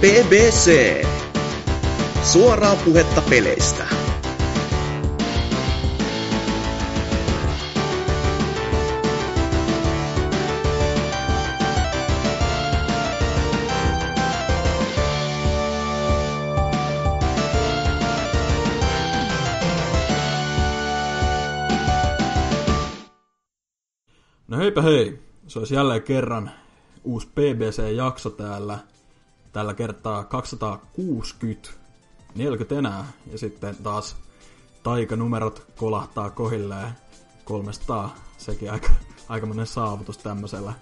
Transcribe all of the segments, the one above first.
BBC. Suoraa puhetta peleistä. No heipä hei, se olisi jälleen kerran uusi BBC-jakso täällä. Tällä kertaa 260, 40 enää, ja sitten taas taikanumerot kolahtaa kohilleen 300. Sekin aika, aikamoinen saavutus tämmöisellä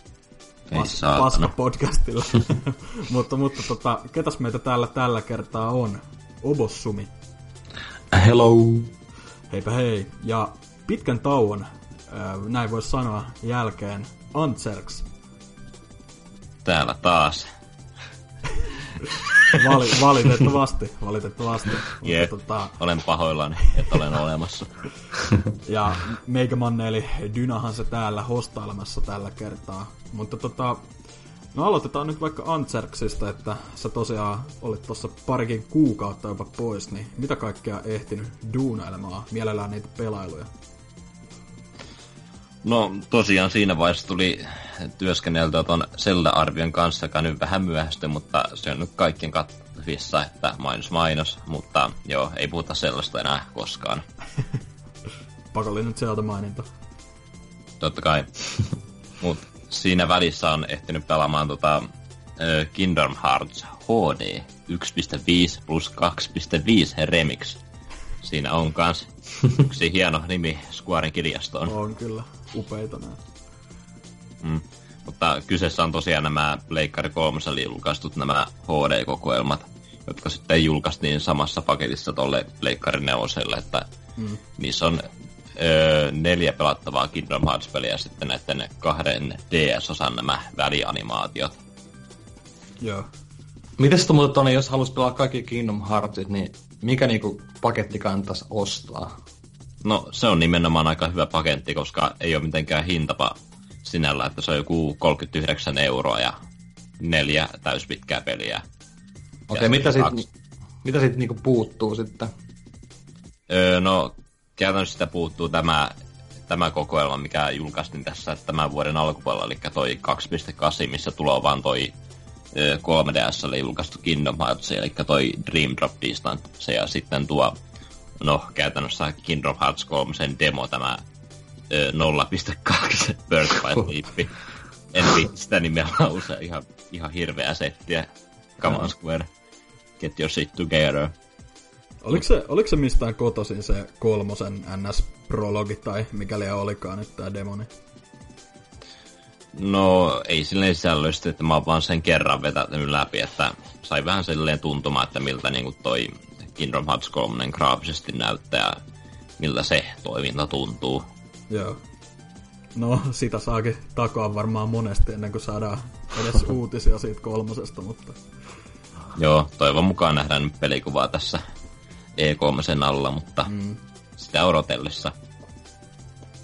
pas, paska-podcastilla. mutta mutta tota, ketäs meitä täällä tällä kertaa on? Obossumi. Hello. Heipä hei. Ja pitkän tauon, ää, näin voisi sanoa, jälkeen Antserks. Täällä taas. Vali, valitettavasti, valitettavasti. Jep. Mutta, tota, Olen pahoillani, että olen olemassa. ja Meikämanne eli Dynahan se täällä hostailemassa tällä kertaa. Mutta tota, no aloitetaan nyt vaikka Antserksista, että sä tosiaan olit tuossa parikin kuukautta jopa pois, niin mitä kaikkea ehtinyt duunailemaan, mielellään niitä pelailuja? No tosiaan siinä vaiheessa tuli työskenneltyä ton Zelda-arvion kanssa, joka nyt vähän myöhästyi, mutta se on nyt kaikkien kattavissa, että mainos mainos, mutta joo, ei puhuta sellaista enää koskaan. Pakollinen Zelda-maininta. Totta kai. Mut siinä välissä on ehtinyt pelaamaan tota Kingdom Hearts HD 1.5 plus 2.5 Remix. Siinä on kans yksi hieno nimi Squaren kirjastoon. On kyllä upeita nämä. Mm. Mutta kyseessä on tosiaan nämä Pleikkari 3 julkaistut nämä HD-kokoelmat, jotka sitten julkaistiin samassa paketissa tolle Pleikkari 4, että Mm. niissä on öö, neljä pelattavaa Kingdom Hearts-peliä ja sitten näiden kahden DS-osan nämä välianimaatiot. Joo. Mites muuten Toni, jos halus pelaa kaikki Kingdom Heartsit, niin mikä niinku paketti kannattaisi ostaa? No se on nimenomaan aika hyvä paketti, koska ei ole mitenkään hintapa sinällä, että se on joku 39 euroa ja neljä täyspitkää peliä. Okei, Ja mitä siitä kaksi- mitä siitä niinku puuttuu sitten? Öö, no, käytännössä sitä puuttuu tämä, tämä kokoelma, mikä julkaistiin tässä tämän vuoden alkupuolella, eli toi 2.8, missä tulee vaan toi öö, 3DSlle julkaistu Kingdom Hearts, eli toi Dream Drop Distance, ja sitten tuo, no, käytännössä Kingdom Hearts 3 demo, tämä öö, 0.2 Birth by Sleep. En sitä nimeä lausua, ihan, ihan hirveä settiä. Come on Square, get your shit together. Oliko se, oliko se mistään kotoisin se kolmosen NS-prologi tai mikäli olikaan nyt tää demoni? No, ei silleen sisällöllisesti, että mä oon vaan sen kerran vetänyt läpi, että sai vähän silleen tuntumaan, että miltä niinku toi Kingdom Hearts 3 graafisesti näyttää miltä se toiminta tuntuu. Joo. No, sitä saakin takoa varmaan monesti ennen kuin saadaan edes uutisia siitä kolmosesta, mutta Joo, toivon mukaan nähdään nyt pelikuvaa tässä E3 alla, mutta mm. sitä odotellessa.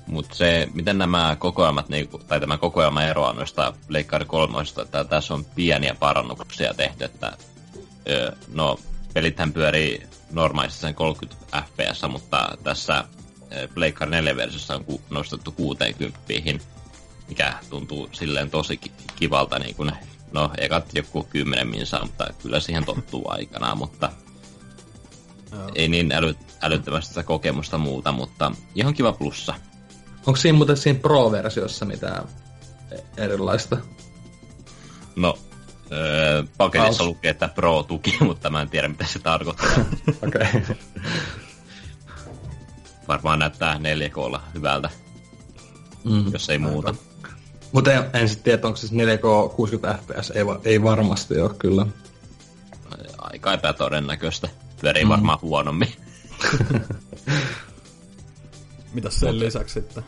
Mutta se, miten nämä kokoelmat, niinku, tai tämä kokoelma eroaa noista Leikkari 3, että tässä on pieniä parannuksia tehty, että no, pelithän pyörii normaalisti sen 30 fps, mutta tässä Pleikkari 4 versiossa on nostettu 60, mikä tuntuu silleen tosi ki- kivalta, niin kuin, no ekat joku 10 minsaa, mutta kyllä siihen tottuu aikanaan, mutta Joo. ei niin äly, älyttömästi sitä kokemusta muuta, mutta ihan kiva plussa. Onko siinä muuten siinä Pro-versiossa mitään erilaista? No, öö, paketissa Aus. lukee, että Pro-tuki, mutta mä en tiedä mitä se tarkoittaa. Okei. Okay. Varmaan näyttää 4Klla hyvältä, mm. jos ei muuta. Mutta en, en sitten tiedä, onko se 4K 60 fps, ei, va- ei varmasti ole kyllä. Aika epätodennäköistä. Pyörii varmaan huonommin. mitäs sen Mutta- lisäksi sitten?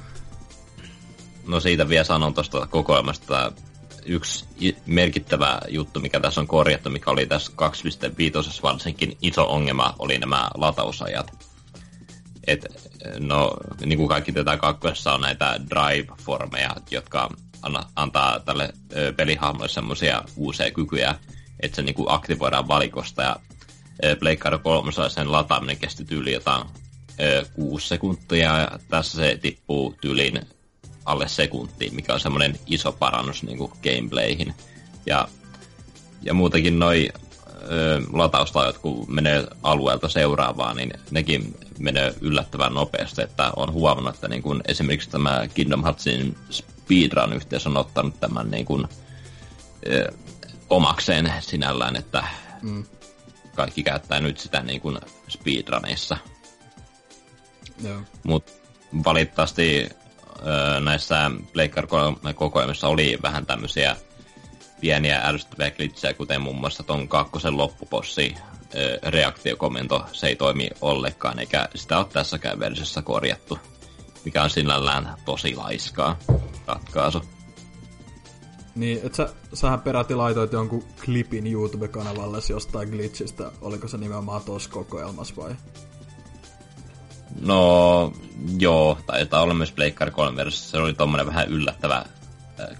No siitä vielä sanon tuosta kokoelmasta. Yksi merkittävä juttu, mikä tässä on korjattu, mikä oli tässä 2.5 varsinkin iso ongelma, oli nämä latausajat. Et, no, niin kuin kaikki tätä kakkosessa on näitä drive-formeja, jotka antaa tälle ö, pelihahmolle semmoisia uusia kykyjä. että se niinku aktivoidaan valikosta ja Pleikkari 3 sen lataaminen kesti tyyli jotain 6 sekuntia ja tässä se tippuu tyyliin alle sekuntiin, mikä on semmoinen iso parannus niin kuin gameplayhin. Ja, ja muutenkin noi lataustajat, kun menee alueelta seuraavaan, niin nekin menee yllättävän nopeasti, että on huomannut, että niin kun esimerkiksi tämä Kingdom Heartsin speedrun-yhteys on ottanut tämän niin kun, ö, omakseen sinällään, että mm. kaikki käyttää nyt sitä niin kun speedrunissa. Mutta valitettavasti ö, näissä Pleikkar kokoelmissa oli vähän tämmöisiä pieniä ärsyttäviä glitchejä, kuten muun muassa ton kakkosen loppupossi reaktiokomento, se ei toimi ollenkaan, eikä sitä ole tässäkään versiossa korjattu, mikä on sinällään tosi laiskaa ratkaisu. Niin, et sä, sähän peräti laitoit jonkun klipin YouTube-kanavalle jostain glitchistä. Oliko se nimenomaan tuossa kokoelmassa vai? No, joo, taitaa olla myös Pleikkari 3 versiossa. Se oli tommonen vähän yllättävä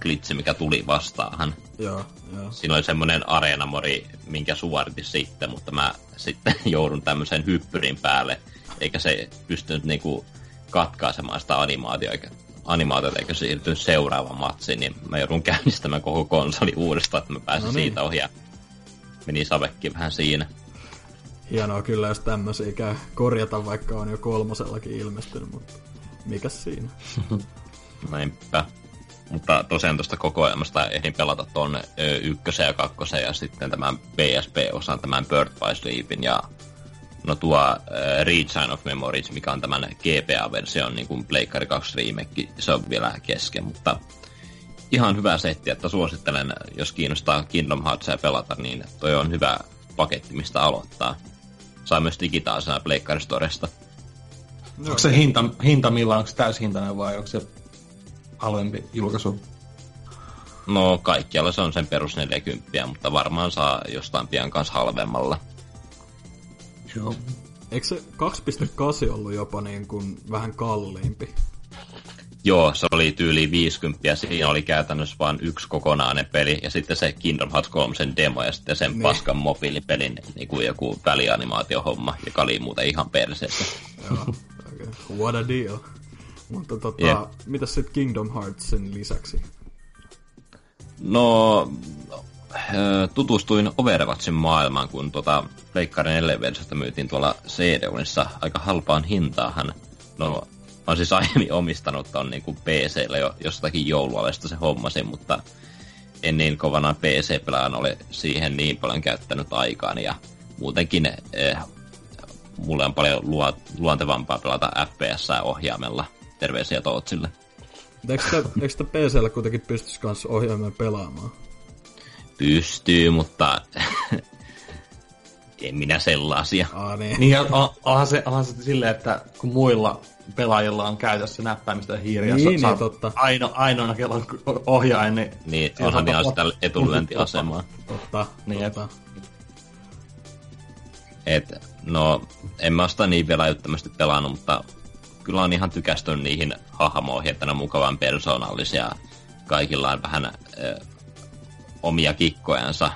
glitchi, mikä tuli vastaan. Joo, joo. Siinä oli semmoinen areenamori, minkä suoritin sitten, mutta mä sitten joudun tämmöisen hyppyrin päälle, eikä se pystynyt niinku katkaisemaan sitä animaatiota, animaatiota eikä siirtynyt seuraavaan matsiin, niin mä joudun käynnistämään koko konsoli uudestaan, että mä pääsin no niin. siitä ohi meni savekki vähän siinä. Hienoa kyllä, jos tämmöisiä käy korjata, vaikka on jo kolmosellakin ilmestynyt, mutta mikä siinä? Näinpä. Mutta tosiaan tuosta kokoelmasta ehdin pelata tuon ykkösen ja kakkosen ja sitten tämän PSP-osan, tämän Bird by Sleepin ja no tuo uh, Reach of Memories, mikä on tämän GPA-version niin kuin Playcard 2 remake, se on vielä kesken, mutta ihan hyvä setti, että suosittelen, jos kiinnostaa Kingdom Heartsia pelata, niin toi on hyvä paketti, mistä aloittaa. Saa myös digitaalisena Playcard Storesta. No, onko se hinta, hinta millään, onko se täyshintainen vai onko se halvempi julkaisu? No kaikkialla se on sen perus 40, mutta varmaan saa jostain pian kanssa halvemmalla. Joo. Eikö se 2.8 ollut jopa niin kuin vähän kalliimpi? Joo, se oli tyyli 50 ja siinä oli käytännössä vain yksi kokonainen peli ja sitten se Kingdom Hearts 3 sen demo ja sitten sen niin. paskan mobiilipelin niin kuin joku välianimaatiohomma, joka oli muuten ihan perseessä. Joo, okay. what a deal. Mutta tota, yeah. mitä sitten Kingdom Heartsin lisäksi? No, tutustuin Overwatchin maailmaan, kun tota Pleikkarin 4 myytiin tuolla CD-unissa aika halpaan hintaahan. No, mä siis aiemmin omistanut ton niin kuin PClle jo jostakin joulualesta se hommasin, mutta en niin kovana PC-pelaan ole siihen niin paljon käyttänyt aikaan ja muutenkin eh, mulle on paljon luontevampaa pelata FPS ohjaamella Terveisiä Tootsille. Eikö sitä PCllä kuitenkin pystyisi kanssa ohjaimen pelaamaan? Pystyy, mutta en minä sellaisia. Aa, niin. niin on, onhan, se, onhan se silleen, että kun muilla pelaajilla on käytössä näppäimistä ja hiiriä, niin, niin, totta. Aino, ainoana kello ohjaain, niin... Niin, onhan niillä sitä etulyöntiasemaa. Totta, niin, totta. Et, no, en mä sitä niin vielä älyttömästi pelannut, mutta kyllä on ihan tykästynyt niihin hahmoihin, että ne on mukavan persoonallisia. Kaikilla on vähän ö, omia kikkojansa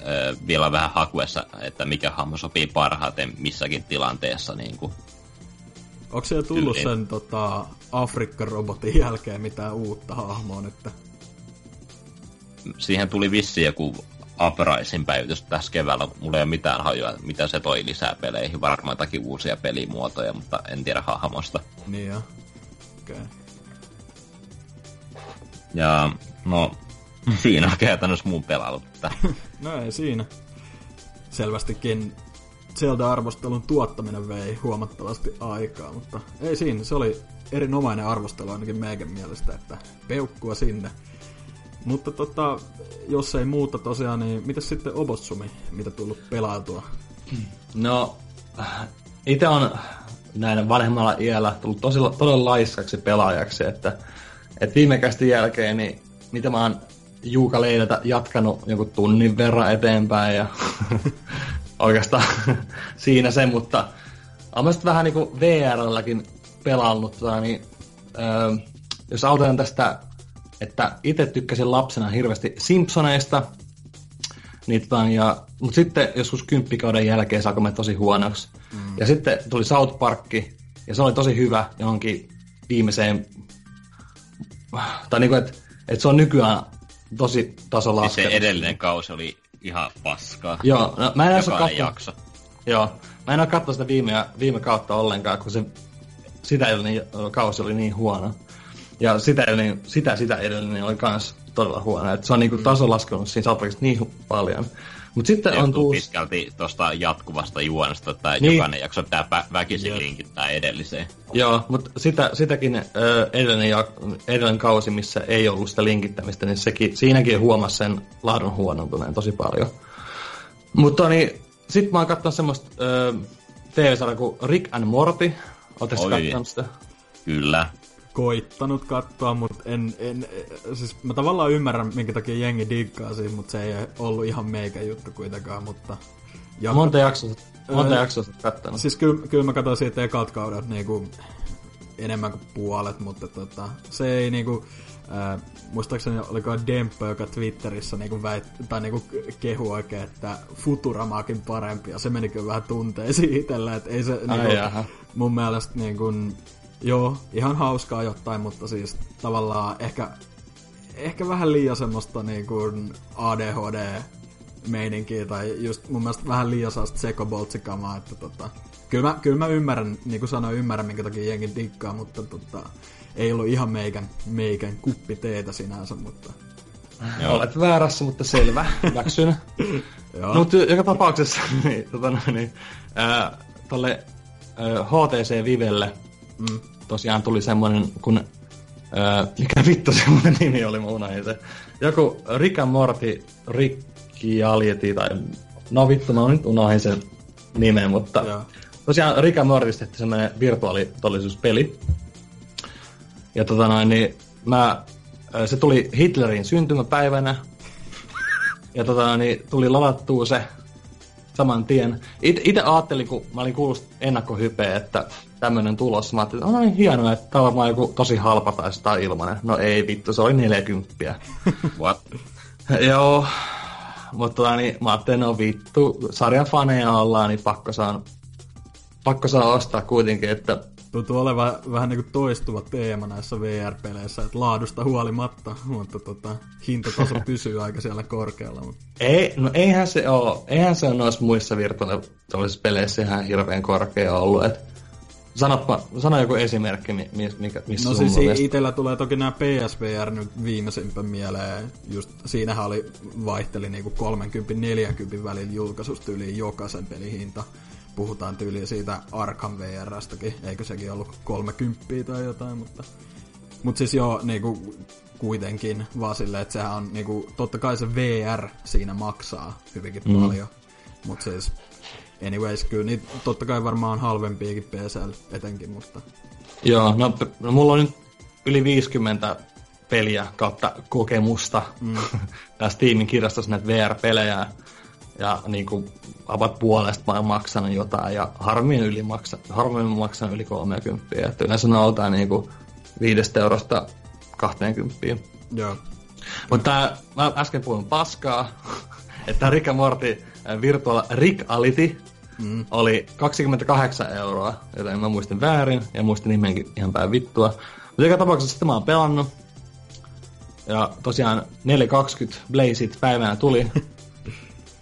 ö, vielä vähän hakuessa, että mikä hahmo sopii parhaiten missäkin tilanteessa. Niin kuin. Onko se tullut sen tota, Afrikka-robotin jälkeen mitään uutta hahmoa nyt? Siihen tuli vissi joku Uprisin päivitys tässä keväällä. Mulla ei ole mitään hajua, mitä se toi lisää peleihin. Varmaan jotakin uusia pelimuotoja, mutta en tiedä hahmosta. Niin joo. Okei. Okay. Ja no, siinä on käytännössä mun pelailu. no ei siinä. Selvästikin Zelda-arvostelun tuottaminen vei huomattavasti aikaa, mutta ei siinä. Se oli erinomainen arvostelu ainakin meidän mielestä, että peukkua sinne. Mutta tota, jos ei muuta tosiaan, niin mitä sitten Obotsumi, mitä tullut pelailtua? No, itse on näin vanhemmalla iällä tullut tosi, todella laiskaksi pelaajaksi, että, että viime kästin jälkeen, niin mitä mä oon Juuka Leideltä jatkanut joku tunnin verran eteenpäin ja oikeastaan siinä se, mutta olen sitten vähän niin kuin VRlläkin pelannut, tota, niin, öö, jos autetaan tästä että itse tykkäsin lapsena hirveästi Simpsoneista, Niin, tota, ja, mutta sitten joskus kymppikauden jälkeen se alkoi tosi huonoksi. Mm. Ja sitten tuli South Park, ja se oli tosi hyvä johonkin viimeiseen... Tai niinku, että et se on nykyään tosi taso siis se edellinen kausi oli ihan paskaa. Joo, no, mä en Jokainen jakso. Joo, mä en ole katsonut sitä viime, viime kautta ollenkaan, kun se sitä edellinen kausi oli niin huono. Ja sitä, edellinen, sitä, sitä edellinen oli kans todella huono. Et se on niinku taso laskenut siinä South niin paljon. Mutta sitten on tuus... pitkälti tuosta jatkuvasta juonesta, että niin. jokainen jakso pitää pä- väkisin Jep. linkittää edelliseen. Joo, mutta sitä, sitäkin ö, edellinen, ja, edellinen kausi, missä ei ollut sitä linkittämistä, niin sekin, siinäkin huomasi sen laadun huonontuneen tosi paljon. Mutta niin, sitten mä oon katsonut semmoista TV-sarjaa kuin Rick and Morty. Oletteko katsonut sitä? Kyllä koittanut katsoa, mutta en, en, siis mä tavallaan ymmärrän, minkä takia jengi diggaa siinä, mutta se ei ollut ihan meikä juttu kuitenkaan, mutta... Ja, monta jaksoa, monta jaksoa kattanut? Siis kyllä, kyllä mä katsoin siitä ekat kaudet niinku enemmän kuin puolet, mutta tota, se ei niinku, äh, muistaakseni oliko Dempö, joka Twitterissä niinku väit, tai niinku kehu oikein, että Futuramaakin parempi, ja se meni kyllä vähän tunteisiin itsellä, että ei se Ai niinku, mun mielestä niinku, Joo, ihan hauskaa jotain, mutta siis tavallaan ehkä, ehkä vähän liian semmoista niin kuin ADHD meininkiä tai just mun mielestä vähän liian sellaista sekoboltsikamaa, että tota, kyllä mä, kyllä mä ymmärrän, niin kuin sanoin, ymmärrän minkä takia jenkin tikkaa, mutta tota, ei ollut ihan meikän, meikän kuppi teetä sinänsä, mutta... Joo. Olet väärässä, mutta selvä, hyväksyn. mutta joka tapauksessa, niin, tota, niin, ää, tolle ää, HTC Vivelle mm tosiaan tuli semmoinen, kun... Ää, mikä vittu semmoinen nimi oli, mä unohdin se. Joku Rick and Morty, Rikki Aljeti, tai... No vittu, mä nyt unohdin sen nimen, mutta... Joo. Tosiaan Rick and Morty tehtiin semmoinen virtuaalitodellisuuspeli. Ja tota noin, niin mä... Se tuli Hitlerin syntymäpäivänä. Ja tota niin, tuli ladattua se saman tien. Itse ajattelin, kun mä olin kuullut ennakkohypeä, että tämmönen tulos. Mä ajattelin, että on niin hienoa, että tää on varmaan joku tosi halpa tai sitä ilmanen. No ei vittu, se oli 40. What? Joo. Mutta tota, niin, mä ajattelin, no vittu, sarjan faneja ollaan, niin pakko saa, pakko saa ostaa kuitenkin, että Tuntuu olevan vähän niin kuin toistuva teema näissä VR-peleissä, että laadusta huolimatta, mutta tota, hintataso pysyy aika siellä korkealla. Mutta... Ei, no eihän se ole, eihän se ole noissa muissa virtuaalisissa peleissä ihan hirveän korkea ollut. Et Sanoppa, sano joku esimerkki, mikä, missä No siis mielestä... itellä tulee toki nämä PSVR nyt viimeisimpä mieleen. Just siinähän oli, vaihteli niinku 30-40 välillä julkaisusta yli jokaisen pelihinta puhutaan tyyliin siitä Arkham VRstäkin, eikö sekin ollut 30 tai jotain, mutta... Mutta siis joo, niinku, kuitenkin vaan silleen, että sehän on niinku, totta kai se VR siinä maksaa hyvinkin mm. paljon, mutta siis anyways, kyllä niitä totta kai varmaan halvempiakin PCL etenkin, mutta... Joo, no, no mulla on nyt yli 50 peliä kautta kokemusta mm. tässä tiimin kirjastossa näitä VR-pelejä ja niin kuin about puolesta mä oon maksanut jotain ja harmiin yli maksan, harmiin maksan yli 30. Että yleensä nautaan niin kuin viidestä eurosta 20. Joo. Mutta mä äsken puhuin paskaa, että Rick Morty äh, Virtual Reality mm. oli 28 euroa, joten mä muistin väärin ja muistin nimenkin ihan päin vittua. Mutta joka tapauksessa sitten mä oon pelannut. Ja tosiaan 4.20 Blazit päivänä tuli.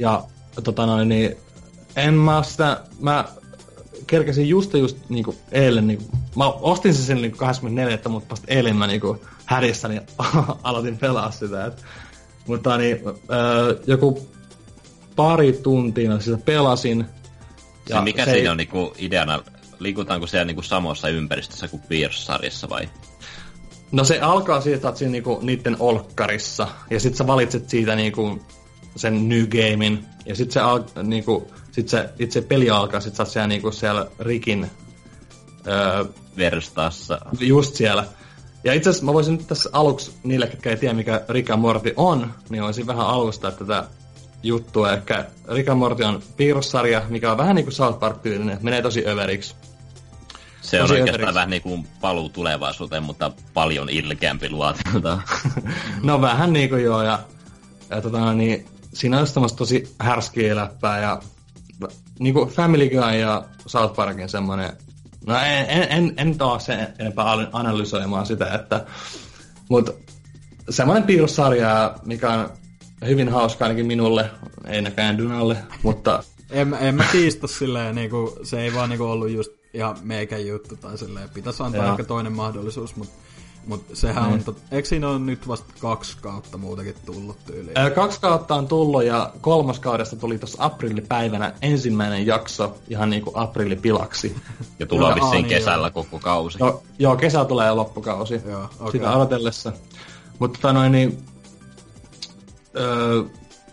Ja tota noin, niin en mä sitä, mä kerkäsin just just niinku eilen, niinku, mä ostin sen niinku 24, mutta vasta eilen mä niinku hädissäni aloitin pelaa sitä. Et, mutta niin, öö, joku pari tuntia sitä pelasin. Ja se mikä se siinä on niinku ideana, liikutaanko siellä niinku samassa ympäristössä kuin Pierce-sarjassa vai? No se alkaa siitä, että oot siinä niinku niiden olkkarissa, ja sit sä valitset siitä niinku sen New Gamein, ja sitten se, al, niinku, sit se itse peli alkaa, sit sä oot siellä, niinku, siellä Rikin... Öö, Verstassa. Just siellä. Ja itse asiassa mä voisin nyt tässä aluksi, niille, ketkä ei tiedä mikä Rick and Morty on, niin voisin vähän alustaa tätä juttua. Ehkä Rick and Morty on piirrossarja, mikä on vähän niin kuin South Park-tyylinen, menee tosi överiksi. Se tosi on oikeastaan överiksi. vähän niin kuin paluu tulevaisuuteen, mutta paljon ilkeämpi luotelta. no vähän niin kuin joo, ja, ja tota, niin, siinä on semmoista tosi härskiä läppää ja niinku Family Guy ja South Parkin semmoinen, no en, en, en, en taas sen enempää analysoimaan sitä, että, mutta semmoinen piirrossarja, mikä on hyvin hauska ainakin minulle, ei näkään Dunalle, mutta... en, en mä kiistä silleen, niinku, se ei vaan niinku ollut just ihan meikän juttu tai silleen, pitäisi antaa ehkä toinen mahdollisuus, mutta mutta sehän mm. on, tot... eikö siinä on nyt vasta kaksi kautta muutakin tullut tyyliin? Ää, kaksi kautta on tullut ja kolmas kaudesta tuli tuossa aprillipäivänä ensimmäinen jakso ihan niinku aprillipilaksi. Ja tulee vissiin kesällä joo. koko kausi. No, joo, kesä tulee loppukausi. Joo, okay. Sitä odotellessa. Mutta tota noin, niin, öö,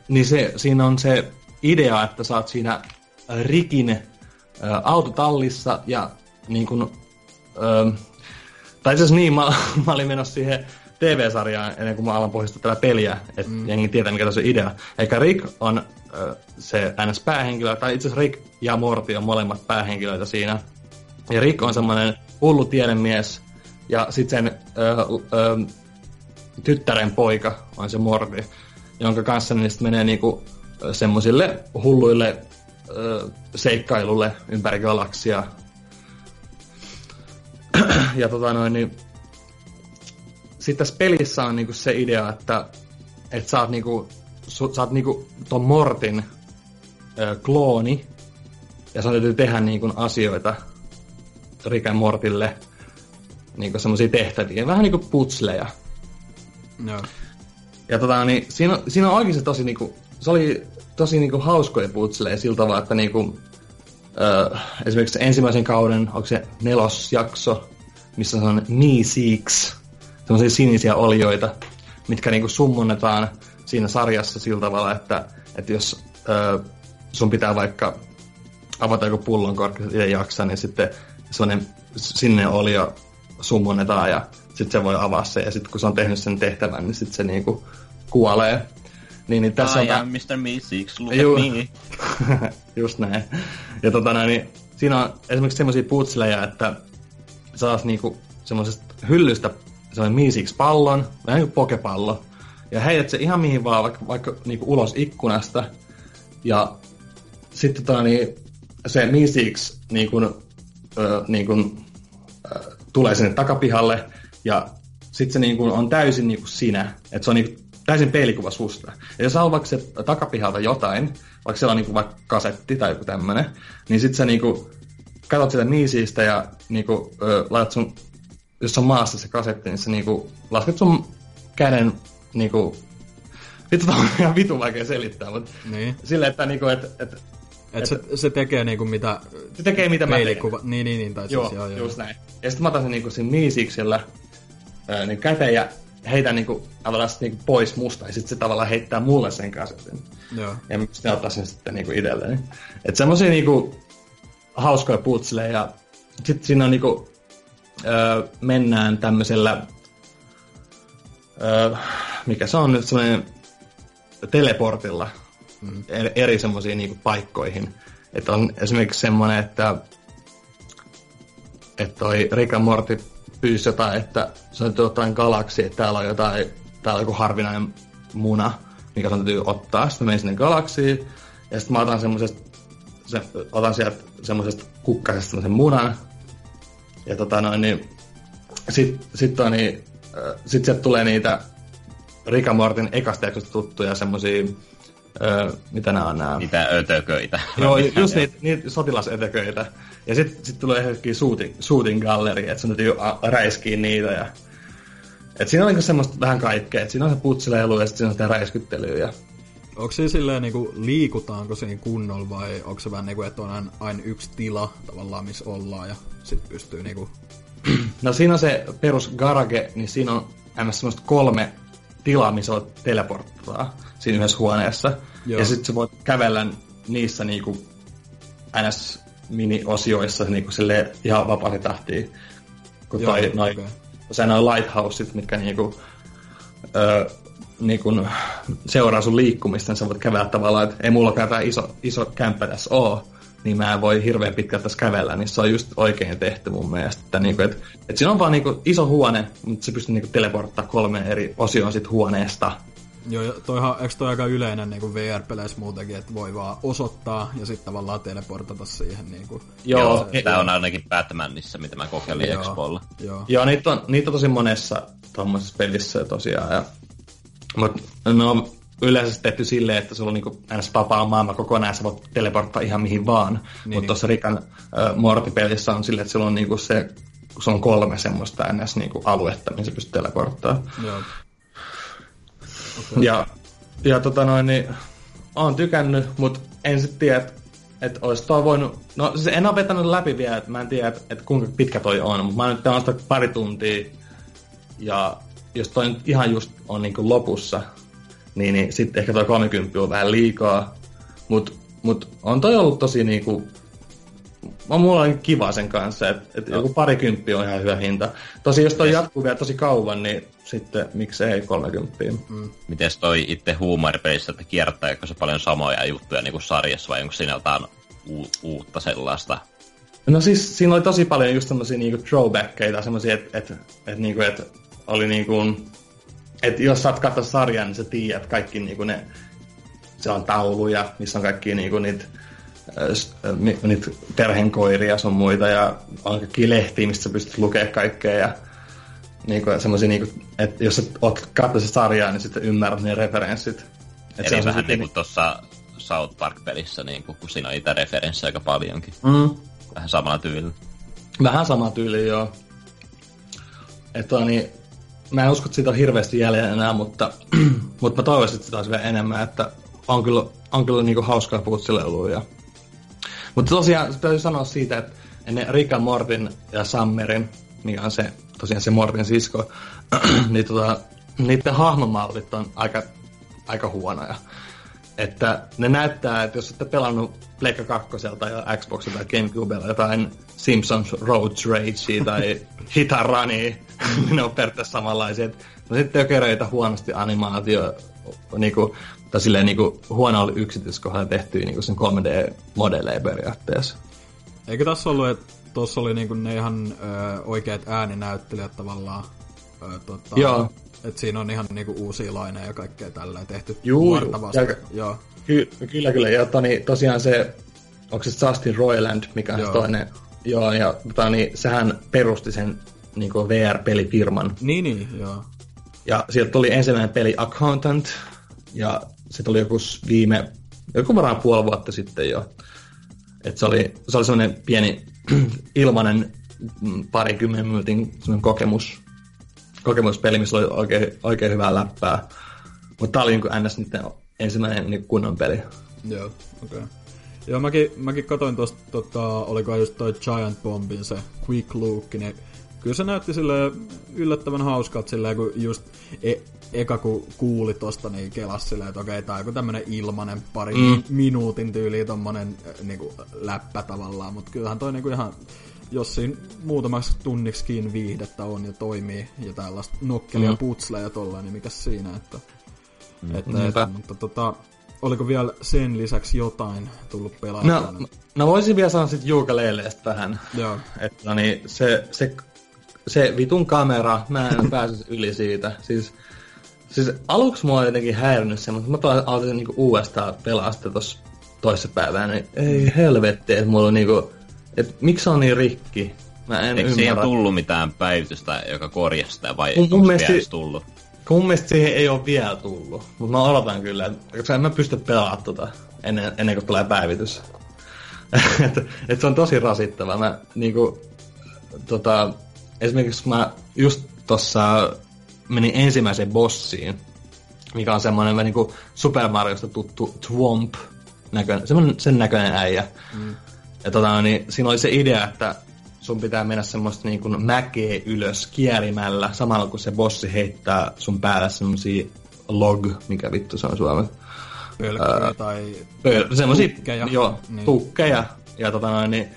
niin se, siinä on se idea, että sä oot siinä Rikin öö, autotallissa ja niin kun, öö, tai itse niin, mä, mä olin menossa siihen TV-sarjaan ennen kuin mä alan pohjistaa tätä peliä, että mm. jengi tietää, mikä tässä on idea. Eikä Rick on se NS-päähenkilö, tai itse asiassa Rick ja Morty on molemmat päähenkilöitä siinä. Ja Rick on semmoinen hullu tiedemies, ja sitten sen äh, äh, tyttären poika on se Morty, jonka kanssa ne menee niinku semmoisille hulluille äh, seikkailulle ympäri galaksia ja tota noin, niin sitten tässä pelissä on niinku se idea, että, että sä oot, niinku, su, sä oot niinku ton Mortin ö, klooni, ja sun täytyy tehdä niinku asioita Rick and Mortille, niinku semmosia tehtäviä, vähän niinku putsleja. No. Ja tota, niin siinä, siinä on oikeasti tosi niinku, se oli tosi niinku hauskoja putsleja sillä tavalla, että niinku, ö, esimerkiksi ensimmäisen kauden, onko se nelosjakso, missä on Seeks, semmoisia sinisiä olioita, mitkä niinku summonnetaan siinä sarjassa sillä tavalla, että, että jos ö, sun pitää vaikka avata joku pullon korkki, ei jaksa, niin sitten semmoinen sinne olio summonnetaan ja sitten se voi avaa se. Ja sitten kun se on tehnyt sen tehtävän, niin sitten se niinku kuolee. Niin, niin tässä I on... Mr. Me Seeks, look Ju- at me. Just näin. Ja tota näin, niin siinä on esimerkiksi semmoisia putsleja, että saas niinku semmoisesta hyllystä semmoinen miisiksi pallon, vähän kuin pokepallo, ja heidät se ihan mihin vaan, vaikka, vaikka niinku ulos ikkunasta, ja sitten tota, niin, se miisiksi niinku, ö, niinku, ö, tulee sinne takapihalle, ja sitten se niinku on täysin niinku sinä, että se on niinku täysin peilikuva susta. Ja jos on vaikka se takapihalta jotain, vaikka siellä on niinku vaikka kasetti tai joku tämmönen, niin sitten sä niinku katsot sitä miisistä ja niinku, ö, laitat sun, jos on maassa se kasetti, niin sä niinku, lasket sun käden niinku, vittu on ihan vitu vaikea selittää, mutta niin. silleen, että niinku, et, et, et, et se, se, tekee niinku mitä... Se tekee mitä mä teen. Niin, niin, niin. Tai joo, siis, joo, joo, just näin. Ja sitten mä otan sen niinku siinä miisiksellä niin käteen ja heitän niinku, tavallaan niinku pois musta, ja sitten se tavallaan heittää mulle sen kasetin. Joo. Ja sitten ottaa sen sitten niinku itselleni. Että semmosia niinku, hauskoja putsleja. Ja sitten siinä on niinku, öö, mennään tämmöisellä, öö, mikä se on nyt semmoinen teleportilla mm. eri, eri semmoisiin niinku paikkoihin. Että on esimerkiksi semmoinen, että että toi Rick and Morty pyysi jotain, että se on jotain galaksi, että täällä on jotain, täällä on joku harvinainen muna, mikä on täytyy ottaa. Sitten menin sinne galaksiin, ja sitten mä otan semmoisesta se, otan sieltä semmoisesta kukkasesta semmoisen munan. Ja tota noin, niin sit, sit, toi, niin, sit sieltä tulee niitä Rika Mortin ekasta jaksosta tuttuja semmosia Öö, mitä nämä on nämä? Niitä ötököitä. Joo, just niitä, niitä sotilasötököitä. Ja sitten sit tulee johonkin shooting, shooting gallery, että sun täytyy räiskiä niitä. Ja... Et siinä on niinku semmoista vähän kaikkea. Et siinä on se putseleilu ja sitten siinä on sitä räiskyttelyä. Ja Onko se silleen niinku, liikutaanko siinä kunnolla vai onko se vähän niinku, että on aina, aina yksi tila tavallaan, missä ollaan ja sitten pystyy niinku... No siinä on se perus garage, niin siinä on semmoista kolme tilaa, missä on teleporttaa siinä yhdessä huoneessa. Joo. Ja sitten sä voit kävellä niissä niinku ns. mini-osioissa niinku sille ihan vapaasti tahtiin. Kun Joo, toi, noi, okay. se noin lighthouset, mitkä niinku, ö, niin kun seuraa sun liikkumista, niin sä voit kävellä tavallaan, että ei mullakaan tämä iso, iso kämppä tässä ole, niin mä en voi hirveän pitkältä tässä kävellä, niin se on just oikein tehty mun mielestä. Että, niin kuin, että, että siinä on vaan niin kuin iso huone, mutta se pystyy niin teleporttaa kolme eri osioon sit huoneesta. Joo, ja toihan, eikö toi aika yleinen niin VR-peleissä muutenkin, että voi vaan osoittaa ja sitten tavallaan teleportata siihen. Niin kuin, Joo, Joo se, tämä on ainakin Batmanissa, mitä mä kokeilin Joo, Expolla. Joo. Joo, niitä on, niitä on tosi monessa tuommoisessa pelissä tosiaan. Ja, mutta no, yleensä tehty silleen, että sulla on niinku ns. vapaa maailma kokonaan, sä voit teleporttaa ihan mihin vaan. Niin, Mutta niin. tuossa Rikan äh, Morty-pelissä on silleen, että sulla on niinku se, se on kolme semmoista ns. Niinku aluetta, mihin sä pystyt teleporttaa. Joo. Ja, ja tota noin, niin oon tykännyt, mutta en sitten tiedä, että et olisi toi voinut... No siis en ole vetänyt läpi vielä, että mä en tiedä, että et kuinka pitkä toi on, mutta mä oon nyt sitä pari tuntia. Ja jos toi nyt ihan just on niinku lopussa, niin, niin sitten ehkä toi 30 on vähän liikaa. Mutta mut on toi ollut tosi niinku on mulla on kiva sen kanssa, että et no. joku parikymppi on ihan hyvä hinta. Tosi jos toi yes. jatkuu vielä tosi kauan, niin sitten miksei 30. Mm. Miten toi itse huumoripelissä, että kiertääkö se paljon samoja juttuja niin kuin sarjassa vai onko siinä jotain u- uutta sellaista? No siis siinä oli tosi paljon just semmosia niinku throwbackeita, semmosia, että et, et, niinku, et oli niinku, että jos saat katsoa sarjan, niin sä tiedät kaikki niinku ne, se on tauluja, missä on kaikki niinku niitä niitä perheenkoiria sun muita ja on kaikki lehtiä, mistä sä pystyt lukemaan kaikkea ja niinku, semmosia, niinku, että jos sä oot katsoa sarjaa, niin sitten ymmärrät ne referenssit. Et Eli se on vähän niin kuin tuossa South Park-pelissä, niin kun siinä on niitä referenssejä aika paljonkin. Mm. Vähän samalla tyylillä. Vähän sama tyyli, joo. Että niin, mä en usko, että siitä on hirveästi jäljellä enää, mutta, mutta mä toivoisin, että sitä olisi vielä enemmän, että on kyllä, on kyllä niinku hauskaa putseleilua ja mutta tosiaan täytyy sanoa siitä, että ennen Rika Mortin ja Sammerin, mikä on se, tosiaan se Mortin sisko, niin tota, niiden hahmomallit on aika, aika huonoja. Että ne näyttää, että jos olette pelannut Pleikka 2 tai Xboxilla tai Gamecubella jotain Simpsons Road Rage tai Hit niin ne on periaatteessa samanlaisia. No sitten jokereita huonosti animaatio, niinku, tai silleen niinku huonolla yksityiskohdalla tehtyä niinku sen 3D-modelleja periaatteessa. Eikö tässä ollut, että tuossa oli niinku ne ihan ö, oikeat ääninäyttelijät tavallaan? Ö, tota, Joo. Että siinä on ihan niinku uusia laineja ja kaikkea tällä tehty Juu, ja, Joo. Ky- kyllä, kyllä. Ja toni, tosiaan se, onko se Justin Roiland, mikä on toinen. Joo, ja toni, sehän perusti sen niin VR-pelifirman. Niin, niin, joo. Ja sieltä tuli ensimmäinen peli Accountant, ja se tuli joku viime, joku varmaan puoli vuotta sitten jo. Et se oli, se oli semmoinen pieni ilmanen mm, parikymmenen minuutin kokemus, kokemuspeli, missä oli oikein, oikein hyvää läppää. Mutta tää oli niin ns. niiden ensimmäinen niin kunnon peli. Joo, okei. Okay. Joo, mäkin, mäkin katsoin tuosta, tota, oliko just toi Giant Bombin se Quick Look, niin kyllä se näytti sille yllättävän hauskalta silleen, kun just e- eka kun kuuli tosta, niin kelas silleen, että okei, tää on joku tämmönen ilmanen pari mm. minuutin tyyli tommonen niinku, läppä tavallaan, mutta kyllähän toi niinku ihan jos siinä muutamaksi tunniksikin viihdettä on ja toimii ja tällaista nokkelia mm. putsleja tollaan, niin mikä siinä, että, mm. että, että mutta tota, oliko vielä sen lisäksi jotain tullut pelaamaan? No, no voisin vielä sanoa sitten Juukaleeleestä vähän. Joo. Että no niin, se, se, se vitun kamera, mä en pääsisi yli siitä. Siis Siis aluksi mua on jotenkin häirinyt se, mutta mä aloitin niinku uudestaan pelaa sitä tossa toissapäivänä, niin ei helvetti, että mulla on niinku, että miksi se on niin rikki? Mä en Eikö siihen tullut mitään päivitystä, joka korjasi sitä, vai mun, mun mielestä, tullut? Mun mielestä siihen ei ole vielä tullut, mutta mä odotan kyllä, että koska en mä pysty pelaamaan tota ennen, ennen kuin tulee päivitys. että et se on tosi rasittava. Mä niinku, tota, esimerkiksi mä just tossa menin ensimmäiseen bossiin, mikä on semmoinen niin kuin Super Mariosta tuttu Twomp, näköinen, semmoinen sen näköinen äijä. Mm. Ja tota, niin, siinä oli se idea, että sun pitää mennä semmoista niin kuin mäkeä ylös kierimällä, samalla kun se bossi heittää sun päällä semmosia log, mikä vittu se on suomessa. Pölkkyjä tai pöl- semmosia, tukkeja. Joo, niin. tukkeja. Ja tota, niin,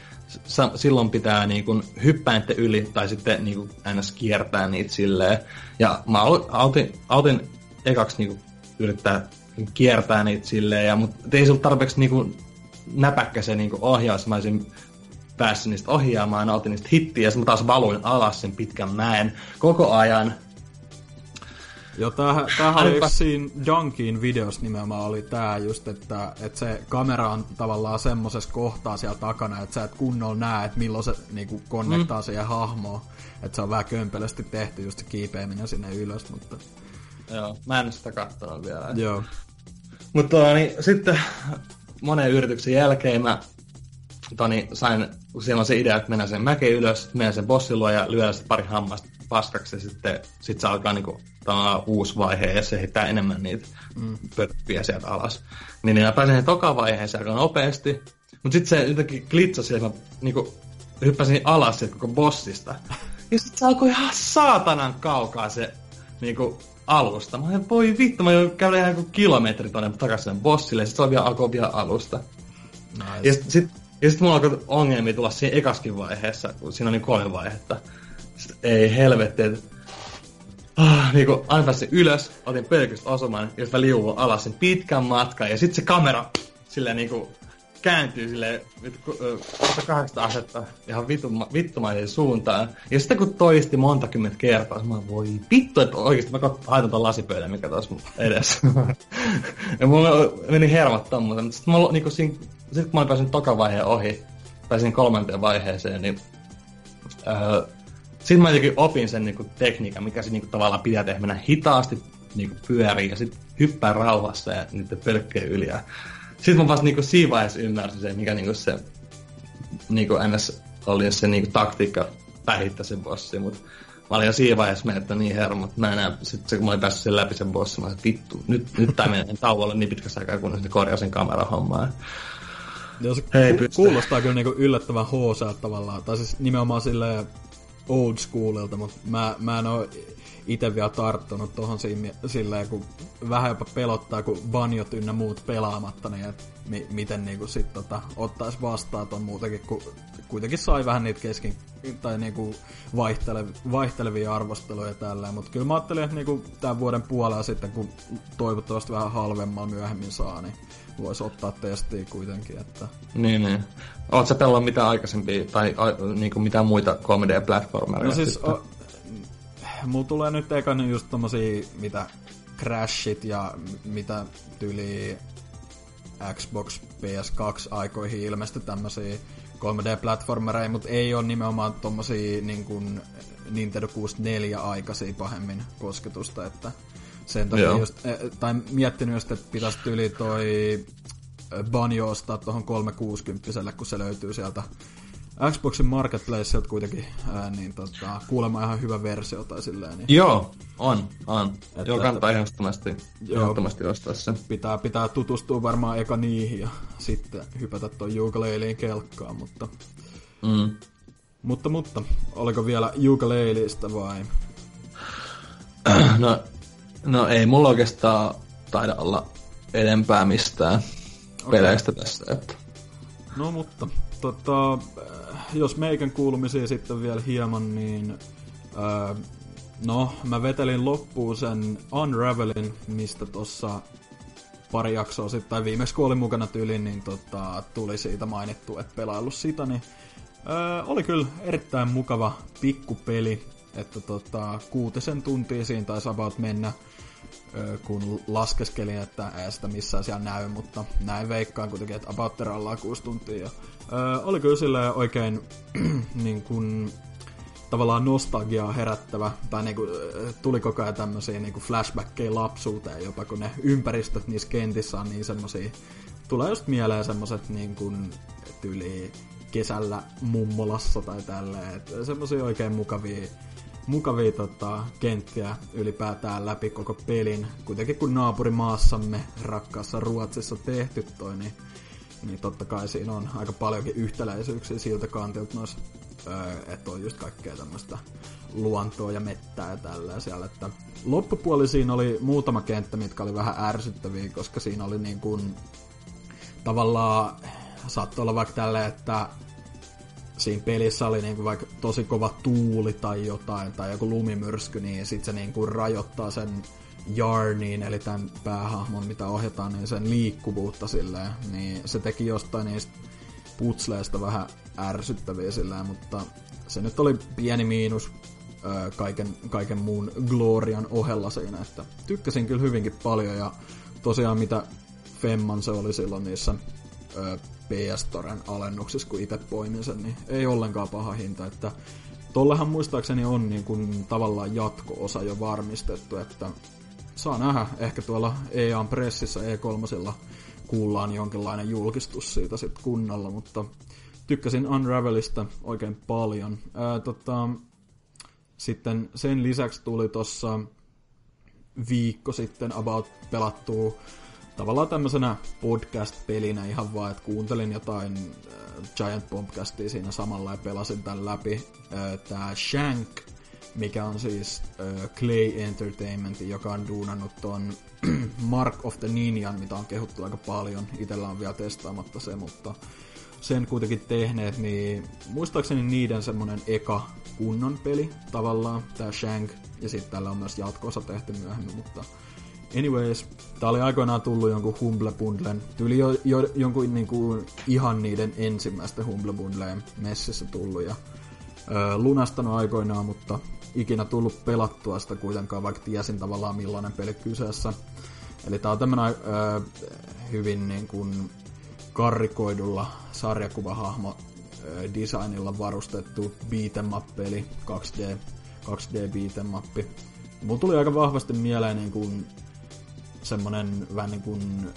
silloin pitää niin kuin hyppää niiden yli tai sitten niin kuin ns. kiertää niitä silleen. Ja mä autin, autin ekaksi niin kuin yrittää kiertää niitä silleen, ja, mutta ei se ollut tarpeeksi niin kuin näpäkkä se niin kuin ohjaus. Mä olisin päässyt niistä ohjaamaan, nautin niistä hittiä, ja mä taas valuin alas sen pitkän mäen koko ajan. Joo, tämähän, tämähän oli yksi siinä Dunkin videossa nimenomaan oli tää just, että, että se kamera on tavallaan semmosessa kohtaa siellä takana, että sä et kunnolla näe, että milloin se niinku konnektaa mm. siihen hahmoon. Että se on vähän kömpelösti tehty just se kiipeäminen sinne ylös, mutta... Joo, mä en sitä katsonut vielä. Joo. Mutta niin, sitten monen yrityksen jälkeen mä toni, sain, kun siellä on se idea, että mennään sen mäkeen ylös, mennään sen bossin luo ja lyödään sitten pari hammasta paskaksi ja sitten sit se alkaa niinku, uusi vaihe ja se heittää enemmän niitä mm. pörppiä sieltä alas. Niin, niin mä pääsin toka vaiheeseen aika nopeasti, mutta sitten se jotenkin glitsasi ja mä niinku, hyppäsin alas sieltä koko bossista. Ja sitten se alkoi ihan saatanan kaukaa se niinku, alusta. Mä olin, voi vittu, mä käydä ihan kilometri tonne takaisin bossille, ja sitten se vielä alkoi vielä alusta. Nice. Ja sitten sit, ja sit mulla alkoi ongelmia tulla siinä ekaskin vaiheessa, kun siinä on niin kolme vaihetta. Ei helvetti, että ah, niin kuin aina pääsin ylös, otin pelkästä osuman, ja sitten liuun alas sen pitkän matkan, ja sitten se kamera silleen niin kuin kääntyy sille 180 asetta ihan vituma, vittumaisen suuntaan. Ja sitten kun toisti monta kymmentä kertaa, mä voi vittu, että oikeesti mä haitan ton lasipöydän, mikä tuossa edessä. ja mulla meni hermot tommosen, mutta sitten niinku siinä, sit kun mä pääsin toka vaiheen ohi, pääsin kolmanteen vaiheeseen, niin öö, sitten mä jotenkin opin sen niinku tekniikan, mikä se niinku tavallaan pitää tehdä mennä hitaasti niinku pyöriin ja sitten hyppää rauhassa ja niiden pölkkeen yli. Ja sitten mä vasta niinku siinä vaiheessa ymmärsin sen, mikä niinku se niinku NS oli se niinku taktiikka pähittää sen bossi, mutta mä olin jo siinä vaiheessa menettänyt niin hermot. Mä enää, sit se, kun mä olin päässyt sen läpi sen bossin, mä olin, vittu, nyt, nyt tää menee tauolle niin pitkässä aikaa, kun se korjaa sen kamerahommaa. Joo, se Hei, ku- kuulostaa kyllä niinku yllättävän HC tavallaan, tai siis nimenomaan silleen old schoolilta, mutta mä, mä en oo itse vielä tarttunut tuohon silleen, kun vähän jopa pelottaa, kun banjot ynnä muut pelaamatta, niin mi- miten niinku sit tota, ottaisi vastaan ton muutenkin, kun kuitenkin sai vähän niitä kesken tai niinku vaihtele- vaihtelevia arvosteluja tällä, mutta kyllä mä ajattelin, että niinku tämän vuoden puolella sitten, kun toivottavasti vähän halvemmalla myöhemmin saa, niin voisi ottaa testiin kuitenkin. Että... Niin, niin. Oletko sä pelannut mitään aikaisempia tai a, niinku mitään muita 3D-platformereja? No siis, o, mulla tulee nyt ekan just tommosia, mitä Crashit ja mitä tyyli Xbox PS2 aikoihin ilmestyi tämmösiä 3D-platformereja, mutta ei ole nimenomaan tommosia niin kuin Nintendo 64 aikaisia pahemmin kosketusta, että sen takia just, eh, tai miettinyt just, että pitäisi tyyli toi Banjo ostaa tuohon 360 kun se löytyy sieltä Xboxin Marketplaceilta kuitenkin, ää, niin tota, kuulemma ihan hyvä versio tai silleen. Niin... Joo, on, on. Että, joo, kannattaa ehdottomasti, ehdottomasti ostaa se. Pitää, pitää tutustua varmaan eka niihin ja sitten hypätä tuon ukulelein kelkkaan, mutta... Mm. Mutta, mutta, oliko vielä ukuleleista vai? No, no ei mulla oikeastaan taida olla edempää mistään okay. peleistä tässä. Että... No mutta, tota, jos meikän kuulumisia sitten vielä hieman, niin ää, no, mä vetelin loppuun sen Unravelin, mistä tossa pari jaksoa sitten, tai viimeksi kun olin mukana tyyliin, niin tota, tuli siitä mainittu, että pelaillut sitä, niin ää, oli kyllä erittäin mukava pikkupeli, että tota, kuutisen tuntia siinä taisi about mennä, kun laskeskelin, että ei sitä missään siellä näy, mutta näin veikkaan kuitenkin, että about ollaan kuusi tuntia. Ja Öö, oli kyllä sille oikein niin kuin, tavallaan nostalgiaa herättävä, tai niin kuin, tuli koko ajan tämmöisiä niin flashbackkejä lapsuuteen jopa, kun ne ympäristöt niissä kentissä on niin semmosia, tulee just mieleen semmoset niin kuin, tyyli kesällä mummolassa tai tälleen, että semmosia oikein mukavia mukavia tota, kenttiä ylipäätään läpi koko pelin. Kuitenkin kun naapurimaassamme rakkaassa Ruotsissa tehty toi, niin niin totta kai siinä on aika paljonkin yhtäläisyyksiä siltä kantilta noissa, öö, että on just kaikkea tämmöistä luontoa ja mettää ja siellä, että loppupuoli siinä oli muutama kenttä, mitkä oli vähän ärsyttäviä, koska siinä oli niin kuin tavallaan saattoi olla vaikka tällä, että siinä pelissä oli niinku vaikka tosi kova tuuli tai jotain, tai joku lumimyrsky, niin sit se niinku rajoittaa sen Jarniin, eli tämän päähahmon, mitä ohjataan, niin sen liikkuvuutta silleen, niin se teki jostain niistä putsleista vähän ärsyttäviä silleen, mutta se nyt oli pieni miinus ö, kaiken, kaiken muun glorian ohella siinä, että tykkäsin kyllä hyvinkin paljon ja tosiaan mitä Femman se oli silloin niissä ö, PS Toren alennuksissa, kun itse poimin sen, niin ei ollenkaan paha hinta, että tollehan muistaakseni on niin kuin tavallaan jatko-osa jo varmistettu, että saa nähdä, ehkä tuolla EAN pressissä E3 kuullaan jonkinlainen julkistus siitä sitten kunnolla, mutta tykkäsin Unravelista oikein paljon. Ää, tota, sitten sen lisäksi tuli tuossa viikko sitten about pelattua tavallaan tämmöisenä podcast-pelinä ihan vaan, että kuuntelin jotain äh, Giant Bombcastia siinä samalla ja pelasin tämän läpi. Äh, tää Shank, mikä on siis äh, Clay Entertainment, joka on duunannut ton Mark of the Ninjan, mitä on kehuttu aika paljon. Itellä on vielä testaamatta se, mutta sen kuitenkin tehneet, niin muistaakseni niiden semmonen eka kunnon peli tavallaan, tää Shank, ja sitten tällä on myös jatkoosa tehty myöhemmin, mutta anyways, tää oli aikoinaan tullut jonkun Humble Bundlen, tuli jo, jo jonkun niinku ihan niiden ensimmäisten Humble Bundleen messissä tullut ja ö, lunastanut aikoinaan, mutta ikinä tullut pelattua sitä kuitenkaan, vaikka tiesin tavallaan millainen peli kyseessä. Eli tää on tämmönen ö, hyvin niin kuin karrikoidulla sarjakuvahahmo designilla varustettu beat'em up-peli, 2D, 2D beat'em up. Mulla tuli aika vahvasti mieleen niin kuin semmonen vähän niin kuin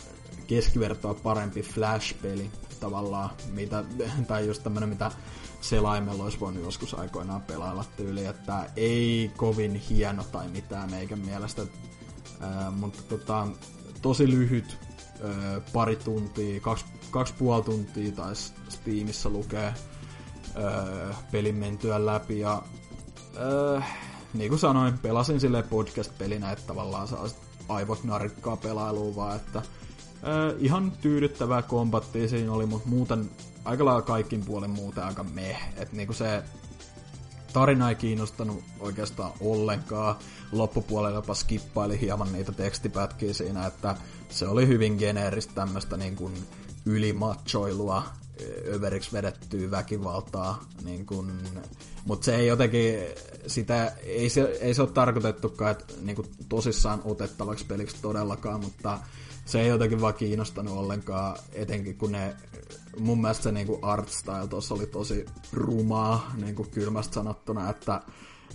keskivertoa parempi Flash-peli tavallaan, mitä, tai just tämmönen, mitä selaimella olisi voinut joskus aikoinaan pelailla tyyli, että ei kovin hieno tai mitään meikän mielestä, ää, mutta tota, tosi lyhyt, ää, pari tuntia, kaksi, kaksi puoli tuntia tai Steamissa lukee ää, pelin mentyä läpi ja ää, niin kuin sanoin, pelasin sille podcast-pelinä, että tavallaan saa aivot narikkaa pelailua vaan, että ää, ihan tyydyttävää kombattia siinä oli, mutta muuten aika lailla kaikkin puolen muuten aika meh. Että niinku se tarina ei kiinnostanut oikeastaan ollenkaan. Loppupuolella jopa skippaili hieman niitä tekstipätkiä siinä, että se oli hyvin geneeristä tämmöistä niin kuin ylimatchoilua, överiksi vedettyä väkivaltaa, niin kuin, mutta se ei jotenkin, sitä, ei se, ei se ole tarkoitettukaan, että niin kuin, tosissaan otettavaksi peliksi todellakaan, mutta se ei jotenkin vaan kiinnostanut ollenkaan, etenkin kun ne, mun mielestä se niin kuin art style tuossa oli tosi rumaa, niin kuin kylmästä sanottuna, että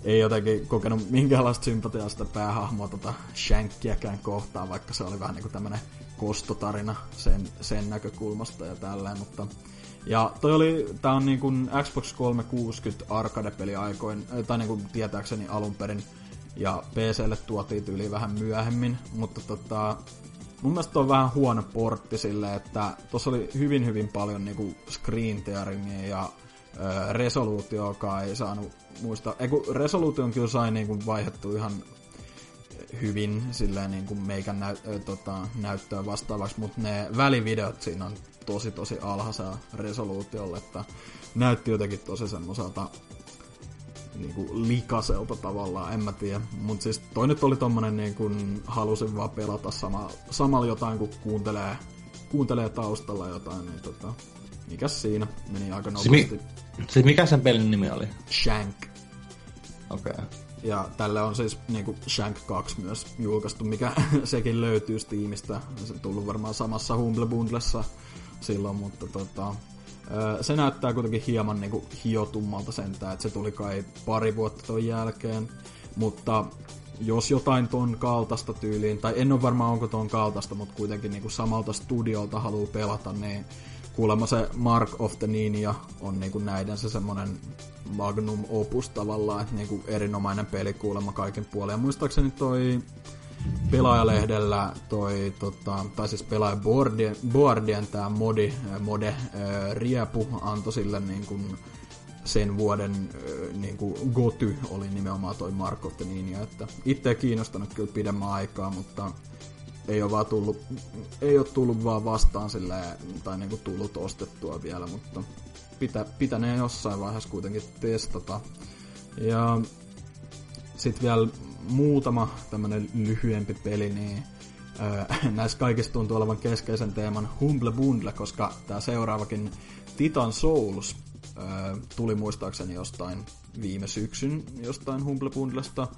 ei jotenkin kokenut minkäänlaista sympatiaa sitä päähahmoa tota Shankiäkään kohtaan, vaikka se oli vähän niin kuin tämmönen kostotarina sen, sen näkökulmasta ja tälleen, mutta ja toi oli, tää on niinku Xbox 360 arcade-peli aikoin, tai niinku tietääkseni alun perin, ja PClle tuotiin tyyli vähän myöhemmin, mutta tota, mun mielestä on vähän huono portti silleen, että tuossa oli hyvin hyvin paljon niinku screen tearingia ja ö, resoluutioakaan ei saanut muista, ei kun resoluution kyllä sai niinku vaihdettu ihan hyvin silleen niin kuin meikän näy, ö, tota, näyttöä vastaavaksi, mutta ne välivideot siinä on tosi tosi alhaisella resoluutiolla, että näytti jotenkin tosi semmoiselta niinku likaselta tavallaan, en mä tiedä. Mutta siis toi nyt oli tommonen niin kuin halusin vaan pelata sama, samalla jotain, kun kuuntelee, kuuntelee taustalla jotain, niin tota, mikäs siinä meni aika nopeasti. Siis, mi- siis mikä sen pelin nimi oli? Shank. Okei. Okay. Ja tälle on siis niinku Shank 2 myös julkaistu, mikä sekin löytyy Steamista. Se on tullut varmaan samassa Humble Bundlessa silloin, mutta tota, se näyttää kuitenkin hieman niinku hiotummalta sentään, että se tuli kai pari vuotta ton jälkeen, mutta jos jotain ton kaltaista tyyliin, tai en ole varmaan onko ton kaltaista, mutta kuitenkin niinku samalta studiolta haluaa pelata, niin kuulemma se Mark of the Ninja on niinku näiden se semmonen magnum opus tavallaan, että niinku erinomainen peli kuulemma kaiken puolen. Ja muistaakseni toi pelaajalehdellä toi, tota, tai siis pelaaja Boardien, tää modi, mode äh, Riepu antoi sille niin kuin sen vuoden äh, niin kuin goty oli nimenomaan toi Mark of the Ninja, että itse kiinnostanut kyllä pidemmän aikaa, mutta ei ole vaan tullut, ei ole tullut vaan vastaan sille tai niinku tullut ostettua vielä, mutta pitä, pitänee jossain vaiheessa kuitenkin testata. Ja sitten vielä muutama tämmönen lyhyempi peli, niin öö, näissä kaikissa tuntuu olevan keskeisen teeman Humble Bundle, koska tämä seuraavakin Titan Souls öö, tuli muistaakseni jostain viime syksyn jostain Humble Bundlesta.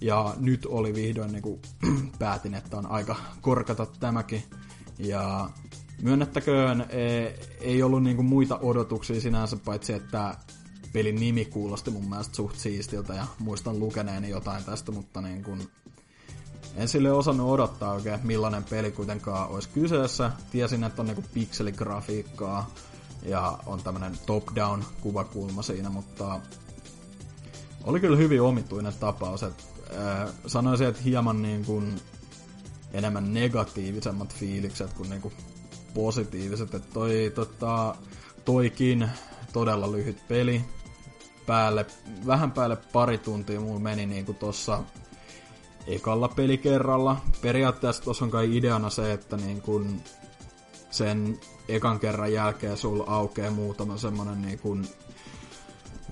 Ja nyt oli vihdoin niin kuin, päätin, että on aika korkata tämäkin. Ja myönnettäköön, ei, ei ollut niin kuin muita odotuksia sinänsä, paitsi että pelin nimi kuulosti mun mielestä suht siistiltä ja muistan lukeneeni jotain tästä, mutta niin kuin, en sille osannut odottaa oikein, millainen peli kuitenkaan olisi kyseessä. Tiesin, että on niinku pikseligrafiikkaa ja on tämmönen top-down kuvakulma siinä, mutta oli kyllä hyvin omituinen tapaus. Et, äh, sanoisin, että hieman niin kuin enemmän negatiivisemmat fiilikset kuin niin kuin positiiviset. Et toi, tota, toikin todella lyhyt peli. Päälle, vähän päälle pari tuntia mulla meni niin kuin tossa ekalla pelikerralla. Periaatteessa tuossa on kai ideana se, että niin kun sen ekan kerran jälkeen sulla aukeaa muutama semmonen niin kun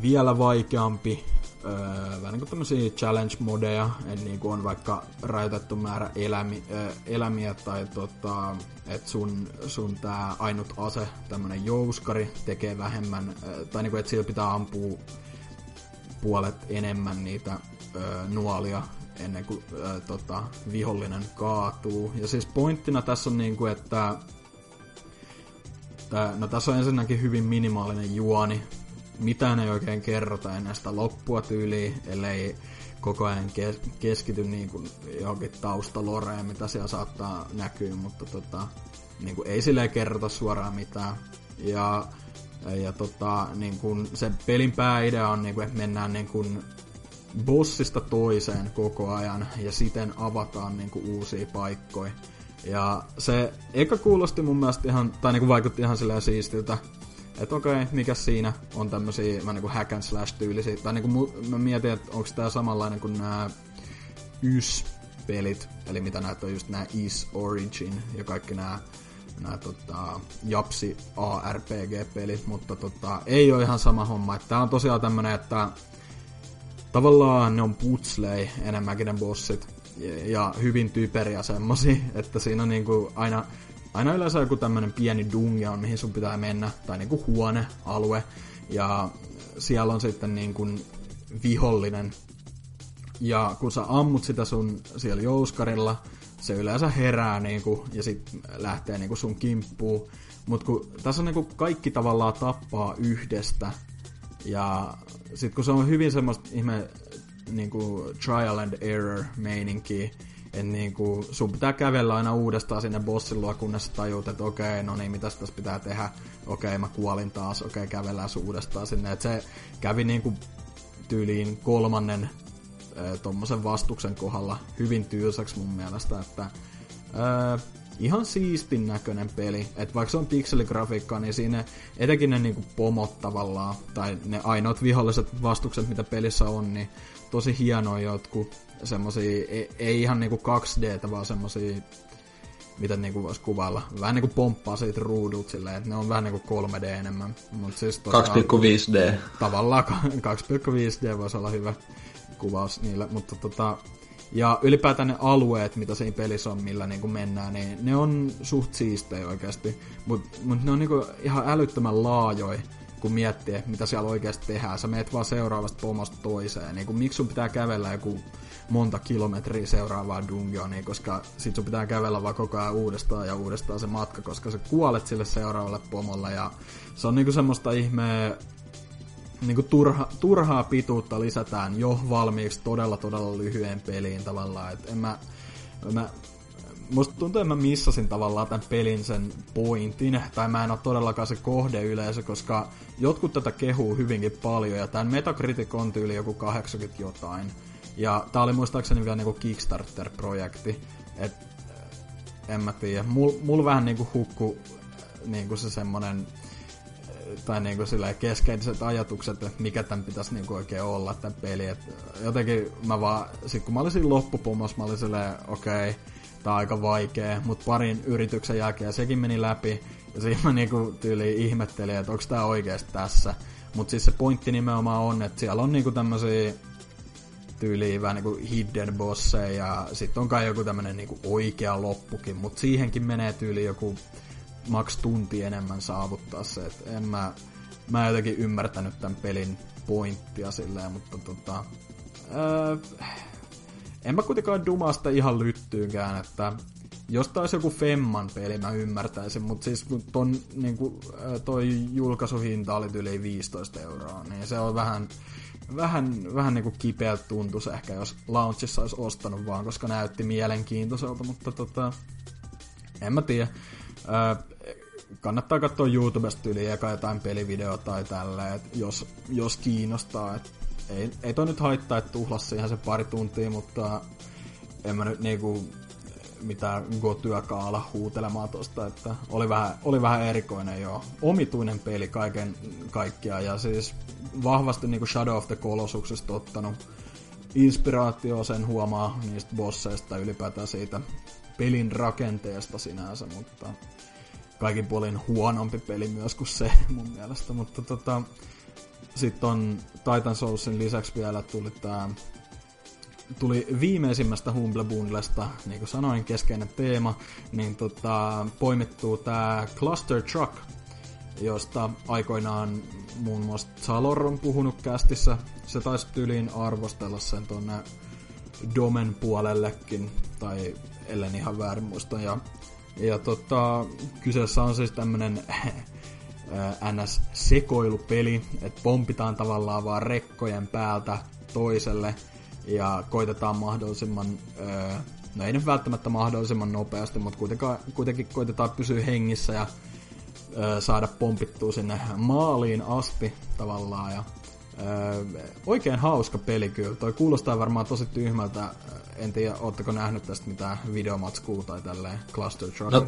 vielä vaikeampi öö, vähän niin tämmöisiä challenge-modeja, että niin kuin on vaikka rajoitettu määrä elämi, öö, elämiä tai tota, että sun, sun tää ainut ase, tämmönen jouskari, tekee vähemmän, öö, tai niin kuin, että sillä pitää ampua puolet enemmän niitä öö, nuolia ennen kuin ää, tota, vihollinen kaatuu. Ja siis pointtina tässä on niinku, että tää, no tässä on ensinnäkin hyvin minimaalinen juoni. Mitään ei oikein kerrota ennen sitä loppua tyyliin, ellei koko ajan kes- keskity niin kuin johonkin taustaloreen, mitä siellä saattaa näkyä, mutta tota, niin kuin ei silleen kerrota suoraan mitään. Ja, ja tota, niin kuin se pelin pääidea on, niin kuin, että mennään niin kuin bossista toiseen koko ajan ja siten avataan niinku uusia paikkoja. Ja se eka kuulosti mun mielestä ihan, tai niinku vaikutti ihan silleen siistiltä, että okei, okay, mikä siinä on tämmösiä mä niinku hack and slash tyylisiä, tai niinku mä mietin, että onko tää samanlainen kuin nämä YS-pelit, eli mitä näitä on just nämä Is Origin ja kaikki nämä nämä tota, Japsi ARPG-pelit, mutta tota, ei ole ihan sama homma. Tää on tosiaan tämmönen, että tavallaan ne on putslei enemmänkin ne bossit. Ja hyvin typeriä semmosia, että siinä on niinku aina, aina yleensä joku tämmönen pieni dungeon, mihin sun pitää mennä, tai niinku huone, alue, ja siellä on sitten niinku vihollinen. Ja kun sä ammut sitä sun siellä jouskarilla, se yleensä herää niinku, ja sit lähtee niinku sun kimppuun. Mut kun tässä on niinku kaikki tavallaan tappaa yhdestä, ja sit kun se on hyvin semmoista ihme niinku trial and error meininki, että niinku, sun pitää kävellä aina uudestaan sinne bossin luo, kunnes tajuut, että okei, okay, no niin, mitä tässä pitää tehdä, okei, okay, mä kuolin taas, okei, okay, kävellään uudestaan sinne. Et se kävi niinku tyyliin kolmannen tuommoisen vastuksen kohdalla hyvin tylsäksi mun mielestä, että ää, ihan siistin näköinen peli. että vaikka se on pikseligrafiikkaa, niin siinä etenkin ne niinku pomot tavallaan, tai ne ainoat viholliset vastukset, mitä pelissä on, niin tosi hienoja jotkut semmosia, ei, ei ihan niinku 2D, vaan semmosia miten niinku vois kuvailla. Vähän niinku pomppaa siitä ruudulta silleen, että ne on vähän niinku 3D enemmän. Mut siis tota, 2,5D. Tavallaan 2,5D voisi olla hyvä kuvaus niille, mutta tota, ja ylipäätään ne alueet, mitä siinä pelissä on, millä niinku mennään, niin ne on suht siistejä oikeasti. Mutta mut ne on niinku ihan älyttömän laajoja, kun miettii, mitä siellä oikeasti tehdään. Sä meet vaan seuraavasta pomosta toiseen. Niin kuin, miksi sun pitää kävellä joku monta kilometriä seuraavaa dungeonia, koska sit sun pitää kävellä vaan koko ajan uudestaan ja uudestaan se matka, koska sä kuolet sille seuraavalle pomolle ja se on niinku semmoista ihmeä niinku turha, turhaa pituutta lisätään jo valmiiksi todella todella lyhyen peliin tavallaan, et en mä, mä musta tuntuu, että mä missasin tavallaan tämän pelin sen pointin, tai mä en ole todellakaan se kohdeyleisö, koska jotkut tätä kehuu hyvinkin paljon, ja tämän Metacritic on tyyli joku 80 jotain. Ja tää oli muistaakseni vielä niinku Kickstarter-projekti, et en mä tiedä. Mul, mul vähän niinku hukku niinku se semmonen tai niinku keskeiset ajatukset, että mikä tämän pitäisi niinku oikein olla tämän peli. Et jotenkin mä vaan, sit kun mä siinä loppupomos, mä olin silleen, okei, okay, tää on aika vaikea, mutta parin yrityksen jälkeen sekin meni läpi, ja siinä mä niinku tyyliin ihmettelin, että onko tää oikeasti tässä. Mutta siis se pointti nimenomaan on, että siellä on niinku tämmösiä tyyliin vähän niinku hidden bosseja, ja sitten on kai joku tämmönen niinku oikea loppukin, mutta siihenkin menee tyyli joku maks tunti enemmän saavuttaa se, että en mä, mä en jotenkin ymmärtänyt tämän pelin pointtia silleen, mutta tota... Öö, en mä kuitenkaan Dumasta ihan lyttyynkään, että jos taas joku Femman peli mä ymmärtäisin, mutta siis ton, niin kuin, toi julkaisuhinta oli yli 15 euroa, niin se on vähän, vähän, vähän niin kuin kipeältä tuntuisi ehkä, jos launchissa olisi ostanut vaan, koska näytti mielenkiintoiselta, mutta tota, en mä tiedä. Öö, kannattaa katsoa YouTubesta yli eka jotain pelivideota tai tälleen, jos, jos kiinnostaa. Et ei, ei toi nyt haittaa, että tuhlas siihen se pari tuntia, mutta en mä nyt niinku mitään gotyäkaan ala huutelemaan tosta, että oli vähän, oli vähän erikoinen jo. Omituinen peli kaiken kaikkiaan ja siis vahvasti niinku Shadow of the Colossuksesta ottanut inspiraatio sen huomaa niistä bosseista ylipäätään siitä pelin rakenteesta sinänsä, mutta kaikin puolin huonompi peli myös kuin se mun mielestä, mutta tota, sitten on Titan Soulsin lisäksi vielä tuli tää tuli viimeisimmästä Humble Bundlesta, niin kuin sanoin, keskeinen teema, niin tota, poimittuu tämä Cluster Truck, josta aikoinaan muun muassa Salor on puhunut kästissä. Se taisi tyliin arvostella sen tuonne Domen puolellekin, tai ellen ihan väärin muista. Ja, ja tota, kyseessä on siis tämmönen NS-sekoilupeli, että pompitaan tavallaan vaan rekkojen päältä toiselle ja koitetaan mahdollisimman, no ei nyt välttämättä mahdollisimman nopeasti, mutta kuitenkin koitetaan pysyä hengissä ja saada pompittua sinne maaliin asti tavallaan ja oikein hauska peli kyllä. Toi kuulostaa varmaan tosi tyhmältä. En tiedä, ootteko nähnyt tästä mitään videomatskua tai tälleen Cluster Truck? No,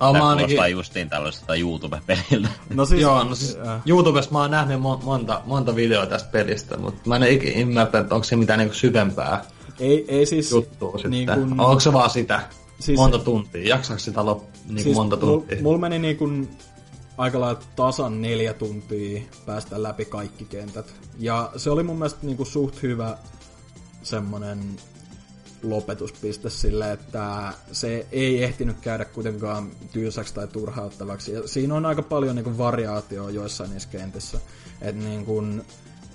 Oh, Tämä ainakin... justiin tällaista YouTube-peliltä. No siis, Joo, no siis äh. YouTubessa mä oon nähnyt mon- monta, monta videoa tästä pelistä, mutta mä en ikinä ymmärtänyt, että onko se mitään niinku syvempää ei, ei siis, juttua sitten. Niin kun... Onko se vaan sitä? Siis, monta tuntia? Jaksaako sitä lop, niin siis monta tuntia? Mulla mul meni niin kuin aika lailla tasan neljä tuntia päästä läpi kaikki kentät. Ja se oli mun mielestä niin kuin suht hyvä semmonen lopetuspiste sille, että se ei ehtinyt käydä kuitenkaan tylsäksi tai turhauttavaksi. Ja siinä on aika paljon niin kuin, variaatioa joissain niissä kentissä. Et, niin kuin,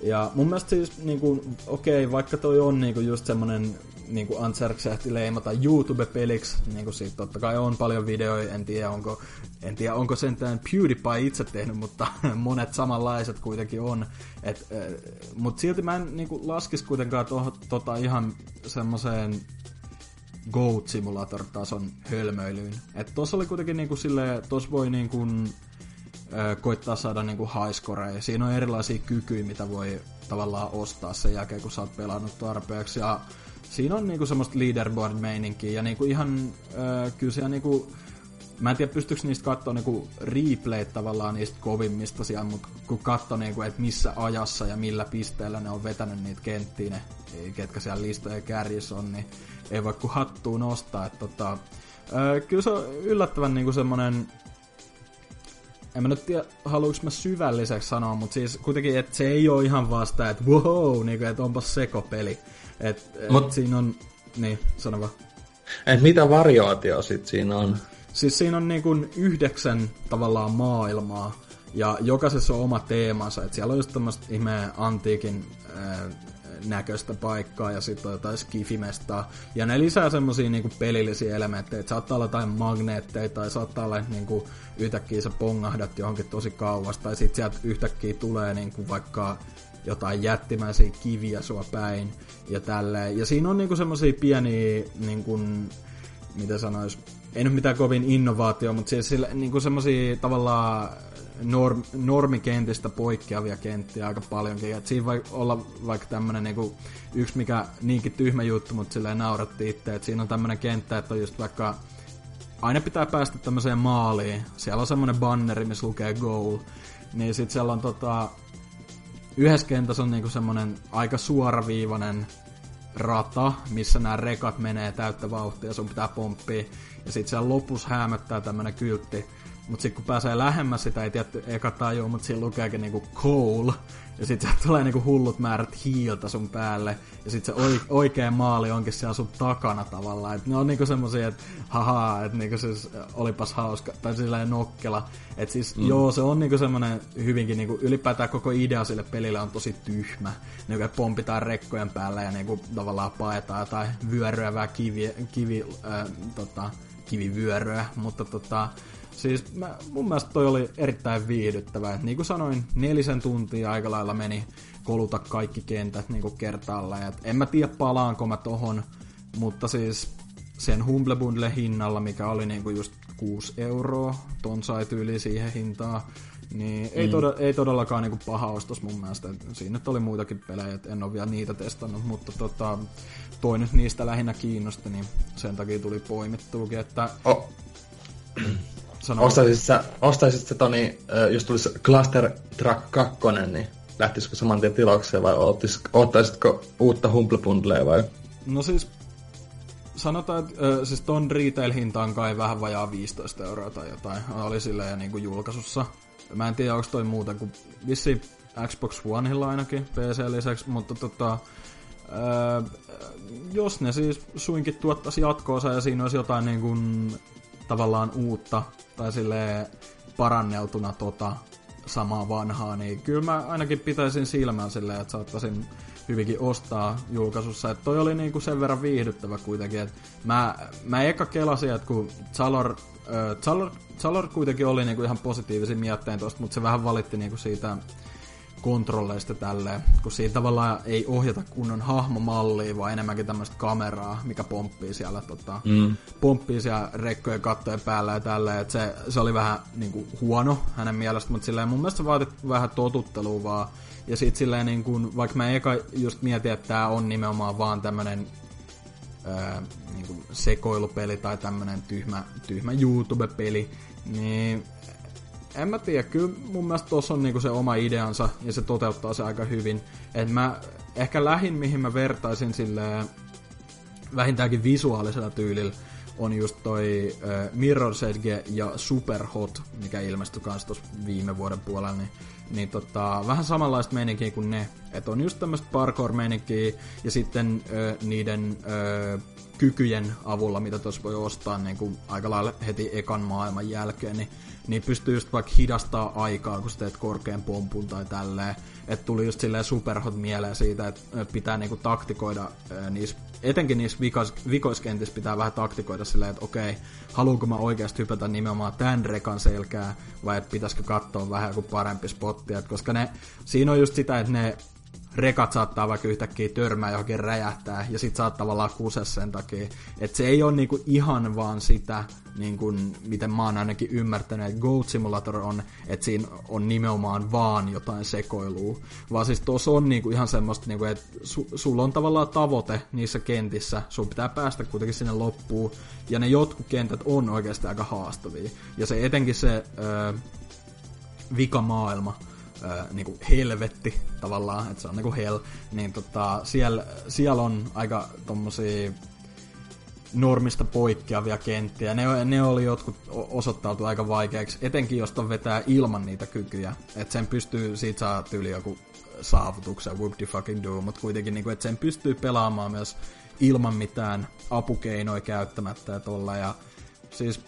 ja mun mielestä siis, niin okei, vaikka toi on niin kuin, just semmonen niin kuin leimata YouTube-peliksi, niin kuin siitä totta kai on paljon videoja, en tiedä onko, en tiedä onko sentään PewDiePie itse tehnyt, mutta monet samanlaiset kuitenkin on. Et, mutta silti mä en niin kuin, kuitenkaan to, tota ihan semmoiseen Goat Simulator-tason hölmöilyyn. Et tossa oli kuitenkin niinku silleen, tossa voi niinku, koittaa saada niinku highscoreja. Siinä on erilaisia kykyjä, mitä voi tavallaan ostaa sen jälkeen, kun sä oot pelannut tarpeeksi. Ja siinä on niinku semmoista leaderboard-meininkiä ja niinku ihan ö, kyllä siellä niinku, mä en tiedä pystyykö niistä katsoa niinku replayt tavallaan niistä kovimmista siellä, mutta kun katsoo niinku, että missä ajassa ja millä pisteellä ne on vetänyt niitä kenttiä, ne, ketkä siellä listojen kärjissä on, niin ei voi kuin hattuun nostaa. Että tota, ö, kyllä se on yllättävän niinku semmonen en mä nyt tiedä, haluuks mä syvälliseksi sanoa, mutta siis kuitenkin, että se ei ole ihan vasta, että wow, niinku, että onpas sekopeli. Et, Mut, et siinä on, niin, sano vaan. Et mitä variaatio sit siinä on? Siis siinä on niinku yhdeksän tavallaan maailmaa, ja jokaisessa on oma teemansa, että siellä on just tämmöistä ihmeen antiikin äh, näköistä paikkaa ja sitten jotain skifimestaa. Ja ne lisää semmosia niinku pelillisiä elementtejä, että saattaa olla jotain magneetteja tai saattaa olla niinku yhtäkkiä sä pongahdat johonkin tosi kauas tai sitten sieltä yhtäkkiä tulee niinku vaikka jotain jättimäisiä kiviä sua päin ja tälleen. Ja siinä on niinku semmosia pieniä, niinku, mitä sanois, ei nyt mitään kovin innovaatio, mutta siis niinku semmosia tavallaan norm, normikentistä poikkeavia kenttiä aika paljonkin. Et siinä voi olla vaikka tämmönen niinku, yksi mikä niinkin tyhmä juttu, mutta silleen nauratti itse, että siinä on tämmönen kenttä, että on just vaikka aina pitää päästä tämmöiseen maaliin. Siellä on semmonen banneri, missä lukee goal. Niin sit siellä on tota, yhdessä kentässä on niinku semmonen aika suoraviivainen rata, missä nämä rekat menee täyttä vauhtia, sun pitää pomppia. Ja sit siellä lopussa hämöttää tämmönen kyltti, Mutta sitten kun pääsee lähemmäs sitä, ei tiedä eka tajua, mutta siinä lukeekin niinku coal, ja sitten tulee niinku hullut määrät hiiltä sun päälle, ja sitten se oikea maali onkin siellä sun takana tavallaan. Et ne on niinku semmosia, että haha, että niinku siis olipas hauska, tai silleen nokkela. Että siis mm. joo, se on niinku semmonen hyvinkin niinku, ylipäätään koko idea sille pelille on tosi tyhmä. Niinku, pompitaan rekkojen päällä ja niinku tavallaan paetaan jotain vyöryävää kivi, kivi, äh, tota, kivivyöryä, mutta tota, Siis mä, mun mielestä toi oli erittäin viihdyttävä. Et niin kuin sanoin, nelisen tuntia aika lailla meni koluta kaikki kentät niin kuin kertaalla. Et en mä tiedä palaanko mä tohon, mutta siis sen Humble Bundle hinnalla, mikä oli niin kuin just 6 euroa, ton sai tyyli siihen hintaan, niin ei, mm. tod- ei todellakaan niinku paha ostos mun mielestä. Siinä nyt oli muitakin pelejä, että en ole vielä niitä testannut, mutta tota, toi nyt niistä lähinnä kiinnosti, niin sen takia tuli poimittuukin, että... Oh. Ostaisit sä, ostaisit sä Toni, jos tulisi Cluster Track 2, niin lähtisikö saman tien tilaukseen vai ottaisitko uutta Humble Bundlea vai? No siis sanotaan, että äh, siis ton retail-hinta on kai vähän vajaa 15 euroa tai jotain. Oli silleen niin kuin julkaisussa. Mä en tiedä, onko toi muuta kuin vissi Xbox Oneilla ainakin PC lisäksi, mutta tota, äh, jos ne siis suinkin tuottaisi jatkoosa ja siinä olisi jotain niin kuin, tavallaan uutta tai sille paranneltuna tota samaa vanhaa, niin kyllä mä ainakin pitäisin silmään silleen, että saattaisin hyvinkin ostaa julkaisussa. Että toi oli niinku sen verran viihdyttävä kuitenkin, että mä, mä eka kelasin, että kun Zalor, äh, Zalor, Zalor kuitenkin oli niinku ihan positiivisin mietteen tosta, mutta se vähän valitti niinku siitä kontrolleista tälleen, kun siitä tavallaan ei ohjata kunnon hahmomallia, vaan enemmänkin tämmöistä kameraa, mikä pomppii siellä, tota, mm. pomppii siellä rekkojen kattojen päällä ja tälleen, että se, se oli vähän niin kuin, huono hänen mielestä, mutta silleen mun mielestä se vaati vähän totuttelua vaan, ja sit silleen niin kuin, vaikka mä eka just mietin, että tää on nimenomaan vaan tämmönen ää, niin kuin sekoilupeli tai tämmönen tyhmä, tyhmä YouTube-peli, niin en mä tiedä, kyllä mun mielestä tuossa on niinku se oma ideansa ja se toteuttaa se aika hyvin. Et mä ehkä lähin mihin mä vertaisin sille vähintäänkin visuaalisella tyylillä on just toi äh, Mirror's Edge ja Superhot, mikä ilmestyi kans tuossa viime vuoden puolella, niin, niin tota, vähän samanlaista meininkiä kuin ne. Että on just tämmöistä parkour-meininkiä ja sitten äh, niiden äh, kykyjen avulla, mitä tuossa voi ostaa niin kuin aika lailla heti ekan maailman jälkeen, niin niin pystyy just vaikka hidastaa aikaa, kun teet korkean pompun tai tälleen. Että tuli just silleen superhot mieleen siitä, että pitää niinku taktikoida niissä, etenkin niissä vikos, vikoiskentissä pitää vähän taktikoida silleen, että okei, haluanko mä oikeasti hypätä nimenomaan tämän rekan selkää, vai että pitäisikö katsoa vähän joku parempi spotti, et koska ne, siinä on just sitä, että ne rekat saattaa vaikka yhtäkkiä törmää johonkin räjähtää, ja sit saat tavallaan kuses sen takia. Että se ei ole niinku ihan vaan sitä, niinku, miten mä oon ainakin ymmärtänyt, että Goat Simulator on, että siinä on nimenomaan vaan jotain sekoilua. Vaan siis tuossa on niinku ihan semmoista, niinku, että su, sulla on tavallaan tavoite niissä kentissä, sun pitää päästä kuitenkin sinne loppuun, ja ne jotkut kentät on oikeasti aika haastavia. Ja se etenkin se öö, vikamaailma, niinku helvetti tavallaan, että se on niinku hell, niin tota, siellä, siellä on aika tommosia normista poikkeavia kenttiä. Ne, ne oli jotkut osoittautu aika vaikeiksi, etenkin jos ton vetää ilman niitä kykyjä. Että sen pystyy, siitä saa tyyli joku saavutuksen, whoop the fucking do, mutta kuitenkin niinku, että sen pystyy pelaamaan myös ilman mitään apukeinoja käyttämättä ja tolla. Ja siis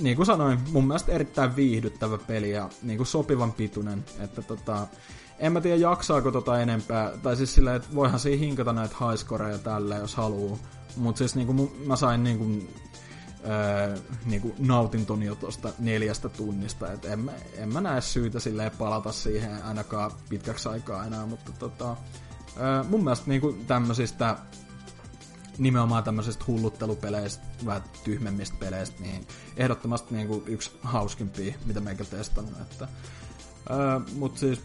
niin kuin sanoin, mun mielestä erittäin viihdyttävä peli ja niin kuin sopivan pituinen. Että tota, en mä tiedä jaksaako tota enempää, tai siis silleen, että voihan siinä hinkata näitä highscoreja tälle, jos haluu. Mutta siis niin kuin mä sain niin kuin, öö, niin kuin nautintoni jo tuosta neljästä tunnista, että en, en mä näe syytä silleen palata siihen ainakaan pitkäksi aikaa enää, mutta tota, öö, mun mielestä niin kuin tämmöisistä nimenomaan tämmöisistä hulluttelupeleistä, vähän tyhmemmistä peleistä, niin ehdottomasti niin kuin yksi hauskimpia, mitä meikä testannut. Että, ää, mut siis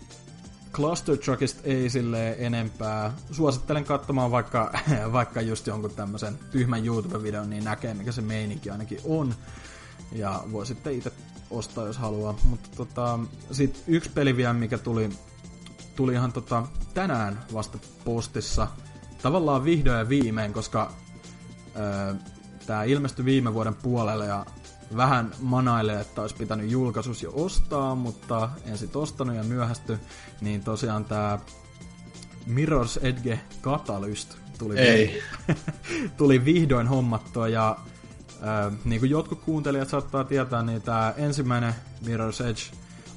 Cluster Truckista ei sille enempää. Suosittelen katsomaan vaikka, vaikka just jonkun tämmöisen tyhmän YouTube-videon, niin näkee mikä se meininki ainakin on. Ja voi sitten itse ostaa, jos haluaa. Mutta tota, sit yksi peli vielä, mikä tuli, tuli ihan tota, tänään vasta postissa – tavallaan vihdoin ja viimein, koska öö, tämä ilmestyi viime vuoden puolelle ja vähän manailee, että olisi pitänyt julkaisus jo ostaa, mutta en sit ostanut ja myöhästy, niin tosiaan tämä Mirror's Edge Catalyst tuli, Ei. tuli vihdoin hommattua ja äh, niin kuin jotkut kuuntelijat saattaa tietää, niin tämä ensimmäinen Mirror's Edge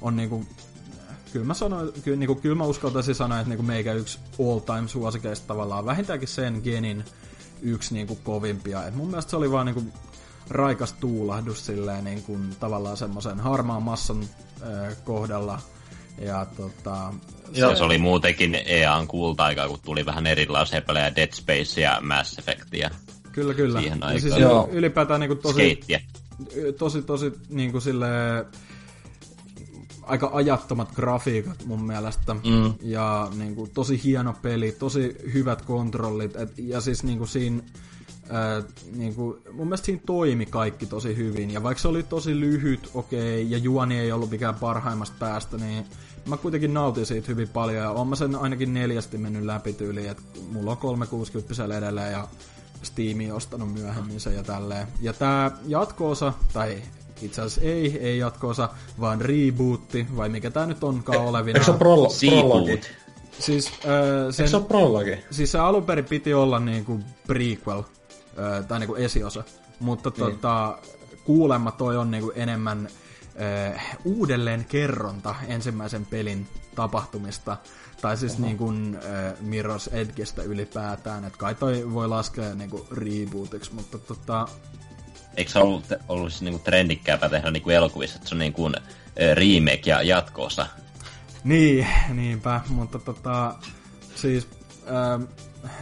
on niin kuin, kyllä mä, sanoin, kyllä, niin kuin, kyllä mä uskaltaisin sanoa, että niin kuin meikä yksi all-time suosikeista tavallaan vähintäänkin sen genin yksi niin kuin, kovimpia. Et mun mielestä se oli vaan niin kuin, raikas tuulahdus silleen niin kuin, tavallaan semmoisen harmaan massan äh, kohdalla. Ja tota, se, se oli muutenkin EAN kulta-aika, kun tuli vähän erilaisia pelejä, Dead Space ja Mass Effectia. Kyllä, kyllä. Siihen ja aikaan. siis Joo. ylipäätään niin kuin tosi, Skeittiä. tosi, tosi niin kuin sille aika ajattomat grafiikat mun mielestä. Mm. Ja niin kuin, tosi hieno peli, tosi hyvät kontrollit. Et, ja siis niin kuin siinä Ää, niin kuin, mun mielestä siinä toimi kaikki tosi hyvin. Ja vaikka se oli tosi lyhyt, okei, okay, ja juoni ei ollut mikään parhaimmasta päästä, niin mä kuitenkin nautin siitä hyvin paljon. Ja oon mä sen ainakin neljästi mennyt läpi tyyliin, että mulla on 360 edelleen ja Steamiin ostanut myöhemmin se ja tälleen. Ja tää jatkoosa, tai itse asiassa ei, ei jatkoosa, vaan rebootti, vai mikä tää nyt onkaan olevina. Eikö se ole prolo- prologi? Siis, äh, sen, Eikö se prologi? siis se alun perin piti olla niinku prequel, ö, tai niinku esiosa, mutta tota, kuulemma toi on niinku enemmän ö, uudelleen kerronta ensimmäisen pelin tapahtumista, tai siis niinku ö, Mirror's Edgestä ylipäätään, että kai toi voi laskea niinku rebootiksi, mutta tota, Eikö se ollut, ollut siis niinku trendikkääpä tehdä niinku elokuvissa, että se on niinku remake ja jatkoosa? Niin, niinpä, mutta tota, siis, ähm,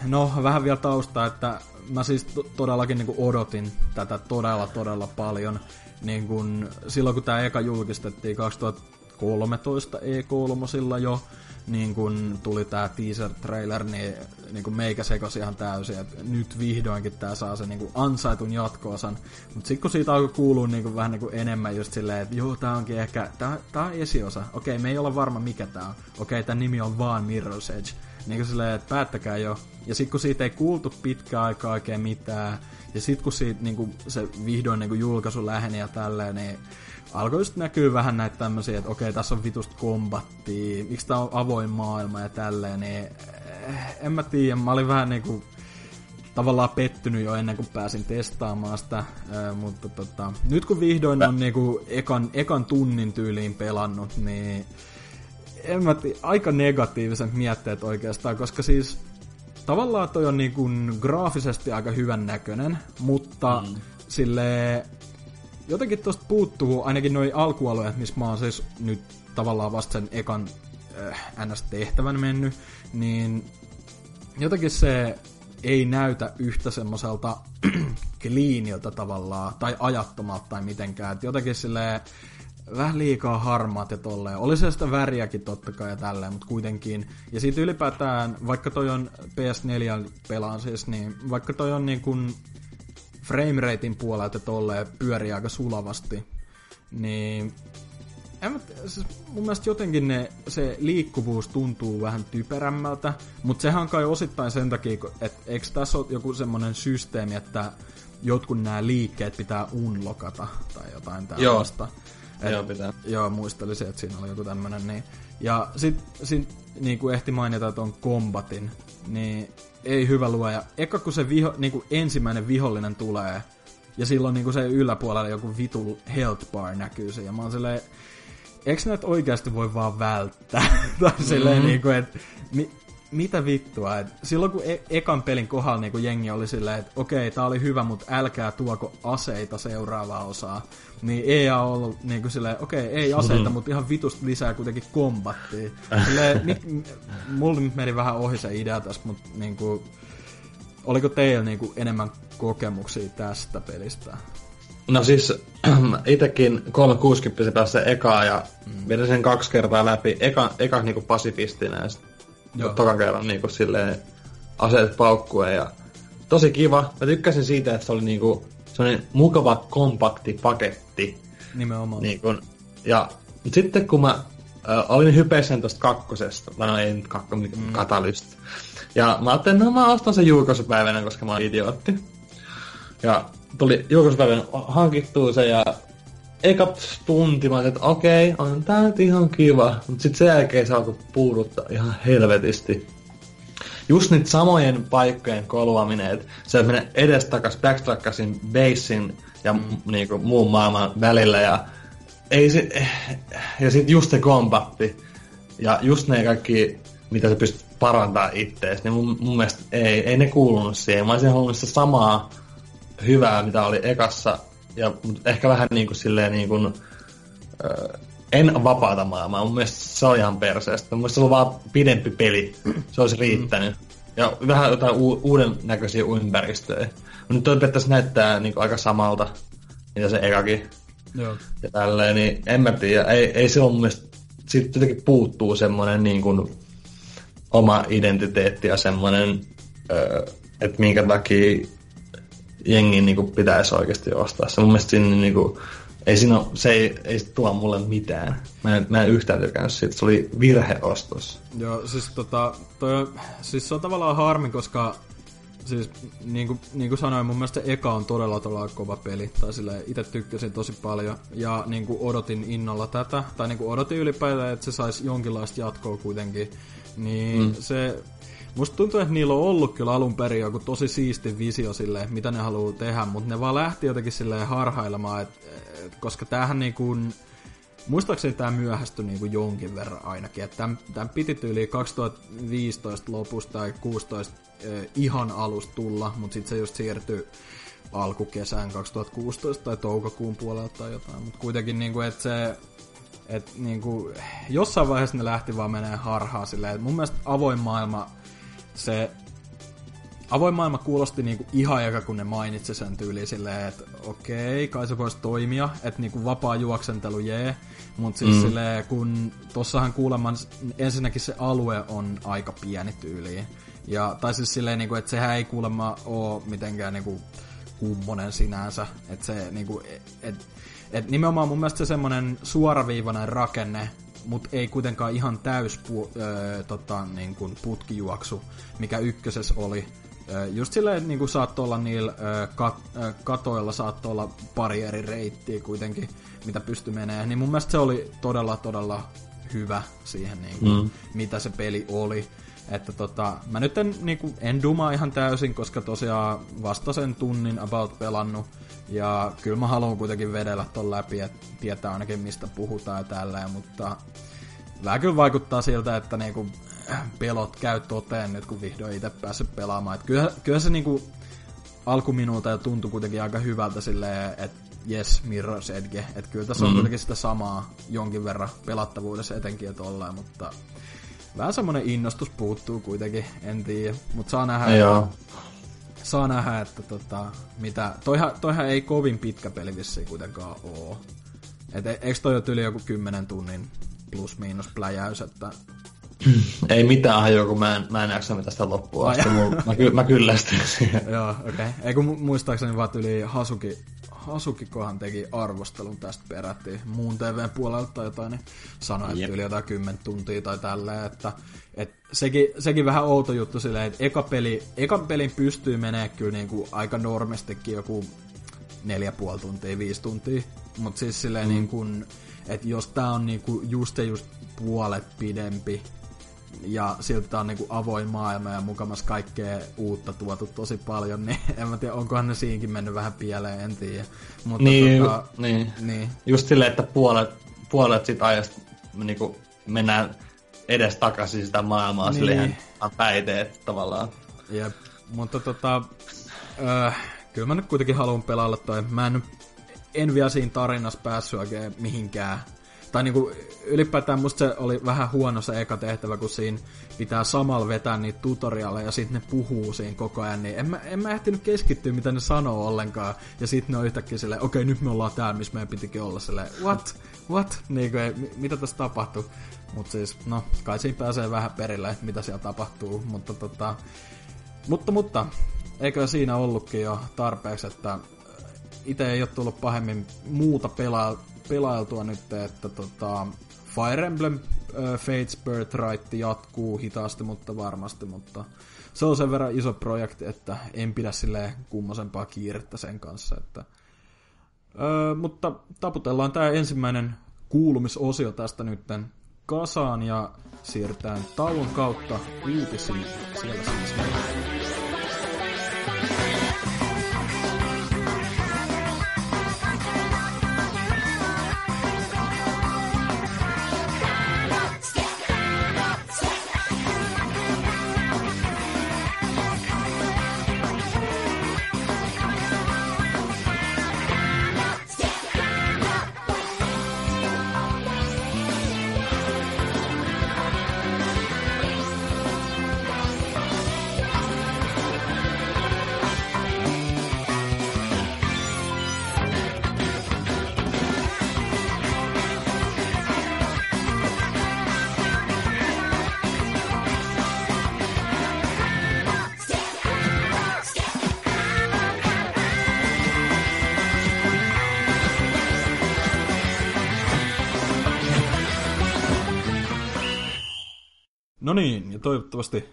no vähän vielä taustaa, että mä siis to- todellakin niin odotin tätä todella todella paljon. Niin kun, silloin kun tämä eka julkistettiin 2013 E3 jo, niin kun tuli tää teaser trailer, niin, niin kun meikä sekosi ihan täysin, että nyt vihdoinkin tää saa sen niin kun ansaitun jatkoosan. Mutta sitten kun siitä alkoi kuulua niin kun vähän niin kun enemmän just silleen, että joo, tää onkin ehkä, tää on esiosa. Okei, me ei olla varma mikä tää on. Okei, tää nimi on vaan Mirror's Edge. Niin kuin silleen, että päättäkää jo. Ja sitten kun siitä ei kuultu pitkään aikaa oikein mitään, ja sitten kun siitä niin kuin, se vihdoin niin kuin julkaisu läheni ja tälleen, niin alkoi just näkyy vähän näitä tämmöisiä, että okei, tässä on vitusta kombattia, miksi tää on avoin maailma ja tälleen, niin eh, en mä tiedä, mä olin vähän niinku tavallaan pettynyt jo ennen kuin pääsin testaamaan sitä, äh, mutta tota, nyt kun vihdoin on niinku ekan, ekan tunnin tyyliin pelannut, niin en mä tii, aika negatiiviset mietteet oikeastaan, koska siis tavallaan toi on niinku graafisesti aika hyvän näköinen, mutta mm. sille jotenkin tosta puuttuu ainakin noi alkualueet, missä mä oon siis nyt tavallaan vasta sen ekan äh, NS-tehtävän mennyt, niin jotenkin se ei näytä yhtä semmoiselta cleanilta tavallaan, tai ajattomalta tai mitenkään. Et jotenkin silleen vähän liikaa harmaat ja tolleen. Oli se sitä väriäkin totta kai ja tälleen, mutta kuitenkin. Ja siitä ylipäätään, vaikka toi on PS4 pelaan siis, niin vaikka toi on niin kuin frameratein puolelta tolleen pyörii aika sulavasti, niin en siis mun mielestä jotenkin ne, se liikkuvuus tuntuu vähän typerämmältä, mutta sehän on kai osittain sen takia, että eikö tässä ole joku semmoinen systeemi, että jotkut nämä liikkeet pitää unlokata tai jotain tällaista. Et- Joo, pitää. Joo, muistelisin, että siinä oli joku tämmönen. Niin. Ja sit, sit niin kuin ehti mainita ton kombatin, niin ei hyvä luoja. Eka kun se viho, niin kuin ensimmäinen vihollinen tulee, ja silloin niin kuin se yläpuolella joku vitul health bar näkyy se, ja mä oon silleen, eikö näitä oikeasti voi vaan välttää? tai silleen Mm-hmm. niin kuin, että mi, mitä vittua, et silloin kun e- ekan pelin kohdalla niin jengi oli silleen, että okei, tää oli hyvä, mutta älkää tuoko aseita seuraavaa osaa, niin EA on ollut niin kuin silleen, okei, ei aseita, Mm-hmm. mutta ihan vitusti lisää kuitenkin kombattia. Silleen, mit, mulla nyt meni vähän ohi se idea tässä, mutta niin kuin, oliko teillä niin kuin enemmän kokemuksia tästä pelistä? No siis itekin 360 päässä ekaa ja mm. vedin sen kaksi kertaa läpi. Eka, eka niinku pasifistina ja sitten Joo. toka kerran niinku silleen aseet paukkuen ja tosi kiva. Mä tykkäsin siitä, että se oli niinku sellainen mukava kompakti paketti. Nimenomaan. Niin kun, ja mut sitten kun mä äh, olin hypeissä tosta kakkosesta, tai no ei nyt kakko, mm. katalyst. Ja mä ajattelin, no mä ostan sen julkaisupäivänä, koska mä oon idiootti. Ja tuli julkaisupäivänä hankittua se ja eka tunti mä että okei, on tää nyt ihan kiva. Mut sit sen jälkeen se alkoi puuduttaa ihan helvetisti. Just niitä samojen paikkojen kolvaminen, että se menee edestakas, backtrackasin, basin ja mm. niinku, muun maailman välillä ja ei se, ja sit just se kompatti ja just ne kaikki, mitä sä pystyt parantaa ittees, niin mun, mun mielestä ei, ei ne kuulunut siihen. Mä olisin halunnut sitä samaa hyvää, mitä oli ekassa, ja ehkä vähän niin kuin silleen niin kuin, äh, en vapaata maailmaa. Mun mielestä se on ihan perseestä. Mun mielestä se on vaan pidempi peli. Se olisi riittänyt. Ja vähän jotain u- uuden näköisiä ympäristöjä. Mutta nyt toi periaatteessa näyttää niin aika samalta, mitä se ekakin. Joo. Ja tälleen, niin en mä tiedä. Ei, ei se on mun mielestä, siitä jotenkin puuttuu semmoinen niin kuin oma identiteetti ja semmoinen, öö, että minkä takia jengin niin kuin pitäisi oikeasti ostaa se. Mun mielestä siinä, niin kuin, ei siinä ole, se ei, ei tuo mulle mitään. Mä en, mä en yhtään tykännyt siitä. Se oli virheostos. Joo, siis, tota, toi, siis se on tavallaan harmi, koska siis niin kuin, niin kuin sanoin, mun mielestä se eka on todella todella kova peli. Tai sille itse tykkäsin tosi paljon. Ja niin kuin odotin innolla tätä. Tai niin kuin odotin ylipäätään, että se saisi jonkinlaista jatkoa kuitenkin. Niin mm. se Musta tuntuu, että niillä on ollut kyllä alun perin joku tosi siisti visio sille, mitä ne haluaa tehdä, mutta ne vaan lähti jotenkin silleen harhailemaan, et, et, koska tämähän niinku, muistaakseni tämä myöhästyi niinku jonkin verran ainakin, että tämän, tämän piti yli 2015 lopusta tai 16 eh, ihan alusta tulla, mutta sitten se just siirtyi alkukesään 2016 tai toukokuun puolella tai jotain, mutta kuitenkin niinku, että se et niinku, jossain vaiheessa ne lähti vaan menee harhaa silleen, että mun mielestä avoin maailma se avoin maailma kuulosti niinku ihan eka, kun ne mainitsi sen tyyliin silleen, että okei, kai se voisi toimia, että niinku vapaa juoksentelu jee, mutta siis mm. silleen, kun tossahan kuulemma ensinnäkin se alue on aika pieni tyyliin, ja, tai siis silleen, niinku, että sehän ei kuulemma ole mitenkään niinku kummonen sinänsä, että se niinku, et, et nimenomaan mun mielestä se semmonen suoraviivainen rakenne, mutta ei kuitenkaan ihan täys pu, ö, tota, niin kuin putkijuoksu, mikä ykkösessä oli. Ö, just silleen, niin kuin saattoi olla niillä ö, kat, ö, katoilla saattoi olla pari eri reittiä kuitenkin, mitä pysty menee. Niin mun mielestä se oli todella, todella hyvä siihen, niin kuin, mm. mitä se peli oli. Että tota, mä nyt en, niin kuin, en dumaa ihan täysin, koska tosiaan vasta sen tunnin about pelannut. Ja kyllä mä haluan kuitenkin vedellä ton läpi, että tietää ainakin mistä puhutaan ja tälleen, mutta vähän kyllä vaikuttaa siltä, että niinku pelot käy toteen nyt, kun vihdoin itse päässyt pelaamaan. Et kyllä, kyllä se niinku alkuminuuta tuntui kuitenkin aika hyvältä silleen, että yes, Mirror's Edge. Että kyllä tässä on mm. kuitenkin sitä samaa jonkin verran pelattavuudessa etenkin ja tolleen, mutta vähän semmonen innostus puuttuu kuitenkin, en tiedä. Mutta saa nähdä, Joo. Saa nähdä, että tota, mitä, toihan, toihan ei kovin pitkä peli vissiin kuitenkaan oo. Et e- eikö toi ole yli joku 10 tunnin plus miinus pläjäys, että ei mitään hajoa, kun mä en, mä en jaksa mitä sitä loppua asti. mä, ky, mä kyllästyn siihen. Joo, okei. Okay. Ei kun muistaakseni vaan yli Hasuki, Hasukikohan teki arvostelun tästä perättiin muun TVn puolelta tai jotain, niin sanoi, että yep. yli jotain 10 tuntia tai tälleen, että et sekin, sekin vähän outo juttu silleen, että eka, peli, eka pelin pystyy menee kyllä niinku aika normistikin joku neljä puoli tuntia, viisi tuntia, mutta siis silleen mm. niin kuin, että jos tää on niinku just ja just puolet pidempi, ja silti tää on niinku avoin maailma ja mukamas kaikkea uutta tuotu tosi paljon, niin en mä tiedä, onkohan ne siinkin mennyt vähän pieleen, en tiedä. Mutta niin, tota, niin. niin. Just silleen, että puolet, puolet sit ajasta niinku mennään edes takaisin sitä maailmaa niin. silleen päiteet tavallaan. Jep, mutta tota, äh, kyllä mä nyt kuitenkin haluan pelailla toi. Mä en, en vielä siinä tarinassa päässyt oikein mihinkään tai niinku, ylipäätään musta se oli vähän huono se eka tehtävä, kun siinä pitää samalla vetää niitä tutoriaaleja ja sitten ne puhuu siinä koko ajan, niin en mä, en mä ehtinyt keskittyä, mitä ne sanoo ollenkaan. Ja sitten ne on yhtäkkiä silleen, okei, okay, nyt me ollaan täällä, missä meidän pitikin olla silleen, what, what, niinku, ei, mitä tässä tapahtuu. Mutta siis, no, kai siinä pääsee vähän perille, mitä siellä tapahtuu, mutta tota, mutta, mutta, eikö siinä ollutkin jo tarpeeksi, että itse ei ole tullut pahemmin muuta pelaa, pelailtua nyt, että tota, Fire Emblem uh, Fates Birthright jatkuu hitaasti, mutta varmasti, mutta se on sen verran iso projekti, että en pidä sille kummosempaa kiirettä sen kanssa, että Öö, mutta taputellaan tämä ensimmäinen kuulumisosio tästä nytten kasaan ja siirrytään tauon kautta uutisiin. Siellä siis mennään. Toivottavasti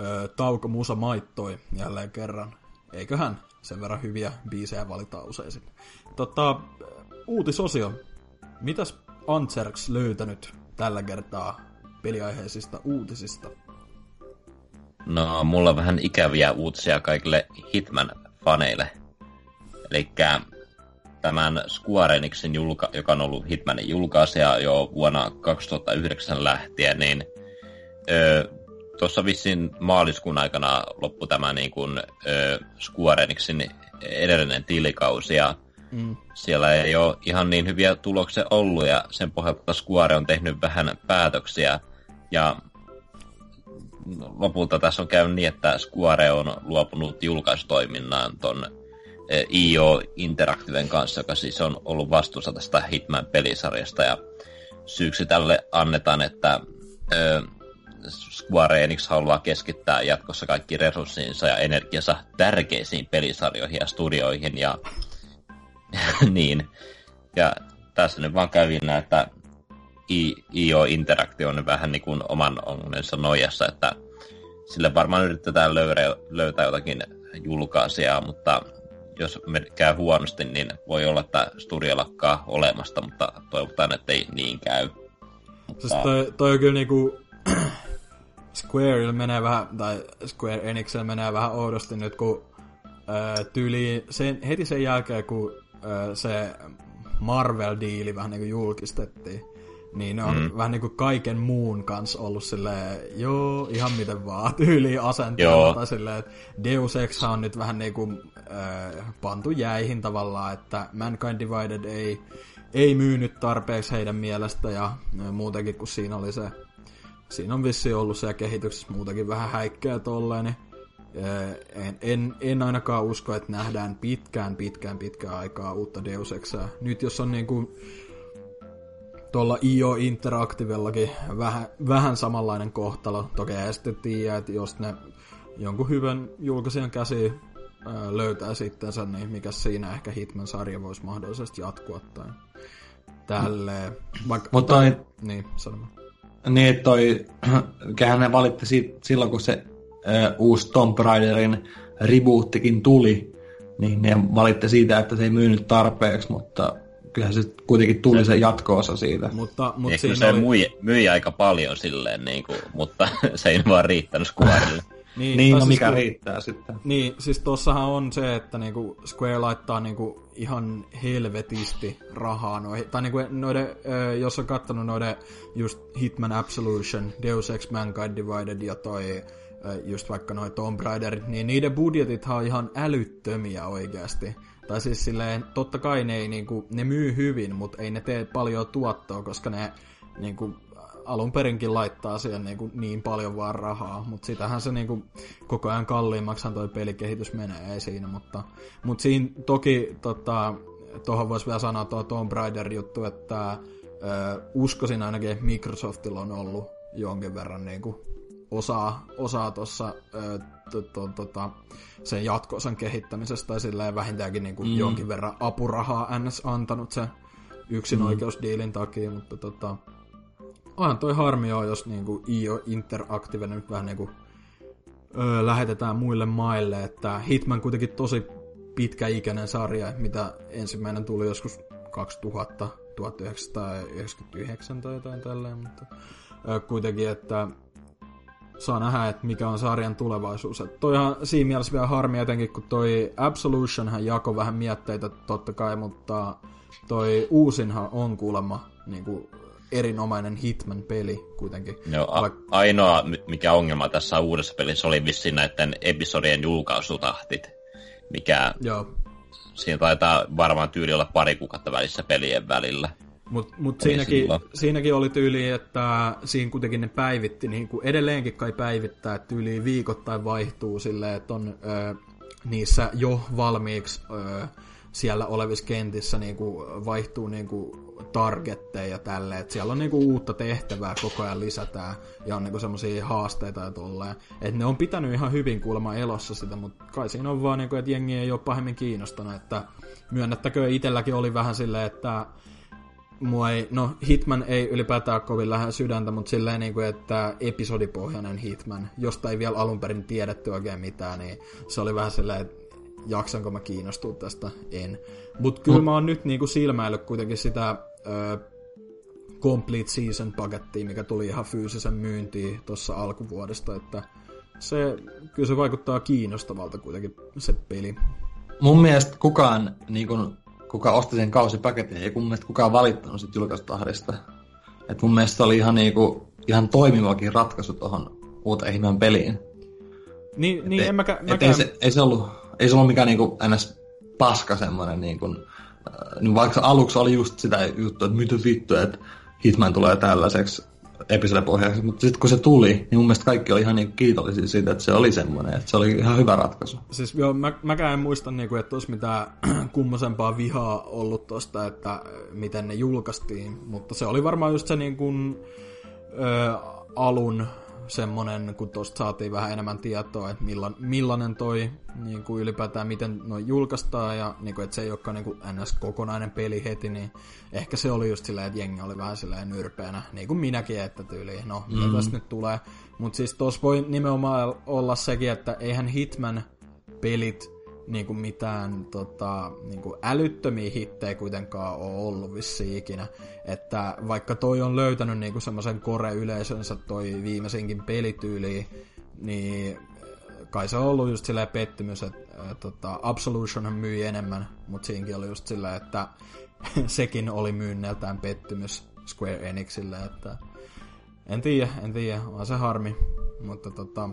ö, Tauko Musa maittoi jälleen kerran. Eiköhän sen verran hyviä biisejä valita usein. Tota, uutisosio. Mitäs Antserks löytänyt tällä kertaa peliaiheisista uutisista? No, mulla on vähän ikäviä uutisia kaikille Hitman-faneille. Eli tämän Square Enixin, julka- joka on ollut Hitmanin julkaisija jo vuonna 2009 lähtien, niin tuossa vissiin maaliskuun aikana loppui tämä niin kuin, ö, Square Enixin edellinen tilikausi ja mm. siellä ei ole ihan niin hyviä tuloksia ollut ja sen pohjalta Square on tehnyt vähän päätöksiä ja lopulta tässä on käynyt niin, että Square on luopunut julkaisutoiminnaan ton IO Interactiven kanssa, joka siis on ollut vastuussa tästä Hitman-pelisarjasta ja syyksi tälle annetaan, että ö, Square Enix haluaa keskittää jatkossa kaikki resurssinsa ja energiansa tärkeisiin pelisarjoihin ja studioihin ja niin. Ja tässä nyt vaan kävi näin, että IO Interactive on vähän niin kuin oman onnensa nojassa, että sille varmaan yritetään löytää, löytää jotakin julkaisijaa, mutta jos me käy huonosti, niin voi olla, että studio lakkaa olemasta, mutta toivotaan, että ei niin käy. Mutta... Siis toi, toi on kyllä niinku Square menee vähän, tai Square Enixillä menee vähän oudosti nyt, kun tyyli sen, heti sen jälkeen, kun se Marvel-diili vähän niin kuin julkistettiin, niin ne on mm. vähän niin kuin kaiken muun kanssa ollut silleen, joo, ihan miten vaan, tyyli asenteella, tai silleen, että Deus Ex on nyt vähän niin kuin äh, pantu jäihin tavallaan, että Mankind Divided ei, ei myynyt tarpeeksi heidän mielestä, ja äh, muutenkin, kun siinä oli se siinä on vissi ollut siellä kehityksessä muutakin vähän häikkeä tolleen, niin en, en, en ainakaan usko, että nähdään pitkään, pitkään, pitkään aikaa uutta Deus Exaa. Nyt jos on niinku tuolla IO Interactivellakin vähän, vähän samanlainen kohtalo, toki ei sitten tiedä, että jos ne jonkun hyvän julkaisijan käsi löytää sittensä, niin mikä siinä ehkä Hitman-sarja voisi mahdollisesti jatkua tai tälleen. Vaikka, Mutta tai, niin, sanomaan. Niin, toi, kähän ne valitti siitä, silloin, kun se ö, uusi Tomb Raiderin rebootikin tuli, niin ne valitti siitä, että se ei myynyt tarpeeksi, mutta kyllähän se kuitenkin tuli se jatko-osa siitä. Mutta, mutta siinä se oli... myi, myi aika paljon silleen, niin kuin, mutta se ei vaan riittänyt Squarelle. Niin, niin no siis mikä kun, riittää sitten. Niin, siis tossahan on se, että niinku Square laittaa niinku ihan helvetisti rahaa noihin, tai niinku noiden, jos on kattonut noiden just Hitman Absolution, Deus Ex Mankind Divided ja toi just vaikka noin Tomb Raider, niin niiden budjetit on ihan älyttömiä oikeasti. Tai siis silleen, totta kai ne, ei, niinku, ne myy hyvin, mutta ei ne tee paljon tuottoa, koska ne niinku, alun perinkin laittaa siihen niin, kuin niin paljon vaan rahaa, mutta sitähän se niin kuin koko ajan kalliimmaksihan toi pelikehitys menee, ei siinä, mutta, mutta siinä toki tota, tuohon voisi vielä sanoa tuo Tomb Raider juttu, että ö, uskoisin ainakin, että Microsoftilla on ollut jonkin verran niin kuin osaa, osaa tuossa tota, sen jatkosan kehittämisestä tai silleen vähintäänkin niin kuin mm. jonkin verran apurahaa NS antanut sen yksin mm. oikeusdiilin takia, mutta tota, onhan toi harmi joo, jos niinku IO Interactive nyt vähän niinku öö, lähetetään muille maille, että Hitman kuitenkin tosi pitkäikäinen sarja, mitä ensimmäinen tuli joskus 2000, 1999 tai jotain tälleen, mutta kuitenkin, että saa nähdä, että mikä on sarjan tulevaisuus. Että toihan siinä mielessä vielä harmi jotenkin, kun toi Absolutionhan jako vähän mietteitä totta kai, mutta toi uusinhan on kuulemma niin kuin erinomainen Hitman-peli kuitenkin. Joo, a- Vaik- ainoa mikä ongelma tässä uudessa pelissä oli vissiin näiden episodien julkaisutahtit, mikä Joo. siinä taitaa varmaan tyyli olla pari kuukautta välissä pelien välillä. Mutta mut siinäkin, siinäkin oli tyyli, että siinä kuitenkin ne päivitti, niin kuin edelleenkin kai päivittää, että tyyli viikoittain vaihtuu silleen, että on ö, niissä jo valmiiksi ö, siellä olevissa kentissä niin kuin vaihtuu niin kuin targetteja ja tälleen, että siellä on niin kuin uutta tehtävää koko ajan lisätään ja on niin semmoisia haasteita ja tolleen. Että ne on pitänyt ihan hyvin kuulemma elossa sitä, mutta kai siinä on vaan, niin kuin, että jengi ei ole pahemmin kiinnostanut, että myönnettäkö itselläkin oli vähän silleen, että mua ei, no Hitman ei ylipäätään kovin lähellä sydäntä, mutta silleen niin kuin, että episodipohjainen Hitman, josta ei vielä alun perin tiedetty oikein mitään, niin se oli vähän silleen, että jaksanko mä kiinnostua tästä, en. Mutta kyllä mä oon nyt niinku silmäillyt kuitenkin sitä ö, Complete Season pakettia, mikä tuli ihan fyysisen myyntiin tuossa alkuvuodesta, että se, kyllä se vaikuttaa kiinnostavalta kuitenkin se peli. Mun mielestä kukaan niin kun kuka osti sen kausipaketin, ei mun mielestä kukaan valittanut sit julkaisutahdista. Et mun mielestä oli ihan, niinku, ihan toimivakin ratkaisu tuohon uuteen ihmeen peliin. Niin, niin et, en mäkä, mäkään... ei, se, ei, se ollut, ei se ollut mikään niinku ns. paska semmoinen, niinku, äh, niin vaikka aluksi oli just sitä juttua, että mitä vittu, että Hitman tulee tällaiseksi, episodipohjaksi, mutta sitten kun se tuli, niin mun mielestä kaikki oli ihan niin kiitollisia siitä, että se oli semmoinen, että se oli ihan hyvä ratkaisu. Siis joo, mä, mäkään en muista, niin kuin, että olisi mitään kummosempaa vihaa ollut tosta, että äh, miten ne julkaistiin, mutta se oli varmaan just se niin kuin, ö, alun semmonen, kun tuosta saatiin vähän enemmän tietoa, että millan, millainen toi niin kuin ylipäätään, miten noin julkaistaan ja niin kuin, että se ei olekaan niin kuin ns. kokonainen peli heti, niin ehkä se oli just silleen, että jengi oli vähän silleen nyrpeänä, niin kuin minäkin, että tyyli, no mitä mm. tästä nyt tulee. Mutta siis tuossa voi nimenomaan olla sekin, että eihän Hitman pelit niin kuin mitään tota, niin kuin älyttömiä hittejä kuitenkaan ole ollut vissiin ikinä. Että vaikka toi on löytänyt niin semmoisen kore-yleisönsä toi viimeisinkin pelityyli, niin kai se on ollut just silleen pettymys, että ää, tota, Absolution myi enemmän, mutta siinkin oli just silleen, että sekin oli myynneltään pettymys Square Enixille, että en tiedä, en tiedä, on se harmi, mutta tota,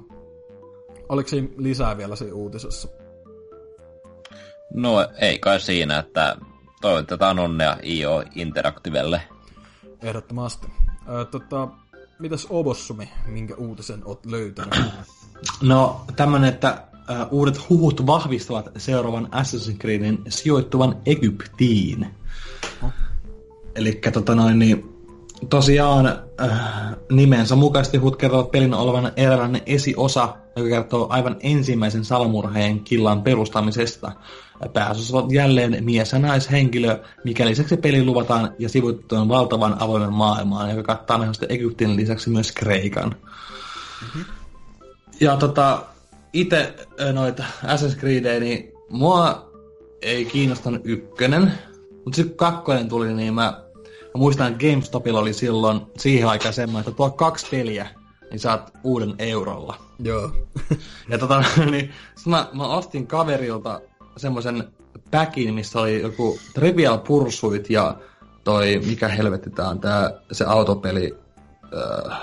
oliko siinä lisää vielä siinä uutisessa? No ei kai siinä, että toivotetaan onnea IO Interactivelle. Ehdottomasti. Ö, tota, mitäs Obossumi, minkä uutisen oot löytänyt? No tämmönen, että ö, uudet huhut vahvistavat seuraavan Assassin's Creedin sijoittuvan Egyptiin. Oh. Eli tota noin, niin tosiaan äh, nimensä mukaisesti hut kertovat pelin olevan eräänlainen esiosa, joka kertoo aivan ensimmäisen salmurheen killan perustamisesta. Pääosassa ovat jälleen mies- ja naishenkilö, mikä lisäksi peli luvataan ja sivuttuun valtavan avoimen maailmaan, joka kattaa mahdollisesti Egyptin lisäksi myös Kreikan. Mm-hmm. Ja tota, itse noita Assassin's Creedejä, niin mua ei kiinnostanut ykkönen, mutta sitten kakkonen tuli, niin mä, mä muistan, että GameStopilla oli silloin siihen aikaan semmoinen, että tuo kaksi peliä, niin saat uuden eurolla. Joo. ja tota, niin mä, mä ostin kaverilta semmoisen päkin, missä oli joku Trivial Pursuit ja toi, mikä helvetti tää on, tää, se autopeli, äh,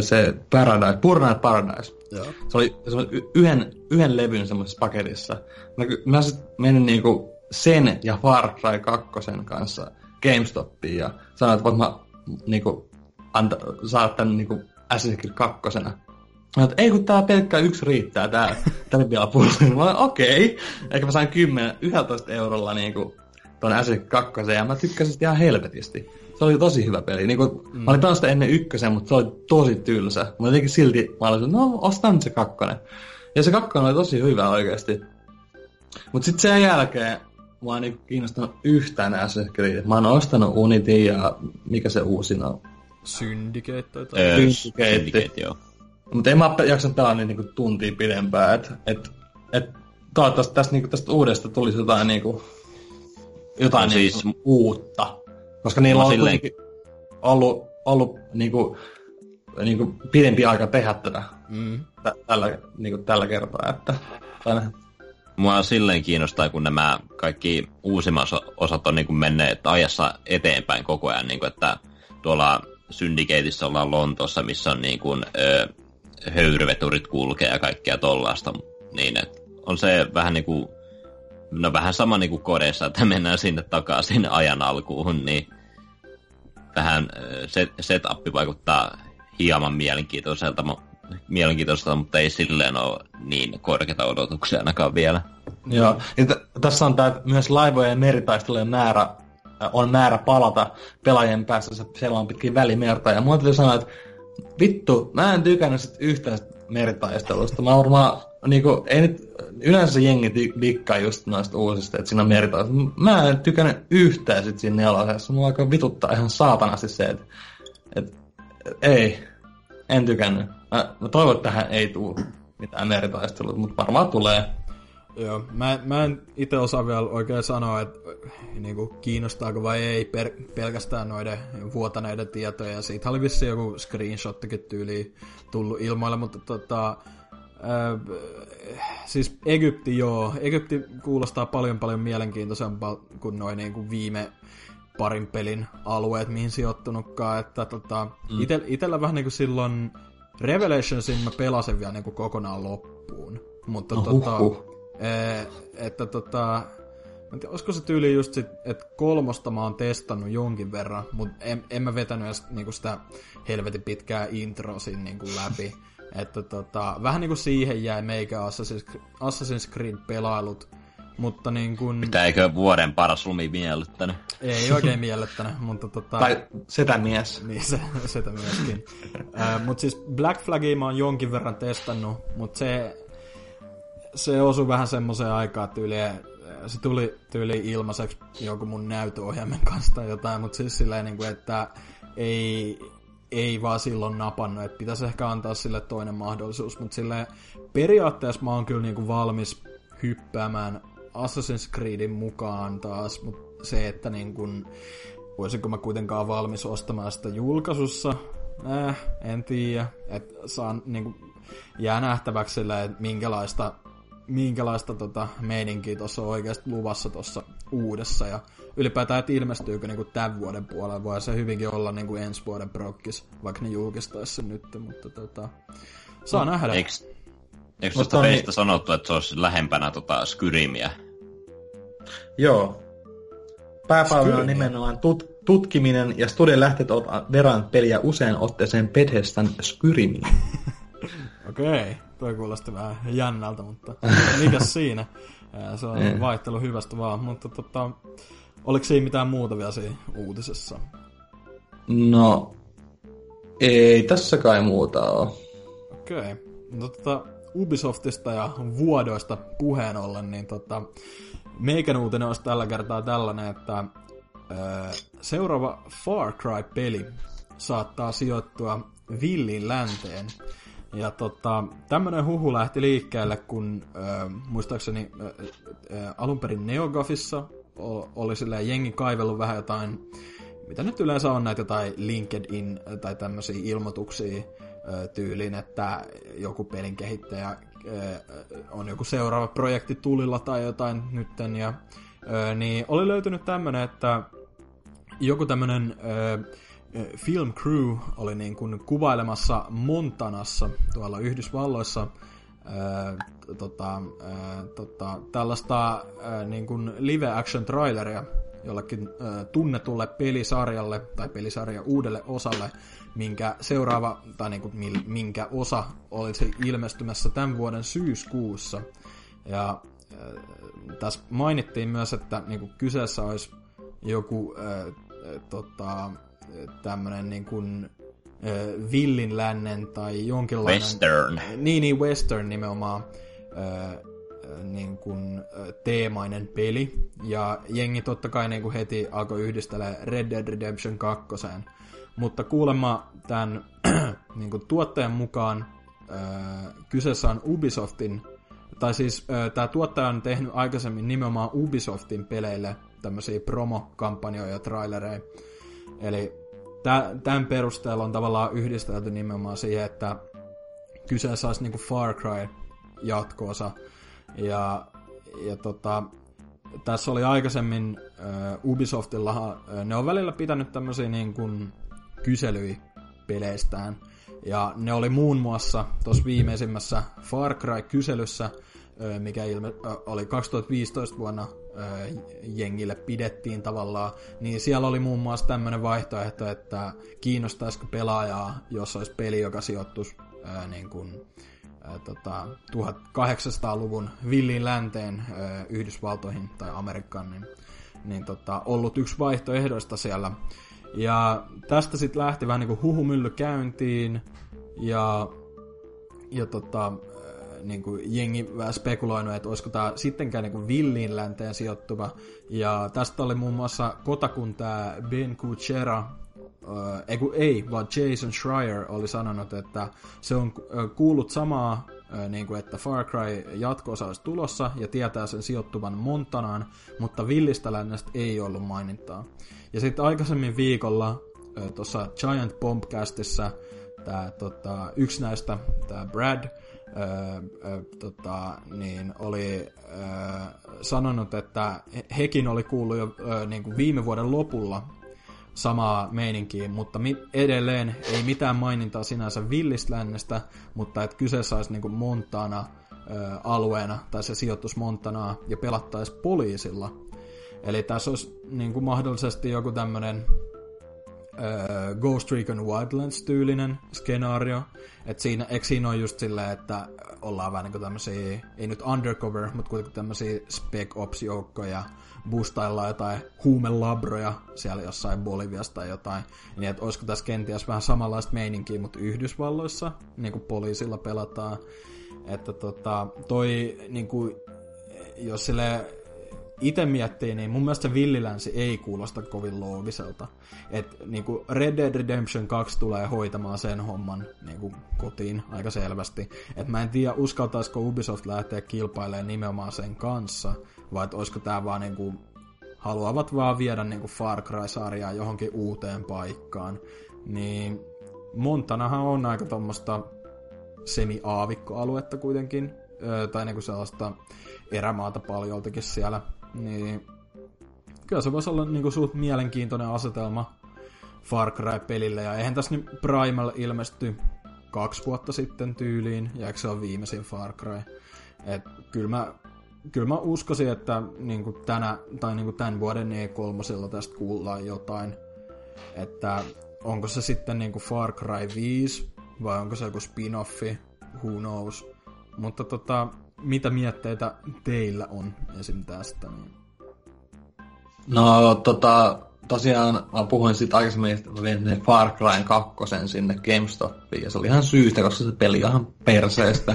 se Paradise, Burnout Paradise. Joo. Se oli yhden, yhden levyn semmoisessa paketissa. Mä, mä sitten menin niinku sen ja Far Cry 2 kanssa GameStopiin ja sanoin, että voit mä niinku, anta, saada tän niinku Assassin's Creed 2 Mä että ei kun tää pelkkä yksi riittää, tää, pulsi. Mä olen okei. Okay. Eikä mä sain 10, 11 eurolla niinku ton Assassin's 2 ja mä tykkäsin ihan helvetisti. Se oli tosi hyvä peli. Niin kuin, mm. Mä olin pelannut sitä ennen ykkösen, mutta se oli tosi tylsä. Mä jotenkin silti, mä olin no ostan se kakkonen. Ja se kakkonen oli tosi hyvä oikeasti. Mutta sitten sen jälkeen mä en niin kiinnostanut yhtään Assassin's Creed. Mä oon ostanut Unity ja mikä se uusin on? Syndicate tai Syndicate. Syndicate, joo. Mutta en mä jaksa pelaa niin, niin tuntia pidempään. Et, et, et, toivottavasti tästä, niinku, tästä uudesta tulisi jotain, niinku, jotain No siis, siis- niinku, uutta. Koska niillä No on silleen- ollut, ollut niinku, niinku, pidempi aika tehdä tätä Mm. tä, tällä, niinku, tällä kertaa. Että, tai, Mua silleen kiinnostaa, kun nämä kaikki uusimmat osa- osat on niin kuin menneet ajassa eteenpäin koko ajan, niin kuin, että tuolla Syndicateissa ollaan Lontoossa, missä on niin kuin, ö, höyryveturit kulkee ja kaikkea tollaista, niin että on se vähän niin kuin, no vähän sama niin kuin kodeissa, että mennään sinne takaisin ajan alkuun, niin tähän ö, set, setup vaikuttaa hieman mielenkiintoiselta, mielenkiintoiselta, mutta ei silleen ole niin korkeita odotuksia ainakaan vielä. Joo, ja t- tässä on tää, myös laivojen ja meritaistelujen määrä on määrä palata pelaajien päässä se- siellä on pitkin välimerta. Ja mua täytyy sanoa, että vittu, mä en tykännyt sit yhtään meritaistelusta. Mä varmaan, niinku, ei nyt, yleensä jengi dikkaa just noista uusista, että siinä on meritaistelu. Mä en tykännyt yhtään sit siinä nelosessa. Mua alkaa vituttaa ihan saatanasti se, että et, ei, en tykännyt. Mä, mä toivon, että tähän ei tule mitään meritaisteluita, mutta varmaan tulee. Joo, mä, mä en itse osaa vielä oikein sanoa, että niin kuin, kiinnostaako vai ei per, pelkästään noiden vuotaneiden tietoja. Siitä oli vissiin joku screenshottikin tyyliin tullut ilmoille, mutta tota, ää, siis Egypti joo, Egypti kuulostaa paljon paljon mielenkiintoisempaa kuin noin niin kuin viime parin pelin alueet, mihin sijoittunutkaan. Että tota, mm. ite, itellä vähän niin kuin silloin Revelationsin mä pelasin vielä niin kuin kokonaan loppuun. Mutta No, tota, huhhuh. Ee, että tota, mä en tiedä, olisiko se tyyli just sit, että kolmosta mä oon testannut jonkin verran, mutta en, en mä vetänyt edes niinku sitä helvetin pitkää intro siinä niinku läpi. Että tota, vähän niinku siihen jäi meikä Assassin's, Assassin's Creed pelailut, mutta niin kun, Eikö vuoden paras lumi miellyttänyt? ei oikein miellyttänyt, mutta tota... Tai setämies. Niin, se, sitä myöskin. äh, mutta siis Black Flagia mä oon jonkin verran testannut, mutta se, se osui vähän semmoiseen aikaan tyyliin, se tuli tyyli ilmaiseksi joku mun näytöohjelmen kanssa tai jotain, mutta siis silleen, niin kuin, että ei, ei vaan silloin napannut, että pitäisi ehkä antaa sille toinen mahdollisuus, mutta sille periaatteessa mä oon kyllä niin kuin valmis hyppäämään Assassin's Creedin mukaan taas, mutta se, että niin kuin, voisinko mä kuitenkaan valmis ostamaan sitä julkaisussa, äh, en tiedä, että saan niin kuin, jää nähtäväksi silleen, että minkälaista minkälaista tota meininkiä tuossa on oikeasti luvassa tuossa uudessa ja ylipäätään, että ilmestyykö niinku tämän vuoden puolella, voi se hyvinkin olla niinku ensi vuoden prokkis, vaikka ne julkistaisi sen nyt, mutta tota, saa no, nähdä. Eikö, tuosta niin- peistä sanottu, että se olisi lähempänä tota Skyrimiä? Joo. Pääpalvelu on nimenomaan tut- tutkiminen ja studien lähteet ovat verran peliä usein otteeseen Bethesdan Skyrimiin. Okei, toi kuulosti vähän jännältä, mutta mikäs siinä? Se on vaihtelu hyvästä vaan, mutta tota, oliko siinä mitään muuta vielä siinä uutisessa? No, ei tässä kai muuta ole. Okei. No tota, Ubisoftista ja vuodoista puheen ollen, niin tota, meikän uutinen olisi tällä kertaa tällainen, että ö, seuraava Far Cry-peli saattaa sijoittua villin länteen. Ja tota, tämmönen huhu lähti liikkeelle, kun ö, muistaakseni ö, ö, alun perin Neogafissa oli silleen jengi kaivellut vähän jotain mitä nyt yleensä on näitä jotain LinkedIn tai tämmöisiä ilmoituksia ö, tyyliin, että joku pelin kehittäjä ö, on joku seuraava projekti tulilla tai jotain nytten, ja ö, niin oli löytynyt tämmönen, että joku tämmönen ö, film crew oli niin kuin kuvailemassa Montanassa tuolla Yhdysvalloissa ö, tota, ö, tota, tällaista ö, niin kuin live action traileria jollekin ö, tunnetulle pelisarjalle tai pelisarjan uudelle osalle, minkä seuraava, tai niin kuin, minkä osa olisi ilmestymässä tämän vuoden syyskuussa. Ja ö, tässä mainittiin myös, että niin kuin kyseessä olisi joku ö, tota, tämmöinen niin kuin, villin lännen tai jonkinlainen... Western. Niin, niin, western nimenomaan niin kuin, teemainen peli. Ja jengi totta kai niin kuin heti alkoi yhdistellä Red Dead Redemption 2. Mutta kuulemma tämän niin kuin tuottajan mukaan kyseessä on Ubisoftin tai siis tämä tuottaja on tehnyt aikaisemmin nimenomaan Ubisoftin peleille tämmöisiä promokampanjoja ja trailereja. Eli tämän perusteella on tavallaan yhdistelty nimenomaan siihen, että kyseessä olisi niinku Far Cry jatkoosa. Ja, ja tota, tässä oli aikaisemmin uh, Ubisoftilla, uh, ne on välillä pitänyt tämmöisiä niin kuin kyselyjä peleistään. Ja ne oli muun muassa tuossa viimeisimmässä Far Cry-kyselyssä, uh, mikä ilme, uh, oli 2015 vuonna jengille pidettiin tavallaan, niin siellä oli muun muassa tämmöinen vaihtoehto, että kiinnostaisiko pelaajaa, jos olisi peli, joka sijoittuisi ää, niin kuin, ää, tota, 1800-luvun villiin länteen ää, Yhdysvaltoihin tai Amerikkaan, niin, niin tota, ollut yksi vaihtoehdoista siellä. Ja tästä sitten lähti vähän niin kuin huhumylly käyntiin, ja, ja tota, niin kuin jengi vähän spekuloinut, että olisiko tämä sittenkään niin kuin villiin länteen sijoittuva. Ja tästä oli muun muassa Kotakun tämä Ben Kuchera, äh, ei, ei, vaan Jason Schreier oli sanonut, että se on kuullut samaa, äh, niin kuin, että Far Cry jatkoosa olisi tulossa ja tietää sen sijoittuvan Montanaan, mutta villistä lännestä ei ollut mainintaa. Ja sitten aikaisemmin viikolla äh, tuossa Giant Bombcastissa tämä tota, yksi näistä, tämä Brad, öö, öö, tota, niin oli öö, sanonut, että hekin oli kuullut jo öö, niin kuin viime vuoden lopulla samaa meininkiä, mutta mi- edelleen ei mitään mainintaa sinänsä Villislännestä, mutta että kyseessä olisi niin kuin Montana öö, alueena, tai se sijoitus Montanaa, ja pelattaisi poliisilla. Eli tässä olisi niin kuin mahdollisesti joku tämmöinen äh, Ghost Recon Wildlands-tyylinen skenaario. Että siinä, siinä ole just silleen, että ollaan vähän niin tämmöisiä, ei nyt undercover, mutta kuitenkin tämmöisiä spec ops-joukkoja, bustaillaan jotain huumelabroja siellä jossain Boliviasta tai jotain, niin että olisiko tässä kenties vähän samanlaista meininkiä, mutta Yhdysvalloissa niin kuin poliisilla pelataan. Että tota, toi, niin kuin, jos sille itse miettii, niin mun mielestä villilänsi ei kuulosta kovin loogiselta. Et niinku Red Dead Redemption 2 tulee hoitamaan sen homman niinku kotiin aika selvästi. Et mä en tiedä, uskaltaisiko Ubisoft lähteä kilpailemaan nimenomaan sen kanssa, vai että olisiko tää vaan niinku haluavat vaan viedä niinku Far Cry-sarjaa johonkin uuteen paikkaan. Niin Montanahan on aika tuommoista semi-aavikkoaluetta kuitenkin, tai niinku sellaista erämaata paljoltakin siellä niin kyllä se voisi olla niinku suht mielenkiintoinen asetelma Far Cry-pelille. Ja eihän tässä nyt Primal ilmesty kaksi vuotta sitten tyyliin, ja eikö se ole viimeisin Far Cry. Et kyllä mä, kyllä mä uskoisin, että niinku tänä, tai niinku tämän vuoden E3 tästä kuullaan jotain. Että onko se sitten niinku Far Cry 5, vai onko se joku spin-offi, who knows. Mutta tota, mitä mietteitä teillä on esim. tästä? Niin? No tota, tosiaan mä puhuin siitä aikaisemmin, että mä vien Far Cry 2 sinne GameStopiin, ja se oli ihan syystä, koska se peli on ihan perseestä.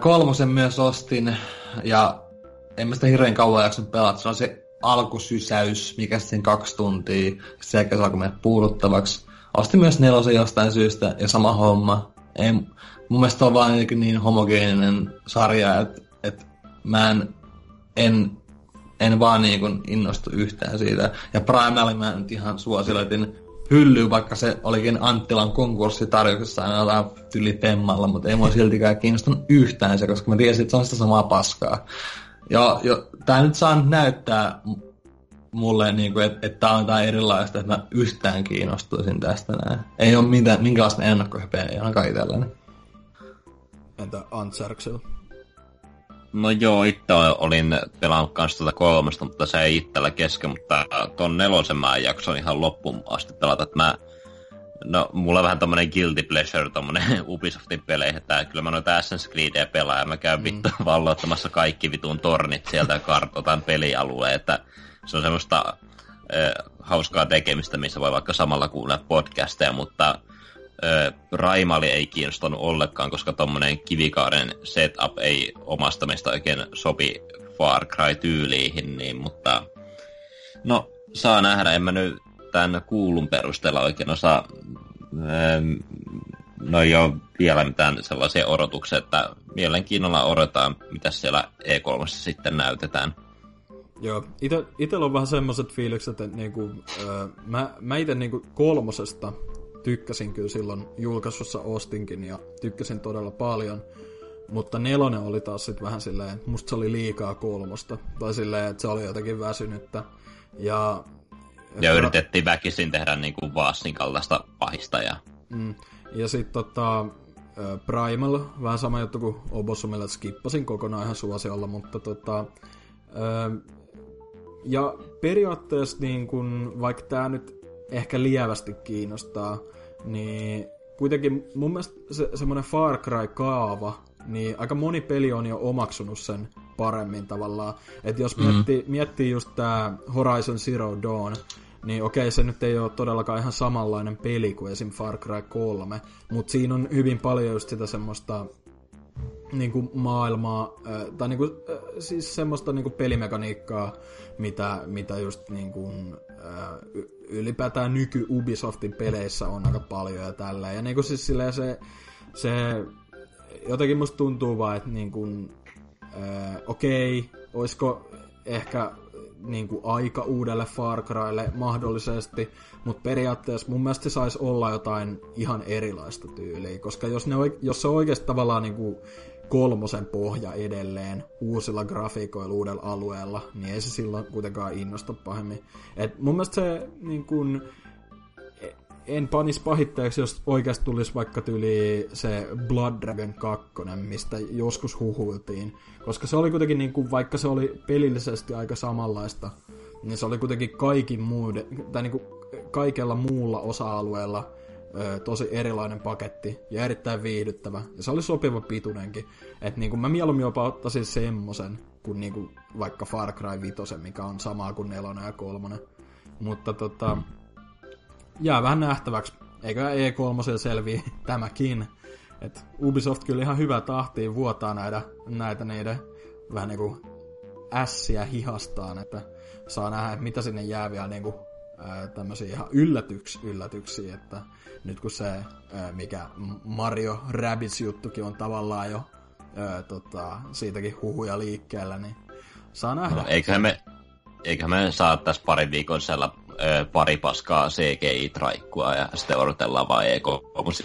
Kolmosen myös ostin, ja en mä sitä hirveän kauan jaksanut pelata. Se on se alkusysäys, mikä sitten kaksi tuntia, se alkoi mennä puuduttavaksi. Ostin myös nelosen jostain syystä, ja sama homma. Ei, mun mielestä on vaan niin homogeeninen sarja, että, että mä en, en, en vaan niin kuin innostu yhtään siitä. Ja Primal mä nyt ihan suosiloitin hyllyyn, vaikka se olikin Anttilan konkurssitarjouksessa aina jotain tyli pemmalla, mutta ei mua siltikään kiinnostunut yhtään se, koska mä tiesin, että se on sitä samaa paskaa. Ja jo, tää nyt saa näyttää mulle, niin että, että tämä on jotain erilaista, että mä yhtään kiinnostuisin tästä näin. Ei ole mitään, minkälaista ennakkohypeä, ainakaan itselläni. Entä Antsarksel? No joo, itse olin pelannut kanssa tuota kolmesta, mutta se ei itsellä kesken, mutta ton nelosen mä jakson ihan loppuun asti pelata, että mä No, mulla on vähän tommonen guilty pleasure tommonen Ubisoftin peleihin, että kyllä mä noita Assassin's Creedia pelaan ja mä käyn mm. vittu valloittamassa kaikki vitun tornit sieltä ja kartoitan pelialueen, että se on semmoista äh, hauskaa tekemistä, missä voi vaikka samalla kuunnella podcasteja, mutta Raimali ei kiinnostanut ollenkaan, koska tommonen kivikaaren setup ei omasta meistä oikein sopi Far Cry-tyyliihin, niin, mutta no, saa nähdä, en mä nyt tämän kuulun perusteella oikein osaa no ei ole vielä mitään sellaisia odotuksia, että mielenkiinnolla odotetaan, mitä siellä E3 sitten näytetään. Joo, ite, itellä on vähän semmoiset fiilikset, että niinku, ö, mä, mä itse niinku kolmosesta tykkäsin kyllä silloin julkaisussa ostinkin ja tykkäsin todella paljon. Mutta nelonen oli taas sitten vähän silleen, musta se oli liikaa kolmosta. Tai silleen, että se oli jotenkin väsynyttä. Ja, ja yritettiin väkisin tehdä niinku Vaasin kaltaista pahista. Ja, mm, ja sitten tota, Primal, vähän sama juttu kuin Obosumilla, skippasin kokonaan ihan suosiolla, mutta tota, ja periaatteessa niin kun, vaikka tämä nyt ehkä lievästi kiinnostaa, niin kuitenkin mun mielestä se, semmoinen Far Cry-kaava, niin aika moni peli on jo omaksunut sen paremmin tavallaan. Että jos mm. miettii, miettii just tää Horizon Zero Dawn, niin okei, se nyt ei ole todellakaan ihan samanlainen peli kuin esim. Far Cry 3, mutta siinä on hyvin paljon just sitä semmoista niin kuin maailmaa, tai niin kuin, siis semmoista niin kuin pelimekaniikkaa, mitä, mitä just niin kuin, ylipäätään nyky Ubisoftin peleissä on aika paljon ja tällä. Ja niin kuin siis se, se jotenkin musta tuntuu vaan, että niin kuin, okei, okay, olisiko ehkä niin kuin aika uudelle Far Crylle mahdollisesti, mutta periaatteessa mun mielestä se saisi olla jotain ihan erilaista tyyliä, koska jos, ne, jos se oikeasti tavallaan niin kuin kolmosen pohja edelleen uusilla grafiikoilla uudella alueella, niin ei se silloin kuitenkaan innosta pahemmin. Et mun mielestä se niin kun, en panis pahitteeksi, jos oikeasti tulisi vaikka tyli se Blood Dragon 2, mistä joskus huhuiltiin. Koska se oli kuitenkin, niin kuin, vaikka se oli pelillisesti aika samanlaista, niin se oli kuitenkin kaikin muuden, tai niin kuin kaikella muulla osa-alueella tosi erilainen paketti ja erittäin viihdyttävä. Ja se oli sopiva pituinenkin. Että niin mä mieluummin jopa ottaisin semmosen kuin niinku vaikka Far Cry 5, mikä on samaa kuin nelonen ja kolmonen. Mutta tota, jää vähän nähtäväksi. Eikä E3 selviä tämäkin. Et Ubisoft kyllä ihan hyvä tahtiin vuotaa näitä, näitä niiden vähän niinku ässiä hihastaan, että saa nähdä, mitä sinne jää vielä niinku, tämmöisiä ihan yllätyks, yllätyksiä, että nyt kun se, mikä Mario Rabbids juttukin on tavallaan jo ää, tota, siitäkin huhuja liikkeellä, niin saa nähdä. No, eiköhän me, eiköhän me saa tässä parin viikon pari paskaa CGI-traikkua ja sitten odotellaan vaan ek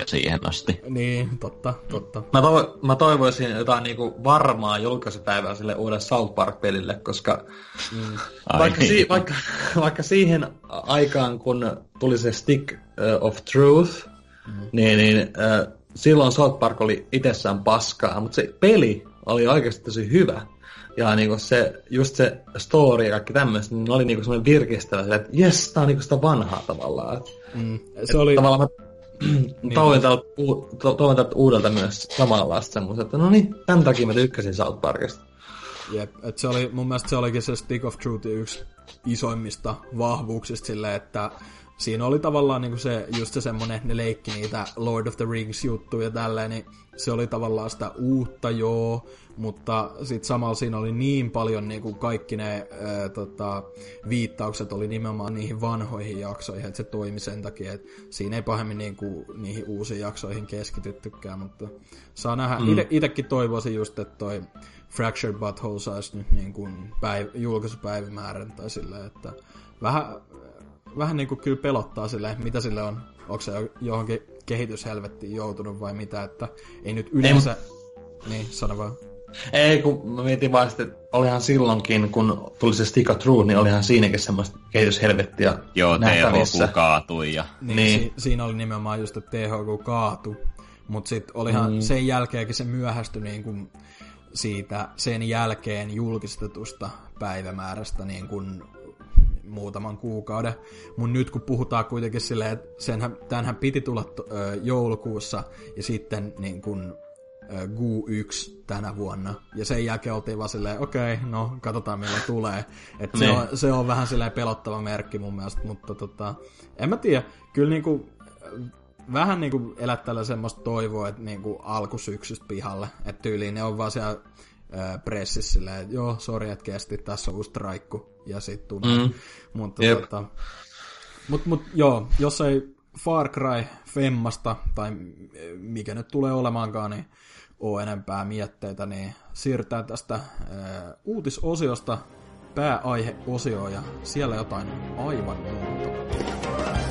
siihen asti. Niin, totta, totta. Mä, toivo, mä toivoisin jotain niinku varmaa julkaisupäivää sille uudelle South Park-pelille, koska mm. vaikka, si- vaikka, vaikka siihen aikaan, kun tuli se Stick of Truth, mm. niin, niin äh, silloin South Park oli itsessään paskaa, mutta se peli oli oikeasti tosi hyvä. Ja niinku se, just se story ja kaikki tämmöistä, niin oli niinku semmoinen virkistävä, että jes, tää on niinku sitä vanhaa tavallaan. Mm. Se oli... Tavallaan mä niin. toivon, tältä, to, toivon tältä uudelta myös samanlaista semmoista, että no niin, tämän takia mä tykkäsin South Parkista. Jep, että se oli, mun mielestä se olikin se Stick of Truth yksi isoimmista vahvuuksista silleen, että siinä oli tavallaan niinku se, just se semmonen, ne leikki niitä Lord of the Rings juttuja ja tälleen, niin se oli tavallaan sitä uutta joo, mutta sitten samalla siinä oli niin paljon niin kuin kaikki ne ää, tota, viittaukset oli nimenomaan niihin vanhoihin jaksoihin, että se toimi sen takia, että siinä ei pahemmin niin kuin, niihin uusiin jaksoihin keskityttykään, mutta saa nähdä. Mm. Itekin toivoisin just, että toi Fractured Butthole saisi nyt niin kuin päiv- julkaisupäivämäärän tai silleen, että vähän, vähän niin kuin kyllä pelottaa silleen, mitä sille on, onko se johonkin kehityshelvettiin joutunut vai mitä, että ei nyt yleensä... Ei, niin, sano vaan. Ei, kun mä mietin vaan että olihan silloinkin, kun tuli se Stick of Truth, niin olihan siinäkin semmoista kehityshelvettiä Joo, THQ kaatui ja... Niin, niin. Si- siinä oli nimenomaan just, että THQ kaatui. Mutta sitten olihan mm. sen jälkeenkin se myöhästyi niin kuin siitä sen jälkeen julkistetusta päivämäärästä niin kuin muutaman kuukauden. Mun nyt kun puhutaan kuitenkin silleen, että senhän, tämänhän piti tulla ö, joulukuussa ja sitten niin kun, ö, GU1 tänä vuonna. Ja sen jälkeen oltiin vaan silleen, okei, okay, no katsotaan milloin tulee. Et se, niin. on, se on vähän silleen pelottava merkki mun mielestä, mutta tota, en mä tiedä, kyllä niinku vähän niinku elättällä semmoista toivoa, että niinku alkusyksystä pihalle. Että tyyliin ne on vaan siellä pressissä silleen, että joo, sori, että kesti, tässä on uusi traikku, ja sit tulee. Mm. Mutta, tota, mut, mut, joo, jos ei Far Cry Femmasta, tai mikä nyt tulee olemaankaan, niin ole enempää mietteitä, niin siirrytään tästä ää, uutisosiosta pääaiheosioon, ja siellä jotain aivan muuta.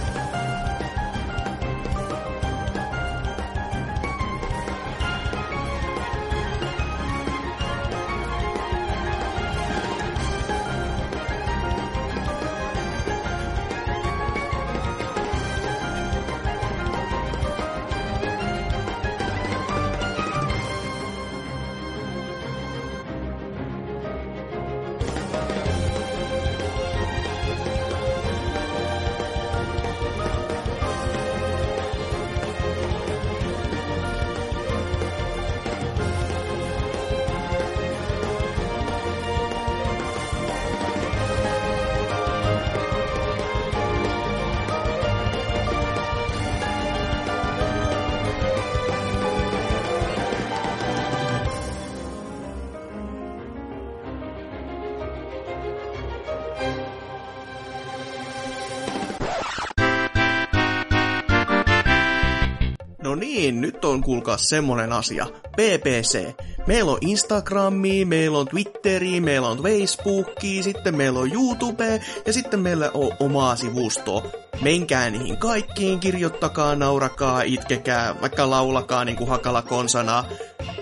Kuulkaa semmonen asia. PPC. Meillä on Instagrami, meillä on Twitteri, meillä on Facebooki, sitten meillä on YouTube ja sitten meillä on omaa sivustoa. Menkää niihin kaikkiin, kirjoittakaa, naurakaa, itkekää, vaikka laulakaa niin kuin hakala konsana.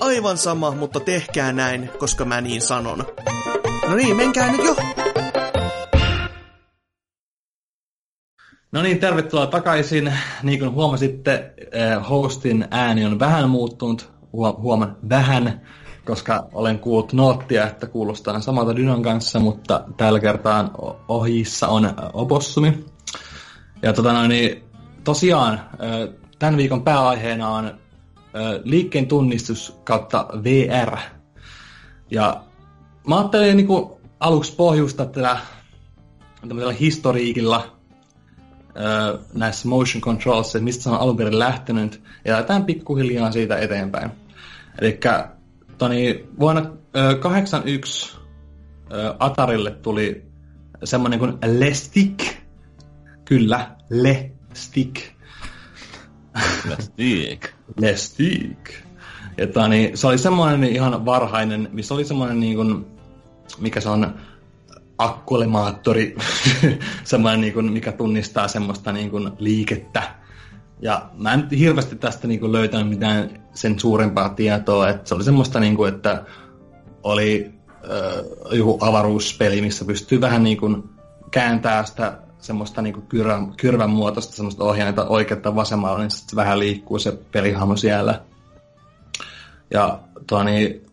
Aivan sama, mutta tehkää näin, koska mä niin sanon. No niin, menkää nyt jo! No niin, tervetuloa takaisin. Niin kuin huomasitte, eh, hostin ääni on vähän muuttunut. Huoman vähän, koska olen kuullut noottia, että kuulostaa samalta Dynon kanssa, mutta tällä kertaa ohjissa on opossumi. Ja tota noin, niin tosiaan eh, tämän viikon pääaiheena on eh, liikkeen tunnistus kautta VR. Ja mä ajattelin niin kuin aluksi pohjusta tätä tämmöisellä näissä motion controls, että mistä se on alun perin lähtenyt, ja lähdetään pikkuhiljaa siitä eteenpäin. Eli toni, vuonna 1981 Atarille tuli semmoinen kuin Lestik. Kyllä, Lestik. Lestik. Lestik. Ja tani, se oli semmoinen ihan varhainen, missä oli semmoinen niin kuin, mikä se on, akkulemaattori, semmoinen, niin kuin, mikä tunnistaa semmoista niin kuin, liikettä. Ja mä en hirveästi tästä niin kuin, löytänyt mitään sen suurempaa tietoa, että se oli semmoista, niin kuin, että oli äh, joku avaruuspeli, missä pystyy vähän niin kuin, kääntämään sitä semmoista niin kuin, kyrvän, kyrvän muotoista semmoista ohjainta oikeutta vasemmalla, niin sitten vähän liikkuu se pelihahmo siellä. Ja tuo, niin,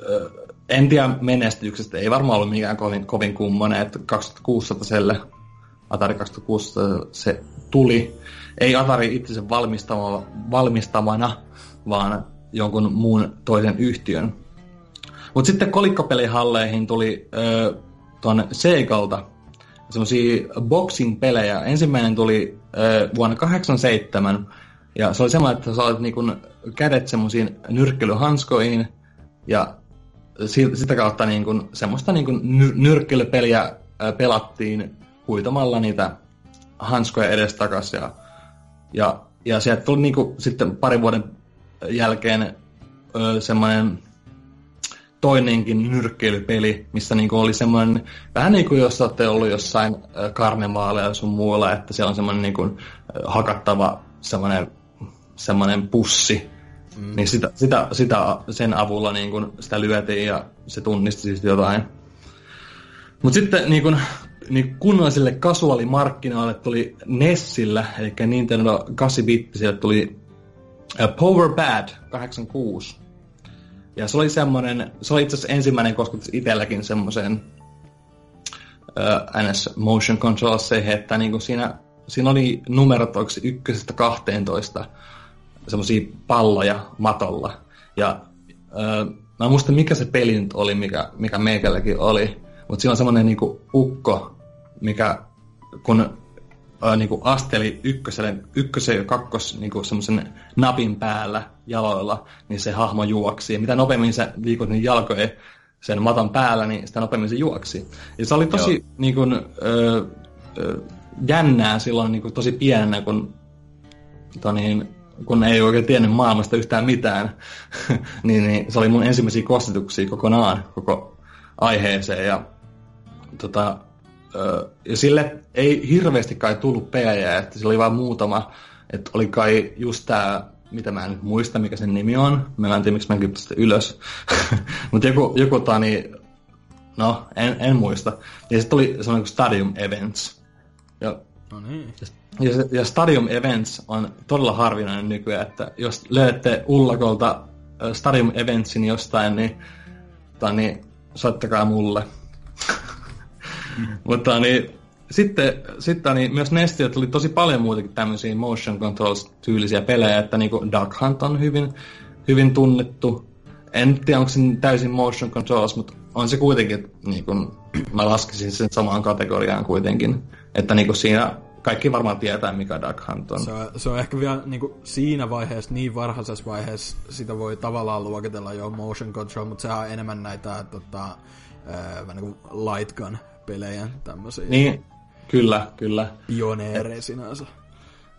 äh, en tiedä menestyksestä, ei varmaan ollut mikään kovin, kovin kummonen, että 2600 selle, Atari 2600 se tuli. Ei Atari itse valmistama, valmistamana, vaan jonkun muun toisen yhtiön. Mutta sitten kolikkopelihalleihin tuli tuon Segalta semmoisia boxing-pelejä. Ensimmäinen tuli ö, vuonna 87, ja se oli semmoinen, että sä olet niinku kädet semmoisiin nyrkkelyhanskoihin, ja sitä kautta niin kuin, semmoista niin kuin nyrkkelypeliä pelattiin huitamalla niitä hanskoja edestakas ja, ja, ja sieltä tuli niin kuin, sitten parin vuoden jälkeen semmoinen toinenkin nyrkkeilypeli, missä niinku oli semmoinen, vähän niin kuin jos olette ollut jossain karnevaaleja sun muualla, että siellä on semmoinen niinku hakattava semmoinen, semmoinen pussi, Mm. Niin sitä, sitä, sitä, sen avulla niin kun sitä lyötiin ja se tunnisti siis jotain. Mutta sitten niin kun, niin kunnallisille kasuaalimarkkinoille tuli Nessillä, eli Nintendo 8-bittisille tuli Power Bad 86. Ja se oli semmoinen, se oli itse asiassa ensimmäinen kosketus itselläkin semmoiseen NS Motion Controlseihin, että niin siinä, siinä oli numerot ykkösestä 12 semmoisia palloja matolla. Ja öö, mä en muista mikä se peli nyt oli, mikä, mikä meikälläkin oli, mutta siinä on semmoinen niinku ukko, mikä kun öö, niinku asteli ykköselle, ykkösen ja kakkos niinku semmoisen napin päällä jaloilla, niin se hahmo juoksi. Ja mitä nopeammin sä liikut niin jalkojen sen maton päällä, niin sitä nopeammin se juoksi. Ja se oli tosi niin kuin, öö, öö, jännää silloin niin kuin, tosi pienenä, kun to niin, kun ei oikein tiennyt maailmasta yhtään mitään, niin, niin, se oli mun ensimmäisiä kostituksia kokonaan koko aiheeseen. Ja, tota, ja sille ei hirveästi kai tullut PJ, että sillä oli vain muutama, että oli kai just tämä mitä mä en nyt muista, mikä sen nimi on. Mä en tiedä, miksi mä en sitä ylös. Mutta joku, joku tani, no, en, en muista. Ja sitten tuli semmoinen kuin Stadium Events. Ja, no niin. Ja, ja Stadium Events on todella harvinainen nykyään, että jos löydätte Ullakolta Stadium Eventsin jostain, niin, niin soittakaa mulle. Mutta niin, sitten, sitten niin myös Nestiö tuli tosi paljon muutakin tämmöisiä motion controls-tyylisiä pelejä, että niin kuin Duck Hunt on hyvin, hyvin tunnettu. En tiedä, onko se täysin motion controls, mutta on se kuitenkin, niin kuin, mä laskisin sen samaan kategoriaan kuitenkin. Että niin kuin siinä kaikki varmaan tietää, mikä Duck Hunt on. Se on, se on ehkä vielä niin kuin siinä vaiheessa, niin varhaisessa vaiheessa, sitä voi tavallaan luokitella jo motion control, mutta sehän on enemmän näitä tota, äh, niin kuin light gun pelejä tämmöisiä. Niin, Kyllä, kyllä. Pioneereja sinänsä.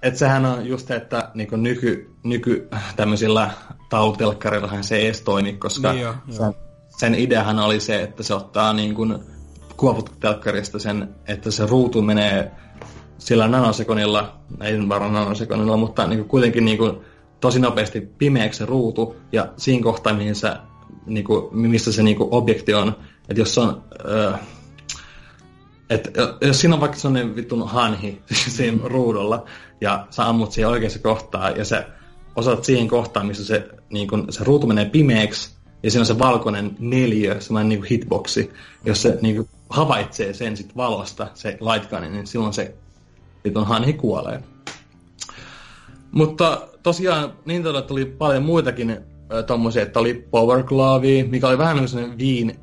Et sehän on just, että niin nyky, nyky tämmöisillä tautelkkarillahan se ei edes toimi, koska niin jo, sen, jo. sen ideahan oli se, että se ottaa niin kuin kuoputtelkkarista sen, että se ruutu menee sillä nanosekonilla, ei varmaan nanosekonilla, mutta niin kuin kuitenkin niin kuin tosi nopeasti pimeäksi se ruutu, ja siinä kohtaa, mihin se, niin kuin, missä se niin kuin objekti on, että jos on, äh, et, jos siinä on vaikka sellainen vittun hanhi siinä mm. ruudulla, ja sä ammut siihen oikeassa kohtaa, ja sä osaat siihen kohtaan, missä se, niin kun, se ruutu menee pimeäksi, ja siinä on se valkoinen neljö, semmoinen niin hitboxi, jos se niin kuin, havaitsee sen sit valosta, se lightgun, niin silloin se vitun hanhi kuolee. Mutta tosiaan Nintendo tuli paljon muitakin äh, tommosia, että oli Power Glove, mikä oli vähän sellainen viin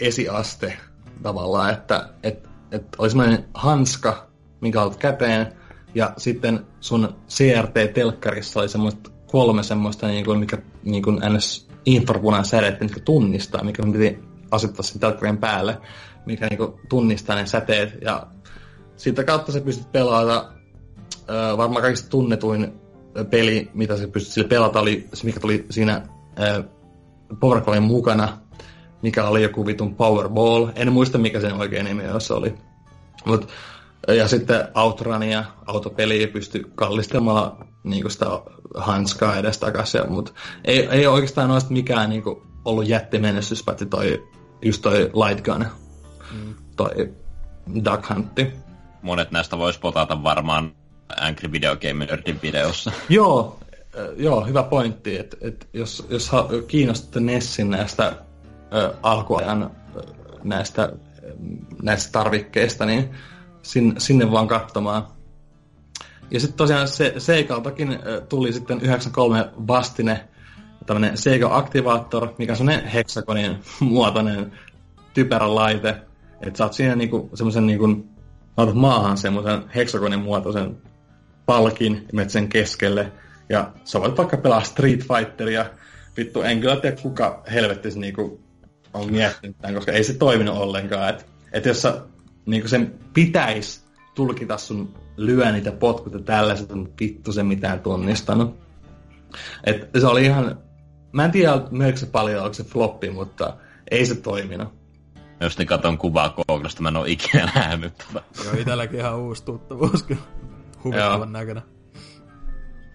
esiaste tavallaan, että, että että oli semmoinen hanska, minkä olet käteen, ja sitten sun CRT-telkkarissa oli semmoista kolme semmoista, niin kuin, mikä niin kuin ns. infrapunan sädeet, mitkä tunnistaa, mikä piti asettaa sen telkkarin päälle, mikä niin kuin, tunnistaa ne säteet, ja siitä kautta sä pystyt pelaamaan äh, varmaan kaikista tunnetuin peli, mitä sä pystyt sille pelata, oli se, mikä tuli siinä äh, Powercallin mukana, mikä oli joku vitun Powerball. En muista, mikä sen oikein nimi jos oli. Mut, ja sitten Outrania, autopeliä pystyi kallistamaan niin sitä hanskaa edes takaisin. Mutta ei, ei oikeastaan noista mikään niin kuin, ollut jättimenestys, paitsi toi, just toi Light Gun, mm. toi Duck Huntti. Monet näistä voisi potata varmaan Angry Video Game Nerdin videossa. Joo, joo, hyvä pointti, että et jos, jos kiinnostatte Nessin näistä ö, alkuajan näistä, näistä tarvikkeista, niin sinne, sinne vaan katsomaan. Ja sitten tosiaan se, Seikaltakin tuli sitten 93 vastine tämmöinen Sega Activator, mikä on semmoinen heksakonin muotoinen typerä laite. Että saat siinä niinku semmoisen niinku, laitat maahan semmoisen heksakonin muotoisen palkin ja menet sen keskelle. Ja sä voit vaikka pelaa Street Fighteria. Vittu, en kyllä tiedä kuka helvettis niinku on miettinyt tämän, koska ei se toiminut ollenkaan. Että et jos sä, niin sen pitäisi tulkita sun lyönnit ja potkut ja tällaiset, on vittu se mitään tunnistanut. Et se oli ihan, mä en tiedä, se paljon, onko se floppi, mutta ei se toiminut. Jos niin katon kuvaa Googlesta, mä en ole ikinä nähnyt tota. Joo, itselläkin ihan uusi tuttavuus kyllä. Huvittavan näköinen.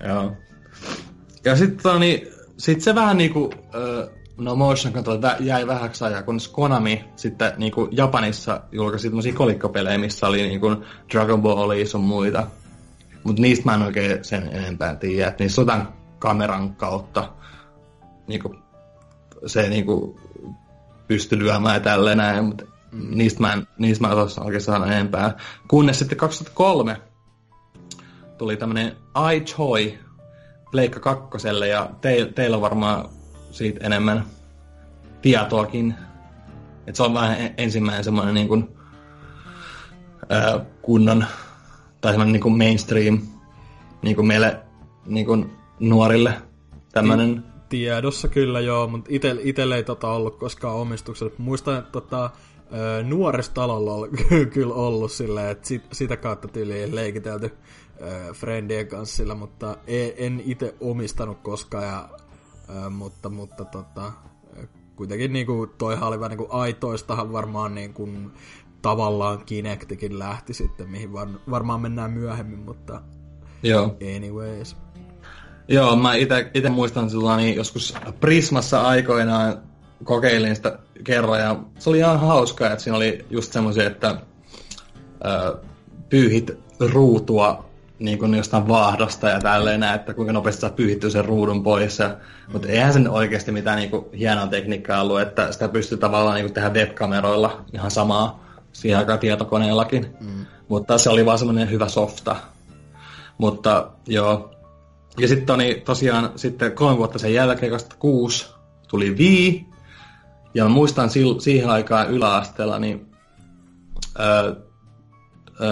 Joo. Ja sitten niin, sit se vähän niinku, No motion control jäi vähäksi ajaa, kun Konami sitten niin kuin Japanissa julkaisi tämmöisiä kolikkopelejä, missä oli niin kuin Dragon Ball sun muita. Mutta niistä mä en oikein sen enempää tiedä, että niissä sotan kameran kautta niin kuin, se niin kuin, pystyi lyömään ja tälleen näin, mutta mm. niistä mä en, niistä mä en osaa oikein saada enempää. Kunnes sitten 2003 tuli tämmönen iChoi Pleikka kakkoselle ja te, teillä on varmaan siitä enemmän tietoakin. Et se on vähän ensimmäinen semmoinen niin kuin, ää, kunnon tai semmoinen niin kuin mainstream niin kuin meille niin kuin nuorille tämmöinen. Tiedossa kyllä joo, mutta ite, itelle ei tota ollut koskaan omistuksella. Muistan, että tota, nuorestalolla on kyllä ollut silleen, että sit, sitä kautta tyyliin leikitelty ö, friendien kanssa sillä, mutta en, en itse omistanut koskaan, ja, ö, mutta, mutta tota, kuitenkin niin kuin toihan oli vähän niin kuin aitoistahan varmaan niin kuin, tavallaan Kinectikin lähti sitten, mihin var, varmaan mennään myöhemmin, mutta Joo. anyways. Joo, mä ite muistan sillä niin joskus Prismassa aikoinaan kokeilin sitä kerran ja se oli ihan hauskaa, että siinä oli just semmoisia, että ö, pyyhit ruutua niin kuin jostain vaahdosta ja tälleen näin, että kuinka nopeasti saa pyyhittyä sen ruudun pois. Ja, mutta eihän sen oikeasti mitään niin kuin, hienoa tekniikkaa ollut, että sitä pystyy tavallaan niin kuin, tehdä webkameroilla ihan samaa siihen aikaan tietokoneellakin. Mm. Mutta se oli vaan semmoinen hyvä softa. Mutta joo. Ja sitten niin, tosiaan sitten kolme vuotta sen jälkeen, 2006, tuli Wii. Ja muistan siihen aikaan yläasteella, niin öö,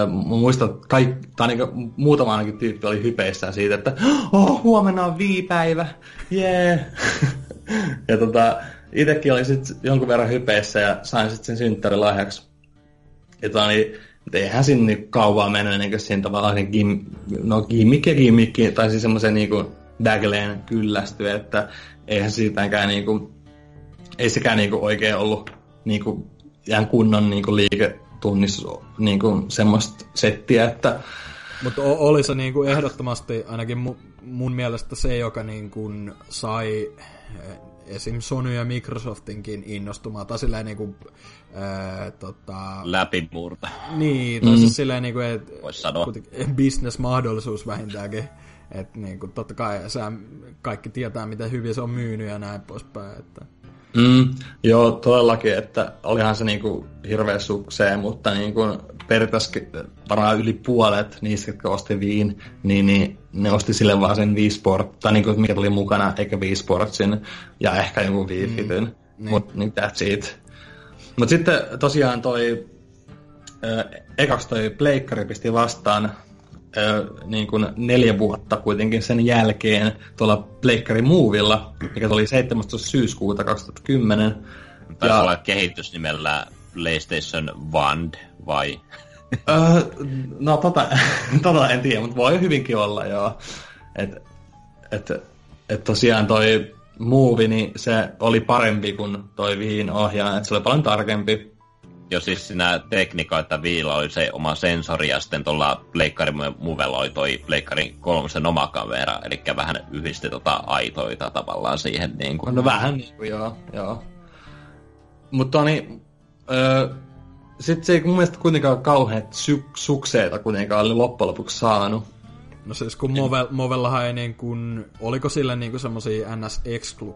mä muistan, että kaik, tai niin muutama ainakin tyyppi oli hypeissään siitä, että oh, huomenna on viipäivä, jee. Yeah. ja tota, itekin oli sitten jonkun verran hypeissä ja sain sitten sen synttärilahjaksi. Ja tota, niin, eihän sinne kauan mennyt ennen kuin siinä tavallaan sen gim, no gimmikki ja gimmikki, tai siis semmoisen niinku Dagleen kyllästyi, että eihän siitäkään niinku, ei sekään niinku oikein ollut niinku ihan kunnon niinku liike tunnissa niin kuin semmoista settiä, että... Mutta oli se niin kuin ehdottomasti ainakin mu, mun mielestä se, joka niin kuin sai eh, esim. Sony ja Microsoftinkin innostumaan, tai silleen niin ää, tota... Läpimurta. Niin, tai mm. siis silleen niin kuin, että business-mahdollisuus vähintäänkin. Että niin kuin, totta kai sä, kaikki tietää, miten hyvin se on myynyt ja näin poispäin. Että... Mm, joo, todellakin, että olihan se niinku hirveä sukseen, mutta niinku periaatteessa varmaan yli puolet niistä, jotka osti Viin, niin, niin ne osti sille vaan sen Wii Sport, tai niinku, mikä tuli mukana, eikä Wii Sportsin, ja ehkä joku Wii mm, Fitin, niin. mutta niin that's it. Mutta sitten tosiaan toi, äh, ekaksi toi Pleikkari pisti vastaan niin kuin neljä vuotta kuitenkin sen jälkeen tuolla Pleikkari Movilla, mikä tuli 17. syyskuuta 2010. Taisi ja... olla kehitys nimellä PlayStation Wand vai? öö, no tota, tota en tiedä, mutta voi hyvinkin olla joo. Et, et, et tosiaan toi Move, niin se oli parempi kuin toi Viin ohjaaja, että se oli paljon tarkempi jo siis siinä tekniikka, että Viilla oli se oma sensori ja sitten tuolla Pleikkarin Movella oli toi Pleikkarin kolmosen oma kamera, eli vähän yhdisti tota aitoita tavallaan siihen. Niin kuin. No vähän niin kuin, joo, joo. Mutta niin, öö, sitten se ei mun mielestä kuitenkaan kauhean sy- sukseita kuitenkaan oli loppujen lopuksi saanut. No siis kun Movel, Movellahan ei niin kuin, oliko sillä niin kuin semmosia ns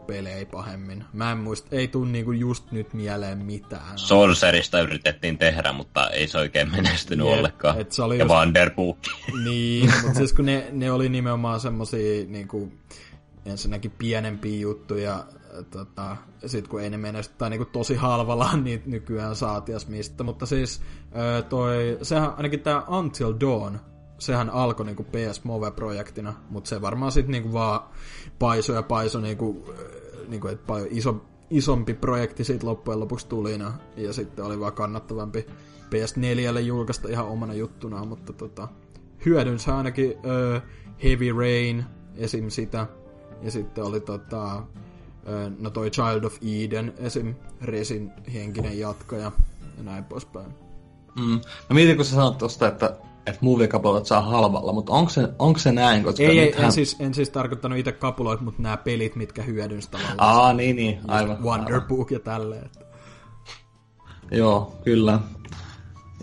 pelejä pahemmin? Mä en muista, ei tuu niin kuin just nyt mieleen mitään. Sorcerista yritettiin tehdä, mutta ei se oikein menestynyt Jep, ollenkaan. Et se oli ja just... Vanderbook. Niin, mutta siis kun ne, ne oli nimenomaan semmosia niin kuin, ensinnäkin pienempiä juttuja, tota, sit kun ei ne menesty, tai niinku tosi halvalla niin nykyään saatias mistä, mutta siis toi, sehän ainakin tämä Until Dawn sehän alkoi niinku PS Move-projektina, mutta se varmaan sitten niinku vaan paisoi ja paisoi, niinku, äh, niinku, että paljon iso, isompi projekti siitä loppujen lopuksi tuli, ja sitten oli vaan kannattavampi PS4 julkaista ihan omana juttuna, mutta tota, hyödynsä ainakin uh, Heavy Rain, esim. sitä, ja sitten oli tota, uh, no toi Child of Eden, esim. Resin henkinen jatkaja, ja näin poispäin. Mm. No mietin, kun sä sanot tosta, että että movie-kapuloita saa halvalla, mutta onko se, onko se näin? Koska ei, nythän... en, siis, en siis tarkoittanut itse kapuloita, mutta nämä pelit, mitkä hyödynsi tavallaan. Aa, niin, niin, aivan. Wonderbook ja tälleen. Joo, kyllä.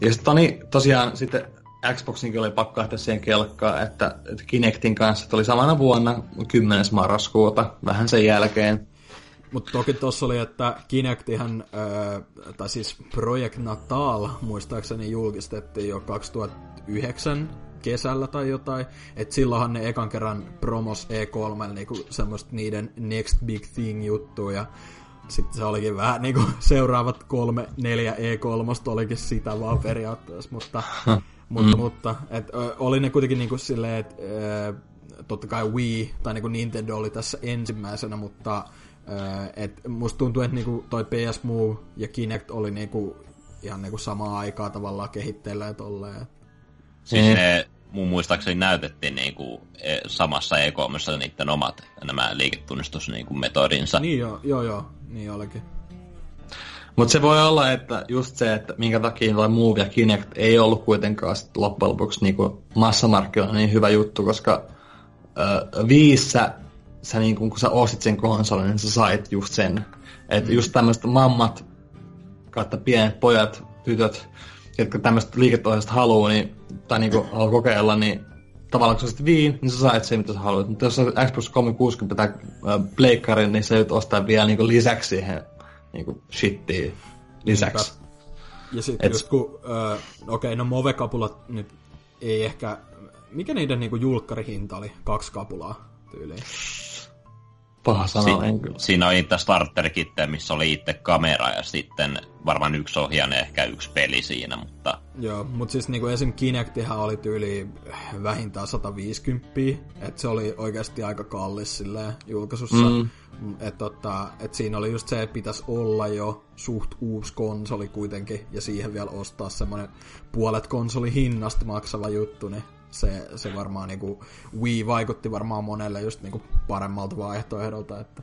Ja sitten niin, tosiaan sitten Xboxinkin oli pakko lähteä siihen kelkkaan, että, että Kinectin kanssa tuli samana vuonna 10. marraskuuta, vähän sen jälkeen. Mutta toki tuossa oli, että Kinectihan, äh, tai siis Project Natal muistaakseni julkistettiin jo 2009 kesällä tai jotain. Että silloinhan ne ekan kerran promos E3 niinku semmoista niiden next big thing juttuja. Ja sitten se olikin vähän niinku seuraavat kolme, neljä E3 olikin sitä vaan periaatteessa, mutta, mutta, mm. mutta et, oli ne kuitenkin niinku silleen, että totta kai Wii tai niinku Nintendo oli tässä ensimmäisenä, mutta et musta tuntuu, että niinku toi PS Move ja Kinect oli niinku ihan niinku samaa aikaa tavallaan kehitteillä ja tolleen. Siis ne mun muistaakseni näytettiin niinku e, samassa e niiden omat nämä liiketunnistusmetodinsa. Niin joo, joo, joo, niin olikin. Mutta se voi olla, että just se, että minkä takia toi Move ja Kinect ei ollut kuitenkaan sit loppujen lopuksi niinku massamarkkinoilla niin hyvä juttu, koska ö, viissä sä niinku, kun sä ostit sen konsolin, niin sä sait just sen. Että mm. just tämmöiset mammat kautta pienet pojat, tytöt, jotka tämmöistä liiketoisesta haluaa, niin, tai niinku haluaa kokeilla, niin tavallaan kun sä ostit Viin, niin sä sait sen, mitä sä haluat. Mutta jos sä Xbox 360 tai Playcarin, niin sä nyt ostaa vielä niinku lisäksi siihen niinku shittiä lisäksi. Ja sitten just kun, äh, okei, okay, no Move-kapulat nyt ei ehkä, mikä niiden niinku julkkarihinta oli? Kaksi kapulaa tyyliin. Paha sana, si- en kyllä. Siinä oli niitä starter missä oli itse kamera ja sitten varmaan yksi ohjainen, ehkä yksi peli siinä, mutta... Joo, mutta siis niinku esim. Kinectihän oli tyyli vähintään 150, että se oli oikeasti aika kallis silleen julkaisussa. Mm. Että tota, et siinä oli just se, että pitäisi olla jo suht uusi konsoli kuitenkin, ja siihen vielä ostaa semmoinen puolet konsoli hinnasta maksava juttu, niin se, se varmaan niinku, Wii vaikutti varmaan monelle just niinku paremmalta vaihtoehdolta, että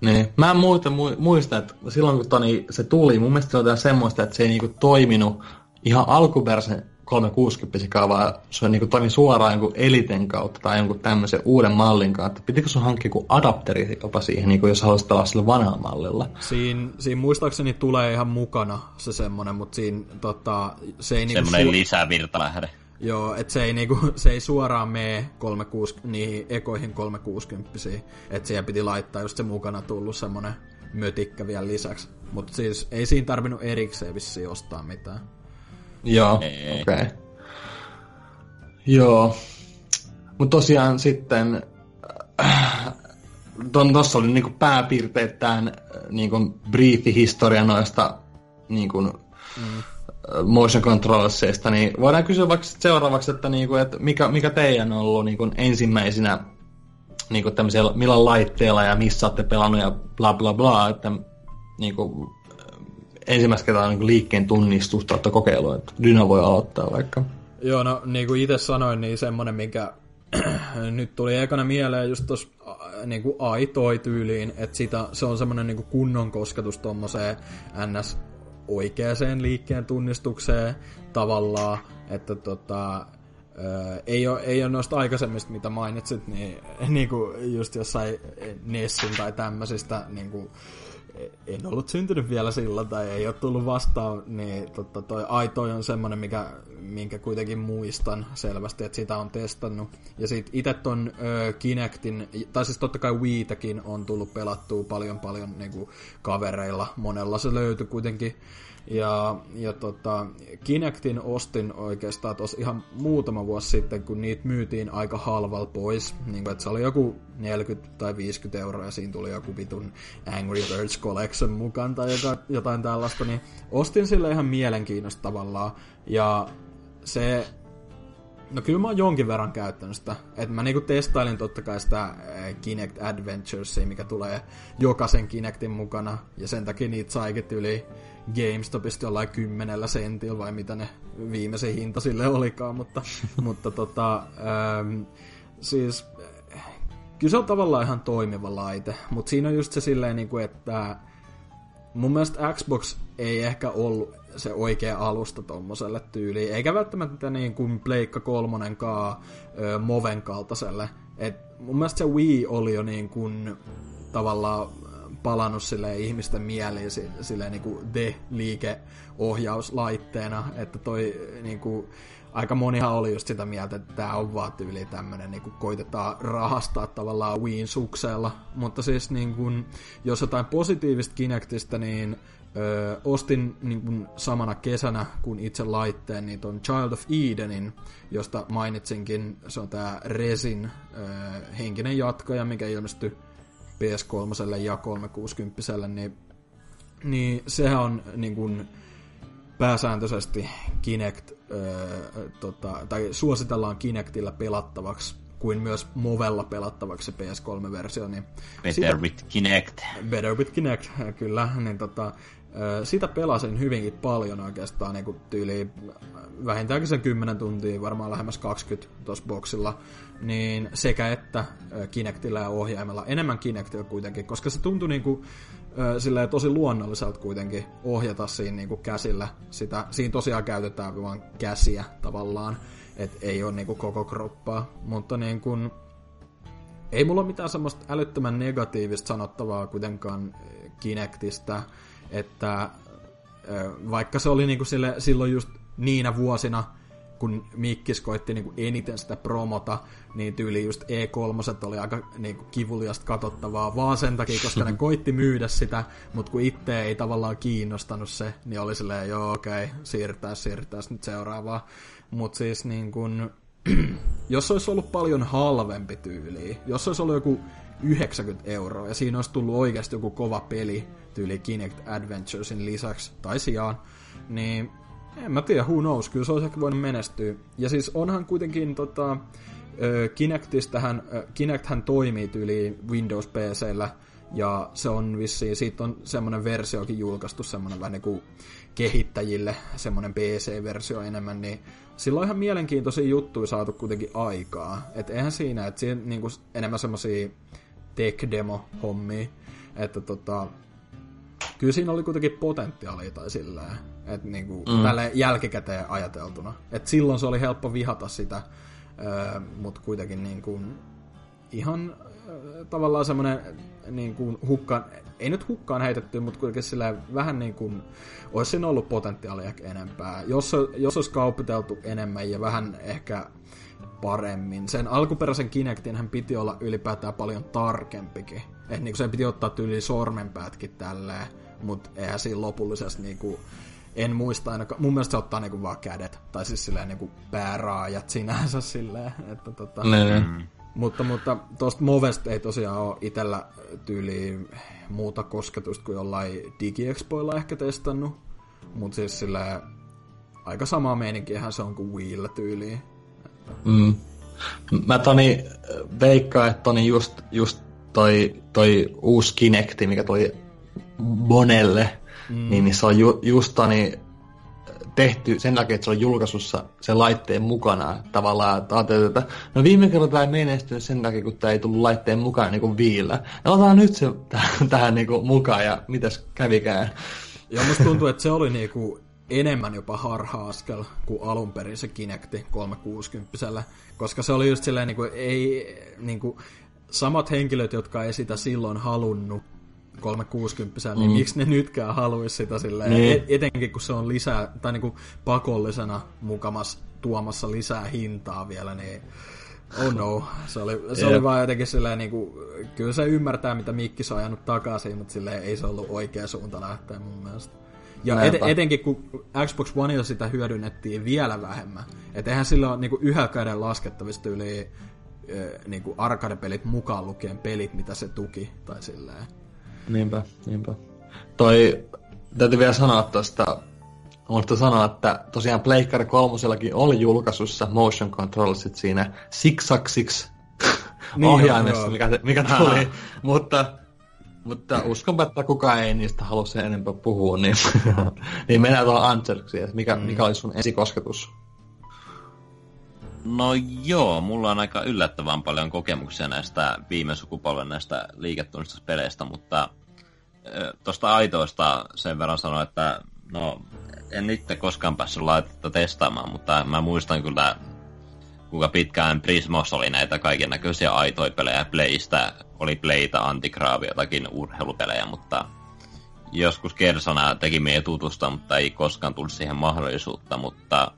niin. Mä en muista, muista, että silloin kun toni, se tuli, mun mielestä se oli semmoista, että se ei niinku toiminut ihan alkuperäisen 360 vaan se niinku toimi suoraan jonkun Eliten kautta tai jonkun tämmöisen uuden mallin kautta. Pitikö sun hankkia joku adapteri jopa siihen, niinku jos haluaisit pelaa sillä vanhalla mallilla? Siinä, siinä muistaakseni tulee ihan mukana se semmonen, mutta siinä tota, se ei niinku... Semmoinen su- lisävirtalähde. Joo, että se ei, niinku, se ei suoraan mene 360, niihin ekoihin 360 että siihen piti laittaa just se mukana tullut semmonen mötikkä vielä lisäksi. Mutta siis ei siinä tarvinnut erikseen vissiin ostaa mitään. Joo, okei. Okay. Joo. Mutta tosiaan sitten äh, ton, tossa oli niinku pääpiirteittäin äh, niinku briefi historia noista niinku, mm motion controlseista, niin voidaan kysyä vaikka seuraavaksi, että, niinku, että mikä, mikä teidän on ollut niinku ensimmäisenä niinku millä laitteella ja missä olette pelannut ja bla bla bla, että niinku, ensimmäistä kertaa niinku liikkeen tunnistusta olette kokeilua, että Dyna voi aloittaa vaikka. Joo, no niin kuin itse sanoin, niin semmonen, minkä nyt tuli ekana mieleen just tuossa niin aitoi tyyliin, että sitä, se on semmoinen niin kunnon kosketus tuommoiseen NS oikeaan liikkeen tunnistukseen tavallaan, että tota, ei ole, ei ole noista aikaisemmista, mitä mainitsit, niin, niin kuin just jossain Nessin tai tämmöisistä niin kuin, en ollut syntynyt vielä silloin tai ei ole tullut vastaan, niin totta, toi Aitoi on semmonen, mikä, minkä kuitenkin muistan selvästi, että sitä on testannut. Ja sit itse ton ö, Kinectin, tai siis totta kai Wiitäkin on tullut pelattua paljon paljon niin kuin kavereilla. Monella se löytyi kuitenkin ja, ja tota, Kinectin ostin oikeastaan tos ihan muutama vuosi sitten, kun niitä myytiin aika halval pois. Niin kuin, että se oli joku 40 tai 50 euroa ja siinä tuli joku vitun Angry Birds Collection mukaan tai jotain tällaista. Niin ostin sille ihan mielenkiinnosta tavallaan. Ja se No kyllä mä oon jonkin verran käyttänyt sitä. Että mä niinku testailin totta kai sitä eh, Kinect Adventuresia, mikä tulee jokaisen Kinectin mukana. Ja sen takia niitä saikin yli GameStopista jollain kymmenellä sentillä vai mitä ne viimeisen hinta sille olikaan, mutta, mutta tota, ähm, siis kyllä se on tavallaan ihan toimiva laite, mutta siinä on just se silleen, niin kuin, että mun mielestä Xbox ei ehkä ollut se oikea alusta tommoselle tyyliin, eikä välttämättä niin kuin Pleikka kolmonenkaan Moven kaltaiselle. Et mun mielestä se Wii oli jo niin kuin tavallaan palannut sille ihmisten mieliin sille niin kuin de-liikeohjauslaitteena, että toi niin kuin, aika monihan oli just sitä mieltä, että tämä on vaan tyyli tämmönen, niin koitetaan rahastaa tavallaan Wiin sukseella, mutta siis niin kuin, jos jotain positiivista Kinectistä, niin Öö, ostin niin kuin samana kesänä kuin itse laitteen niin ton Child of Edenin, josta mainitsinkin, se on tää Resin öö, henkinen jatkaja, mikä ilmestyi PS3 ja 360, niin, niin sehän on niin kuin pääsääntöisesti Kinect, öö, tota, tai suositellaan Kinectillä pelattavaksi kuin myös Movella pelattavaksi se PS3-versio. Niin Better sitä, with Kinect. Better with Kinect, kyllä. Niin tota, sitä pelasin hyvinkin paljon oikeastaan niin kuin tyyli vähintäänkin sen 10 tuntia, varmaan lähemmäs 20 tuossa boksilla, niin sekä että Kinectillä ja ohjaimella, enemmän Kinectillä kuitenkin, koska se tuntui niin kuin, silleen tosi luonnolliselta kuitenkin ohjata siinä niin kuin käsillä. Sitä, siinä tosiaan käytetään vain käsiä tavallaan, että ei ole niin kuin koko kroppaa, mutta niin kuin, ei mulla ole mitään semmoista älyttömän negatiivista sanottavaa kuitenkaan Kinectistä, että vaikka se oli niinku sille, silloin just niinä vuosina, kun Mikkis koitti niinku eniten sitä promota, niin tyyli just E3 oli aika niinku kivuliasta katsottavaa, vaan sen takia, koska ne koitti myydä sitä, mutta kun itse ei tavallaan kiinnostanut se, niin oli silleen, joo okei, okay, siirtää, siirtää nyt seuraavaa. Mutta siis niin kun, jos olisi ollut paljon halvempi tyyli, jos olisi ollut joku 90 euroa ja siinä olisi tullut oikeasti joku kova peli, tyyli Kinect Adventuresin lisäksi tai sijaan, niin en mä tiedä, who knows, kyllä se olisi ehkä voinut menestyä. Ja siis onhan kuitenkin tota, Kinectistähän, Kinecthän toimii tyyli Windows PCllä, ja se on vissiin, siitä on semmoinen versiokin julkaistu, semmoinen vähän niin kuin kehittäjille, semmoinen PC-versio enemmän, niin sillä on ihan mielenkiintoisia juttuja saatu kuitenkin aikaa. Et eihän siinä, että siinä niin kuin enemmän semmoisia tech-demo-hommia, että tota, kyllä siinä oli kuitenkin potentiaalia tai sillä että niinku, mm. tälle jälkikäteen ajateltuna. Et silloin se oli helppo vihata sitä, mutta kuitenkin niinku, ihan tavallaan semmoinen niin kuin hukkaan, ei nyt hukkaan heitetty, mutta kuitenkin sillä vähän niin kuin, olisi siinä ollut potentiaalia enempää. Jos, jos olisi kaupiteltu enemmän ja vähän ehkä paremmin. Sen alkuperäisen Kinectin hän piti olla ylipäätään paljon tarkempikin. Että niin se piti ottaa tyyli sormenpäätkin tälleen, mutta eihän siinä lopullisesti niinku, en muista ainakaan, mun mielestä se ottaa niinku vaan kädet, tai siis silleen niinku pääraajat sinänsä silleen, että tota, mm. Mutta, mutta tuosta Movesta ei tosiaan ole itellä tyyli muuta kosketusta kuin jollain DigiExpoilla ehkä testannut. Mutta siis sillä aika samaa meininkiähän se on kuin Wiillä tyyliin. Mm. Mä Toni veikkaan, että Toni just, just toi, toi uusi Kinecti, mikä toi Bonelle, mm. niin, niin se on ju, just Toni tehty sen takia, että se on julkaisussa sen laitteen mukana. Tavallaan, että no viime kerralla tämä ei menestynyt sen takia, kun tämä ei tullut laitteen mukaan niin kuin viillä. Ja otetaan nyt se tähän, tähän niin kuin mukaan ja mitäs kävikään. Ja musta tuntuu, että se oli niin kuin enemmän jopa harha-askel kuin alun perin se Kinecti 360 koska se oli just silleen, niin kuin, ei, niin kuin, samat henkilöt, jotka ei sitä silloin halunnut 360 niin mm. niin miksi ne nytkään haluaisi sitä silleen, niin. etenkin kun se on lisää, tai niin kuin pakollisena mukamas tuomassa lisää hintaa vielä, niin oh no, se oli, se oli vaan jotenkin silleen, niin kuin, kyllä se ymmärtää, mitä Mikki on ajanut takaisin, mutta silleen ei se ollut oikea suunta lähteä mun mielestä. Ja et, etenkin kun Xbox One sitä hyödynnettiin vielä vähemmän. Että eihän sillä ole niinku yhä käden laskettavista yli niinku arcade-pelit mukaan lukien pelit, mitä se tuki. Tai silleen. Niinpä, niinpä. Toi, täytyy vielä sanoa tuosta, mutta sanoa, että tosiaan Pleikkari kolmosellakin oli julkaisussa motion controlsit siinä Six niin ohjaimessa, mikä, mikä tuli. mutta mutta uskonpa, että kukaan ei niistä halua sen enempää puhua, niin, niin mennään tuohon Anserksiin. Mikä, mm. mikä oli sun ensikosketus? No joo, mulla on aika yllättävän paljon kokemuksia näistä viime sukupolven näistä liiketunnistuspeleistä, mutta tuosta aitoista sen verran sanoa, että no en itse koskaan päässyt laitetta testaamaan, mutta mä muistan kyllä kuinka pitkään Prismos oli näitä kaiken näköisiä aitoja pelejä. Playstä oli Playta, Antigraavia, jotakin urheilupelejä, mutta joskus Kersona teki meidän tutusta, mutta ei koskaan tullut siihen mahdollisuutta, mutta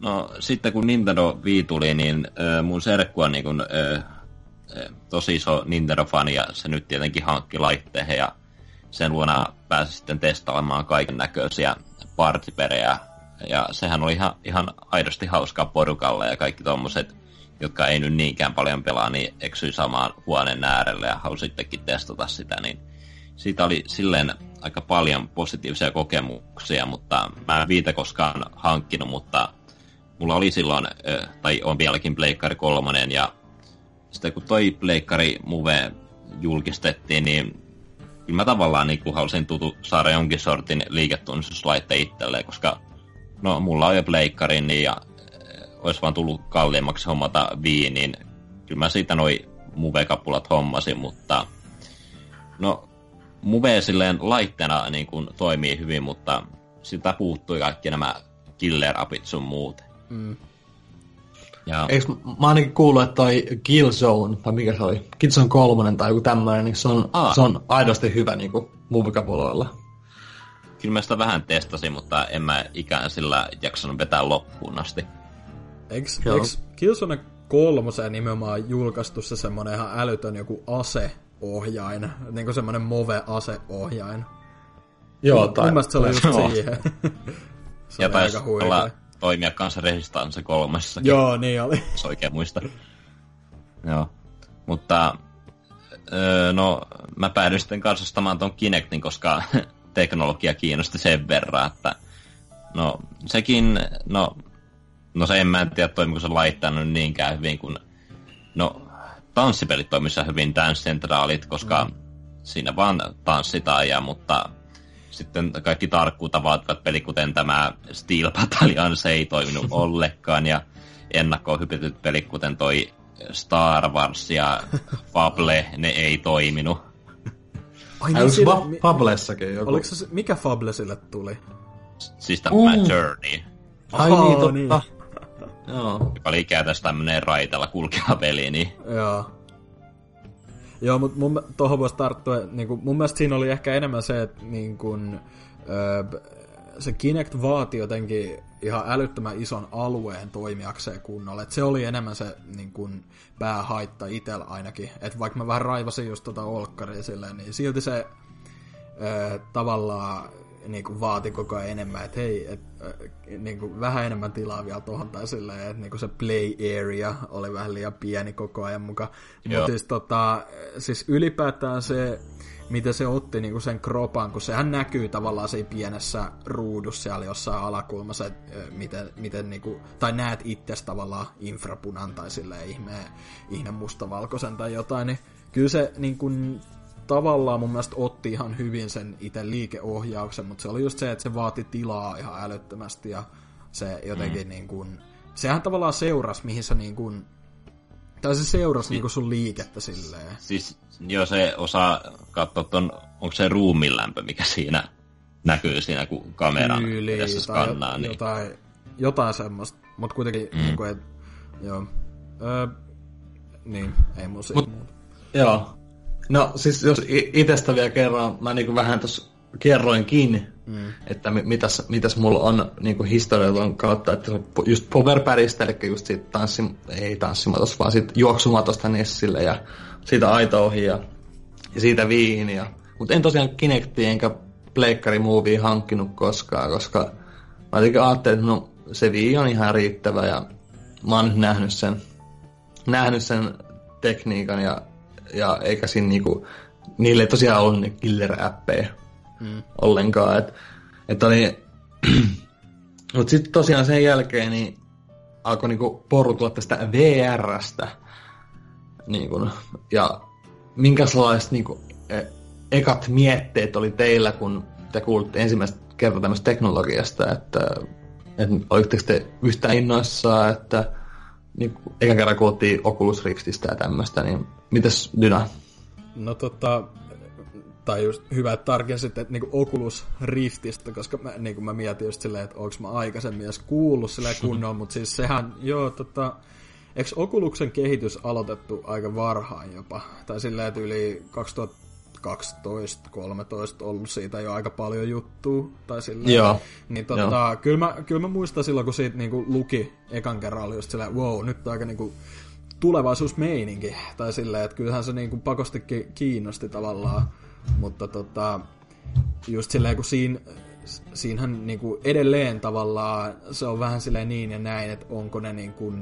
no sitten kun Nintendo Wii tuli, niin äh, mun serkku on niin kun, äh, tosi iso Nintendo-fani ja se nyt tietenkin hankki laitteen ja sen luona pääsi sitten testaamaan kaiken näköisiä partiperejä ja sehän oli ihan, ihan aidosti hauskaa porukalle ja kaikki tommoset, jotka ei nyt niinkään paljon pelaa, niin eksyi samaan huoneen äärelle ja halusittekin testata sitä, niin siitä oli silleen aika paljon positiivisia kokemuksia, mutta mä en viitä koskaan hankkinut, mutta mulla oli silloin, tai on vieläkin Pleikkari kolmonen, ja sitten kun toi Pleikkari Move julkistettiin, niin kyllä mä tavallaan niin kuin halusin tutu, saada jonkin sortin liiketunnistuslaitteen itselleen, koska no mulla on jo pleikkari, niin ja olisi vaan tullut kalliimmaksi hommata viiniin, niin kyllä mä siitä noi muvekapulat hommasin, mutta no muve silleen laitteena niin kuin toimii hyvin, mutta sitä puuttui kaikki nämä killer-apit sun muut. Mm. Ja... Eikö, mä ainakin kuullut, että toi Killzone, tai mikä se oli, Killzone 3 tai joku tämmöinen, niin se on, se on aidosti hyvä niin kuin muvikapuloilla. Kyllä mä sitä vähän testasin, mutta en mä ikään sillä jaksanut vetää loppuun asti. Eikö, eikö Killzone kolmoseen nimenomaan julkaistu se semmonen ihan älytön joku aseohjain, niin kuin semmonen move-aseohjain. Joo, tai... Mun se oli just siihen. se ja taisi olla toimia kanssa Resistance kolmessa. Joo, niin oli. Jos oikein muista. Joo. Mutta öö, no, mä päädyin sitten katsostamaan ton Kinectin, koska teknologia kiinnosti sen verran, että no sekin, no, no se en mä en tiedä toimiko se laittanut niinkään hyvin kuin, no tanssipelit toimissa hyvin Dance Centralit, koska mm. siinä vaan tanssitaan ja, mutta sitten kaikki tarkkuutta vaativat peli, kuten tämä Steel Battalion, se ei toiminut ollenkaan, ja ennakkoon hypityt pelit, kuten toi Star Wars ja Fable, ne ei toiminut. Ai niin, siinä, va- Fablessakin joku. Oliko se, mikä Fable sille tuli? Siis tämä uh. Journey. Ai oh, niin, totta. Niin. Joo. Joka oli käytännössä tämmönen raitella kulkeva peli, niin... Joo. Joo, mutta mun, tuohon voisi tarttua, niin kuin, mun mielestä siinä oli ehkä enemmän se, että niin kuin, öö, se Kinect vaati jotenkin ihan älyttömän ison alueen toimijakseen kunnolla. Et se oli enemmän se niin kuin, päähaitta itsellä ainakin. Et vaikka mä vähän raivasin just tota olkkaria silleen, niin silti se öö, tavallaan niin kuin vaati koko ajan enemmän, että hei, et, äh, niin kuin vähän enemmän tilaa vielä tuohon tai silleen, että niin kuin se play area oli vähän liian pieni koko ajan mukaan. Mutta siis, tota, siis ylipäätään se, miten se otti niin kuin sen kropan, kun sehän näkyy tavallaan siinä pienessä ruudussa siellä jossain alakulmassa, että miten, miten niin kuin, tai näet itse tavallaan infrapunan tai silleen ihmeen, ihme mustavalkoisen tai jotain, niin kyllä se niin kuin, tavallaan mun mielestä otti ihan hyvin sen itse liikeohjauksen, mutta se oli just se, että se vaati tilaa ihan älyttömästi ja se jotenkin mm. niin kuin, sehän tavallaan seurasi, mihin sä niin kuin, tai se seurasi si- niin kuin sun liikettä silleen. Siis joo, se osaa katsoa ton, onko se ruumin lämpö, mikä siinä näkyy siinä, kun kameran Tyyli, edessä skannaa. Tai niin. jotain, jotain semmoista, mutta kuitenkin, mm. niin kuin, et, joo. Öö, niin, ei mun Mut, muuta. Joo, No siis jos itsestä vielä kerran, mä niin vähän tuossa kerroinkin, mm. että mitäs, mitäs mulla on niin historian kautta, että just Powerpadista, eli just siitä tanssi, ei tanssimatos, vaan siitä juoksumatosta Nessille ja siitä aito ohi ja, ja siitä viiniä. Mutta en tosiaan Kinecti enkä Pleikkari Movie hankkinut koskaan, koska mä jotenkin ajattelin, että no se vii on ihan riittävä ja mä oon nyt nähnyt sen, nähnyt sen tekniikan ja ja eikä siinä niinku, niille ei tosiaan ne killer-appeja mm. ollenkaan. Et, et oli, mutta sitten tosiaan sen jälkeen niin alkoi niinku porutella tästä VRstä. Niinku, ja minkälaiset niinku, e, ekat mietteet oli teillä, kun te kuulitte ensimmäistä kertaa tämmöistä teknologiasta, että, että olitteko te yhtään innoissaan, että niin, eikä kerran kuultiin Oculus Riftistä ja tämmöistä, niin mitäs Dyna? No tota, tai just hyvä, että tarkensit, että niinku Oculus Riftistä, koska mä, niinku mä mietin just silleen, että onko mä aikaisemmin edes kuullut silleen kunnolla, mutta siis sehän, joo, tota, eikö Oculusen kehitys aloitettu aika varhain jopa? Tai silleen, että yli 2000 12, 13 ollut siitä jo aika paljon juttua. Tai silleen. Joo. Niin tota, kyllä, mä, kyllä mä muistan silloin, kun siitä niinku luki ekan kerran, oli just silleen, wow, nyt on aika niinku tulevaisuusmeininki. Tai silleen, että kyllähän se niinku pakostikin kiinnosti tavallaan. Mutta tota, just silleen, kun siinä, siinähän niinku edelleen tavallaan se on vähän silleen niin ja näin, että onko ne niinku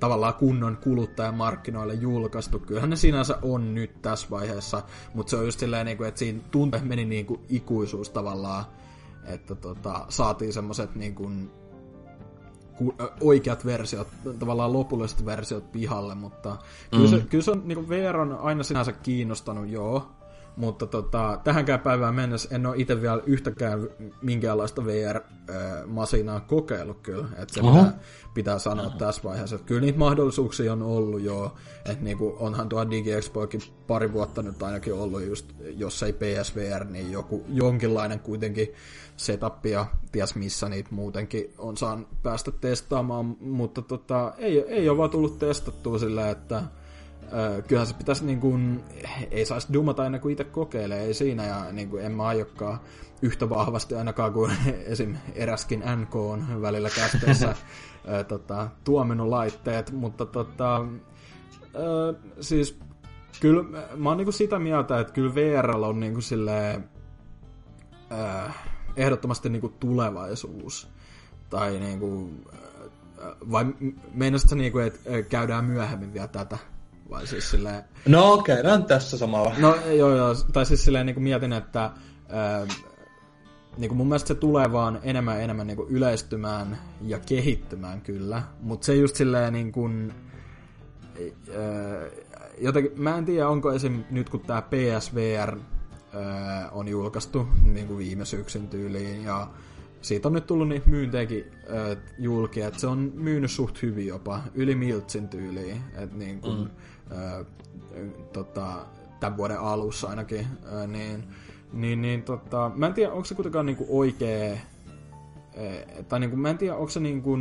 tavallaan kunnon kuluttajamarkkinoille julkaistu. Kyllähän ne sinänsä on nyt tässä vaiheessa, mutta se on just silleen, niinku, että siinä tunte meni niin kuin ikuisuus tavallaan, että tota, saatiin semmoiset niin kuin, oikeat versiot, tavallaan lopulliset versiot pihalle, mutta mm. kyllä, se, kyllä se on, niin VR on aina sinänsä kiinnostanut, joo, Mutta tota, tähänkään päivään mennessä en ole itse vielä yhtäkään minkäänlaista VR-masinaa kokeillut kyllä. Että se pitää, pitää sanoa Aha. tässä vaiheessa. Että kyllä niitä mahdollisuuksia on ollut jo. Että niinku, onhan tuo DigiExpoikin pari vuotta nyt ainakin ollut just, jos ei PSVR, niin joku, jonkinlainen kuitenkin setup ja ties missä niitä muutenkin on saan päästä testaamaan. Mutta tota, ei, ei ole vaan tullut testattua sillä, että Öö, kyllähän se pitäisi niin kuin, ei saisi dumata ennen kuin itse kokeilee, ei siinä, ja niin kuin en mä aiokkaan yhtä vahvasti ainakaan kuin esim. eräskin NK on välillä kästeessä öö, tota, tuominut laitteet, mutta tota, öö, siis kyllä mä oon niin kuin sitä mieltä, että kyllä VR on niin kuin silleen, öö, ehdottomasti niin kuin tulevaisuus, tai niin kuin, vai meinasitko niin kuin, että käydään myöhemmin vielä tätä? Vai siis silleen... No käydään tässä samalla. No joo joo, tai siis silleen niin kuin mietin, että ää, niin kuin mun mielestä se tulee vaan enemmän ja enemmän niin kuin yleistymään ja kehittymään kyllä, mutta se just silleen niin kuin, ää, jotenkin, mä en tiedä onko esim. nyt kun tämä PSVR ää, on julkaistu niin kuin viime syksyn tyyliin ja siitä on nyt tullut niitä myyntejäkin äh, julki, että se on myynyt suht hyvin jopa, yli Miltsin tyyliin, että niin kuin, mm tota, tämän vuoden alussa ainakin, niin, niin, niin tota, mä en tiedä, onko se kuitenkaan niinku oikea, tai niinku, mä en tiedä, onko se niinku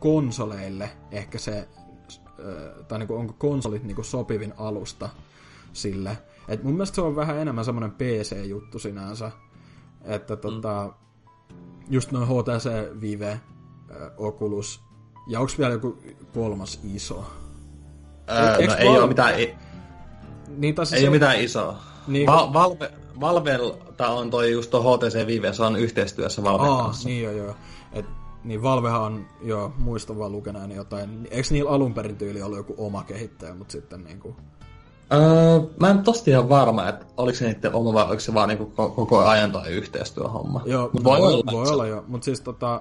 konsoleille ehkä se, tai niinku, onko konsolit niinku sopivin alusta sille. Et mun mielestä se on vähän enemmän semmoinen PC-juttu sinänsä, että tota, mm. just noin HTC Vive, Oculus, ja onko vielä joku kolmas iso? Öö, no ei ole mitään... Ei, niin, ei se... ole mitään isoa. Niin, Val- Valve, Valvelta on toi just tuo HTC Vive, se on yhteistyössä Valve Aa, kanssa. Niin joo, joo. Et, niin Valvehan on, jo muistan vaan lukeneeni jotain. Eikö niillä alun perin tyyli ollut joku oma kehittäjä, mutta sitten niinku... Öö, mä en tosti ihan varma, että oliko se niiden oma vai oliko se vaan niinku koko ajan tai yhteistyöhomma. Joo, Mut voi, voi, olla, voi olla jo. Mutta siis tota,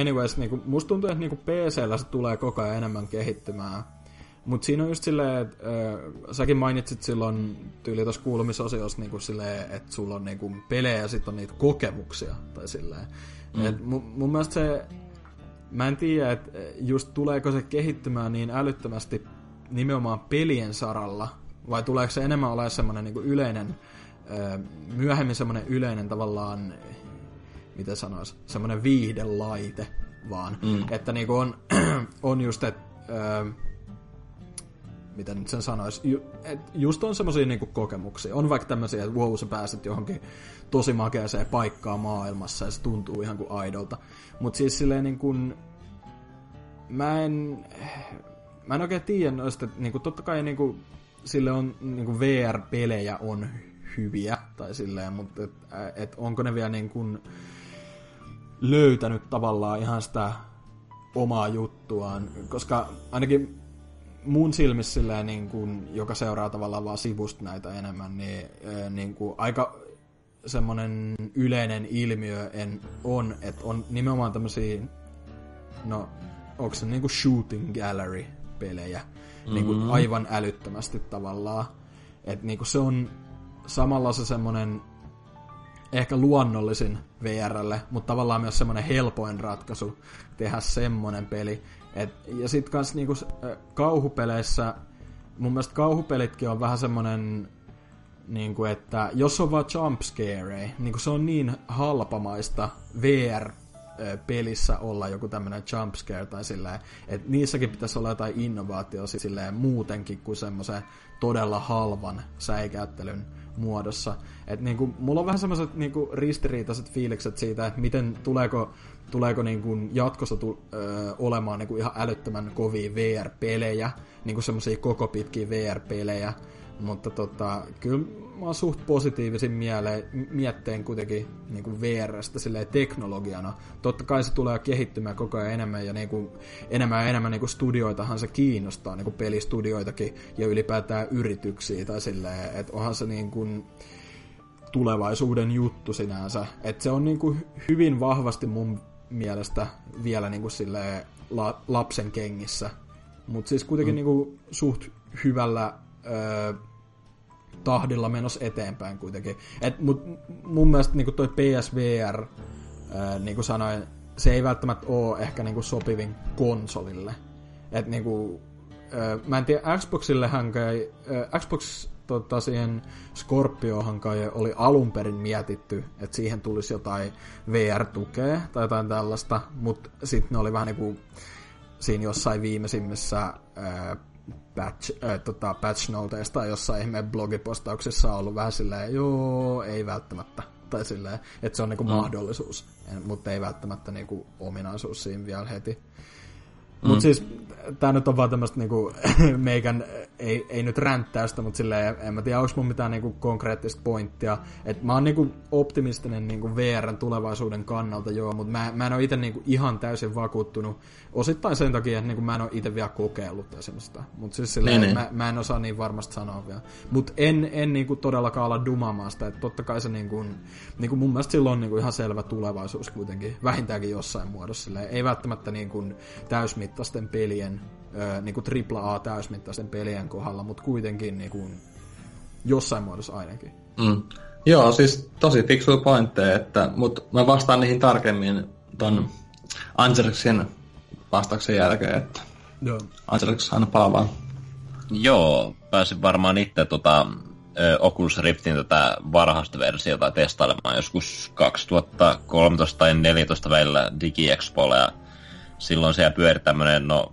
anyways, niinku, musta tuntuu, että niinku PC-llä se tulee koko ajan enemmän kehittymään mutta siinä on just silleen, että äh, säkin mainitsit silloin tyyli tuossa kuulumisosiossa niin kuin silleen, että sulla on niin kuin pelejä ja sitten on niitä kokemuksia. Tai silleen. Mm. Et mun, mun mielestä se, mä en tiedä, että just tuleeko se kehittymään niin älyttömästi nimenomaan pelien saralla, vai tuleeko se enemmän olemaan semmoinen niin yleinen, äh, myöhemmin semmoinen yleinen tavallaan, miten sanois, semmoinen viihdelaite vaan. Mm. Että niin on, on just, että äh, miten nyt sen sanoisi, ju, et just on semmoisia niinku kokemuksia. On vaikka tämmöisiä, että wow, sä pääset johonkin tosi makeaseen paikkaan maailmassa ja se tuntuu ihan kuin aidolta. Mutta siis silleen niin kuin, mä en, mä en oikein tiedä noista, että niin kuin, totta kai niin kuin, sille on niin kuin VR-pelejä on hyviä, tai silleen, mutta et, et onko ne vielä niin kuin löytänyt tavallaan ihan sitä omaa juttuaan, koska ainakin mun silmissä silleen, niin kuin, joka seuraa tavallaan vaan sivusta näitä enemmän, niin, niin kuin, aika semmoinen yleinen ilmiö en, on, että on nimenomaan tämmöisiä, no, onko se niinku shooting gallery pelejä, mm-hmm. niin kuin aivan älyttömästi tavallaan. Että niin kuin se on samalla se semmoinen ehkä luonnollisin VRlle, mutta tavallaan myös semmoinen helpoin ratkaisu tehdä semmoinen peli. Et, ja sit kans niinku kauhupeleissä, mun mielestä kauhupelitkin on vähän semmonen, niinku, että jos on vaan jumpscare, niin se on niin halpamaista VR pelissä olla joku tämmöinen jumpscare tai silleen, että niissäkin pitäisi olla jotain innovaatio silleen muutenkin kuin semmoisen todella halvan säikäyttelyn muodossa. Et niinku, mulla on vähän semmoiset niinku ristiriitaiset fiilikset siitä, että miten tuleeko tuleeko niin kuin jatkossa tu, ö, olemaan niin kuin ihan älyttömän kovia VR-pelejä, niin kuin semmoisia koko pitkiä VR-pelejä, mutta tota, kyllä mä oon suht positiivisin mieleen, mietteen kuitenkin niin kuin VRstä silleen teknologiana. Totta kai se tulee kehittymään koko ajan enemmän ja niin kuin, enemmän ja enemmän niin kuin studioitahan se kiinnostaa, niin kuin pelistudioitakin ja ylipäätään yrityksiä tai silleen, että onhan se niin kuin, tulevaisuuden juttu sinänsä. Että se on niin kuin hyvin vahvasti mun mielestä vielä niin kuin la, lapsen kengissä. Mutta siis kuitenkin mm. niin kuin suht hyvällä öö, tahdilla menossa eteenpäin kuitenkin. Et, mut mun mielestä niin toi PSVR, ää, niin kuin sanoin, se ei välttämättä ole ehkä niin kuin sopivin konsolille. Et niin kuin, ää, mä en tiedä, Xboxillehän kai, ää, Xbox tota, siihen Scorpiohan kai oli alun perin mietitty, että siihen tulisi jotain VR-tukea tai jotain tällaista, mutta sitten ne oli vähän niin kuin siinä jossain viimeisimmissä ää, patch, äh, tota, patch noteista tai jossain ihmeen blogipostauksessa on ollut vähän silleen, joo, ei välttämättä. Tai silleen, että se on niinku mm. mahdollisuus, mutta ei välttämättä niinku ominaisuus siinä vielä heti. Mm. Mutta siis tämä nyt on vaan tämmöistä niinku, meikän, ei, ei nyt ränttäystä, mutta silleen, en mä tiedä, onko mun mitään niinku konkreettista pointtia. Et mä oon niinku optimistinen niinku VRn tulevaisuuden kannalta, joo, mutta mä, mä en ole itse niinku ihan täysin vakuuttunut. Osittain sen takia, että niinku mä en ole itse vielä kokeillut esimerkiksi Mutta siis silleen, niin, niin. mä, mä, en osaa niin varmasti sanoa vielä. Mutta en, en niinku todellakaan olla dumaamaan sitä, että totta kai se niinku, niinku mun mielestä silloin on niinku ihan selvä tulevaisuus kuitenkin, vähintäänkin jossain muodossa. Silleen, ei välttämättä niinku täysmittaisten pelien niin kuin AAA täysmittaisten pelien kohdalla, mutta kuitenkin niin kuin, jossain muodossa ainakin. Mm. Joo, siis tosi fiksuja pointteja, että, mutta mä vastaan niihin tarkemmin ton Angerxin vastauksen jälkeen, että Joo. Angerx aina palaa Joo, pääsin varmaan itse tota, Oculus Riftin tätä varhaista versiota testailemaan joskus 2013 tai 2014 välillä DigiExpolla ja silloin siellä pyöri tämmönen, no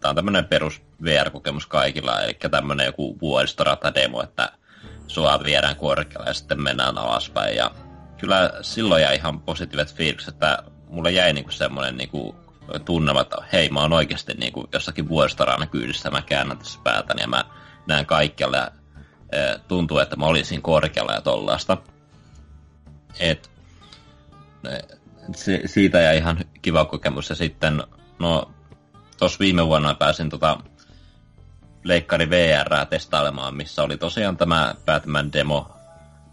tämä on tämmöinen perus VR-kokemus kaikilla, eli tämmöinen joku vuoristorata-demo, että sua viedään korkealle ja sitten mennään alaspäin. Ja kyllä silloin jäi ihan positiiviset fiilikset, että mulle jäi niinku semmoinen niinku tunnelma, että hei, mä oon oikeasti niinku jossakin vuoristoradan kyydissä, mä käännän tässä päätäni ja mä näen kaikkialle ja e, tuntuu, että mä olisin korkealla ja tollaista. Et, e, se, siitä jäi ihan kiva kokemus ja sitten, no tuossa viime vuonna pääsin tota leikkari VR testailemaan, missä oli tosiaan tämä Batman demo,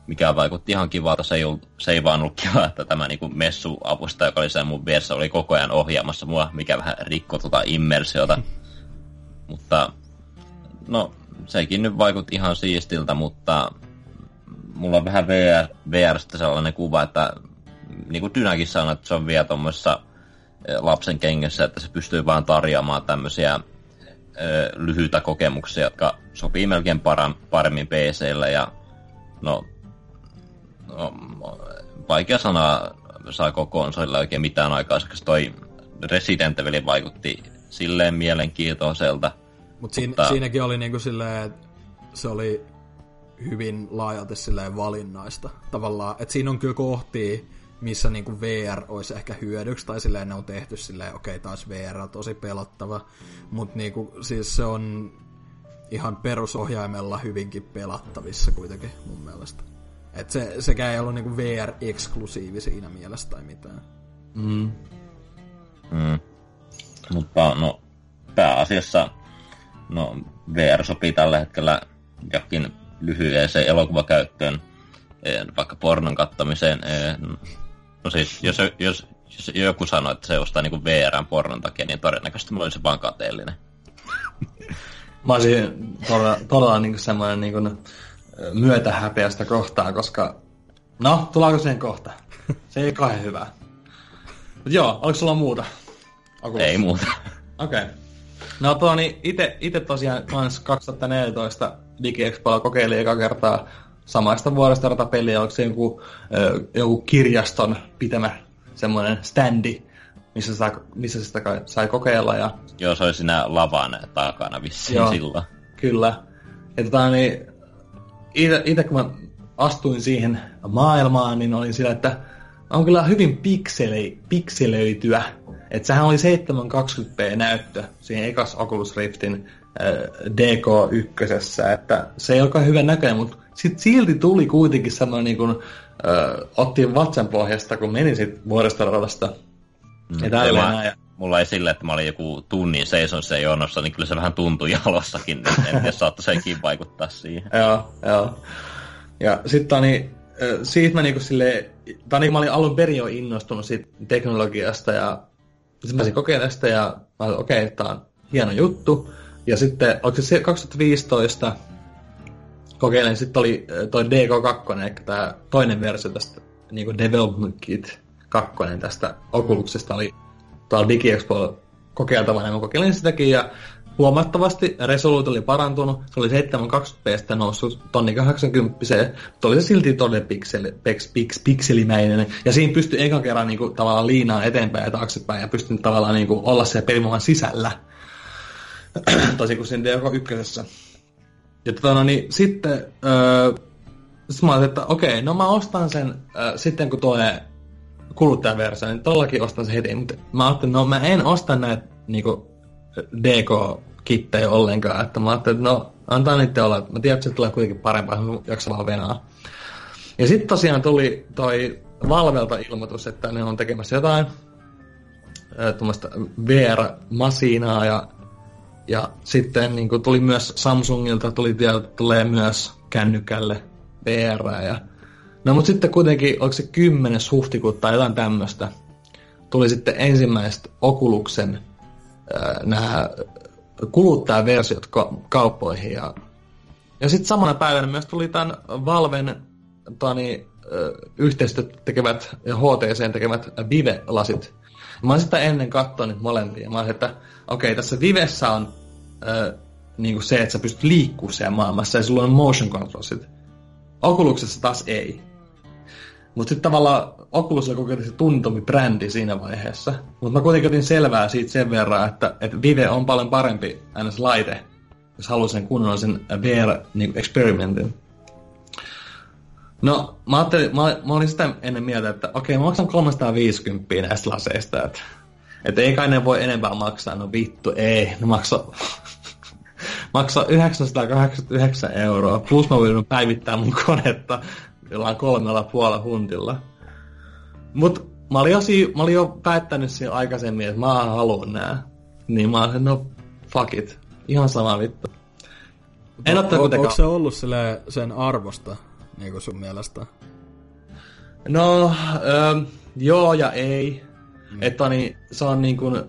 mikä vaikutti ihan kivalta. Se ei, ollut, se ei vaan ollut kiva, että tämä niin messuavusta, joka oli sen mun vieressä, oli koko ajan ohjaamassa mua, mikä vähän rikkoi tuota immersiota. Mutta no, sekin nyt vaikutti ihan siistiltä, mutta mulla on vähän VR, VRstä sellainen kuva, että niin kuin Dynäkin sanoi, että se on vielä tuommoisessa lapsen kengessä, että se pystyy vaan tarjoamaan tämmöisiä lyhyitä kokemuksia, jotka sopii melkein paremmin PClle ja no, no vaikea sanoa saako konsolilla oikein mitään aikaiseksi. Toi Resident Evil vaikutti silleen mielenkiintoiselta. Mut siinä, mutta siinäkin oli niinku silleen, että se oli hyvin laajalti silleen valinnaista tavallaan. Että siinä on kyllä kohtia, missä niinku VR olisi ehkä hyödyksi, tai silleen ne on tehty silleen, okei, okay, taas VR on tosi pelottava, mutta niinku, siis se on ihan perusohjaimella hyvinkin pelattavissa kuitenkin mun mielestä. Et se, sekä ei ollut niinku VR-eksklusiivi siinä mielessä tai mitään. Mm. Mm. Mutta no, pääasiassa no, VR sopii tällä hetkellä jokin lyhyeseen elokuvakäyttöön, vaikka pornon kattamiseen. No siis, jos, jos, jos joku sanoo, että se ostaa niinku VRn pornon takia, niin todennäköisesti mä olisin vaan kateellinen. mä olisin todella, todella niinku semmoinen niinku myötähäpeästä kohtaan, koska... No, tuleeko sen kohta? Se ei kai hyvä. Mut joo, oliko sulla muuta? Okulus? Ei muuta. Okei. Okay. No tuo niin ite, ite tosiaan kans 2014 DigiExpoilla kokeilin eka kertaa samaista vuodesta peliä, onko se joku, joku kirjaston pitämä semmoinen standi, missä, saa, missä sitä sai kokeilla. Ja... Joo, se oli siinä lavan takana vissiin Joo, silloin. Kyllä. Ja tota, niin, itse kun mä astuin siihen maailmaan, niin olin sillä, että on kyllä hyvin pikseli, pikselöityä. Että sehän oli 720p näyttö siihen ekas Oculus Riftin äh, DK1, että se ei olekaan hyvän näköinen, mutta sitten silti tuli kuitenkin semmoinen niin kuin, ö, otti vatsan pohjasta, kun meni sitten vuoristoradasta. Mm, ja. Mulla ei sille, että mä olin joku tunnin seison se jonossa, niin kyllä se vähän tuntui jalossakin, niin en tiedä, saattoi sekin vaikuttaa siihen. joo, joo. Ja sitten niin, siitä mä niinku silleen, tai niin mä olin alun perin jo innostunut siitä teknologiasta ja sitten mä kokeilemaan sitä ja mä olin, okei, okay, tää on hieno juttu. Ja sitten, onko se 2015, kokeilin. Sitten oli toi DK2, eli tämä toinen versio tästä niin Development Kit 2 tästä Oculuksesta oli tuolla DigiExpo kokeiltavana, ja mä kokeilin sitäkin, ja huomattavasti resoluutio oli parantunut, se oli 720p noussut tonni 80 mutta oli se silti todella pikseli, pix, pix, pikselimäinen, ja siinä pystyi ekan kerran niin kuin, tavallaan liinaan eteenpäin ja taaksepäin, ja pystyi tavallaan niin kuin, olla se pelimaailman sisällä, tosi kuin siinä DK1. Ja tota, no, niin, sitten öö, sitten mä ajattelin, että okei, no mä ostan sen äh, sitten kun tulee kuluttajaversio, niin tollakin ostan sen heti. Mutta mä ajattelin, no mä en osta näitä niinku, DK-kittejä ollenkaan. Että mä ajattelin, että no antaa niitä olla. Mä tiedän, että se tulee kuitenkin parempaa, jos jaksa vaan venaa. Ja sitten tosiaan tuli toi Valvelta ilmoitus, että ne on tekemässä jotain tuommoista VR-masinaa ja, ja sitten niin tuli myös Samsungilta, tuli tulee myös kännykälle VR ja No mutta sitten kuitenkin, onko se 10. huhtikuuta tai jotain tämmöistä, tuli sitten ensimmäiset Okuluksen nämä kuluttajaversiot ka- kauppoihin. Ja, ja sitten samana päivänä myös tuli tämän Valven tani, äh, yhteistyötä tekevät ja HTC tekemät Vive-lasit. Mä oon sitä ennen katsonut molempia. Mä oon, että okei, okay, tässä Vivessä on niin kuin se, että sä pystyt liikkumaan siellä maailmassa ja sulla on motion controlsit. Oculuksessa taas ei. Mutta sitten tavallaan Oculus oli kokeiltiin se tuntomi brändi siinä vaiheessa. Mutta mä kuitenkin otin selvää siitä sen verran, että, että Vive on paljon parempi NS-laite, jos haluaa sen kunnollisen VR-eksperimentin. Niin no, mä, mä, mä olin sitä ennen mieltä, että okei, mä maksan 350 näistä laseista, että, että ei kai ne voi enempää maksaa. No vittu, ei, ne maksaa maksaa 989 euroa, plus mä voin päivittää mun konetta jollain kolmella puolella huntilla. Mut mä olin, jo, si- mä olin jo päättänyt siinä aikaisemmin, että mä haluan nää. Niin mä olin, no fuck it. Ihan sama vittu. En o- o- Onko se ollut sen arvosta, niin kuin sun mielestä? No, ähm, joo ja ei. Mm. Että niin, se on niin kuin,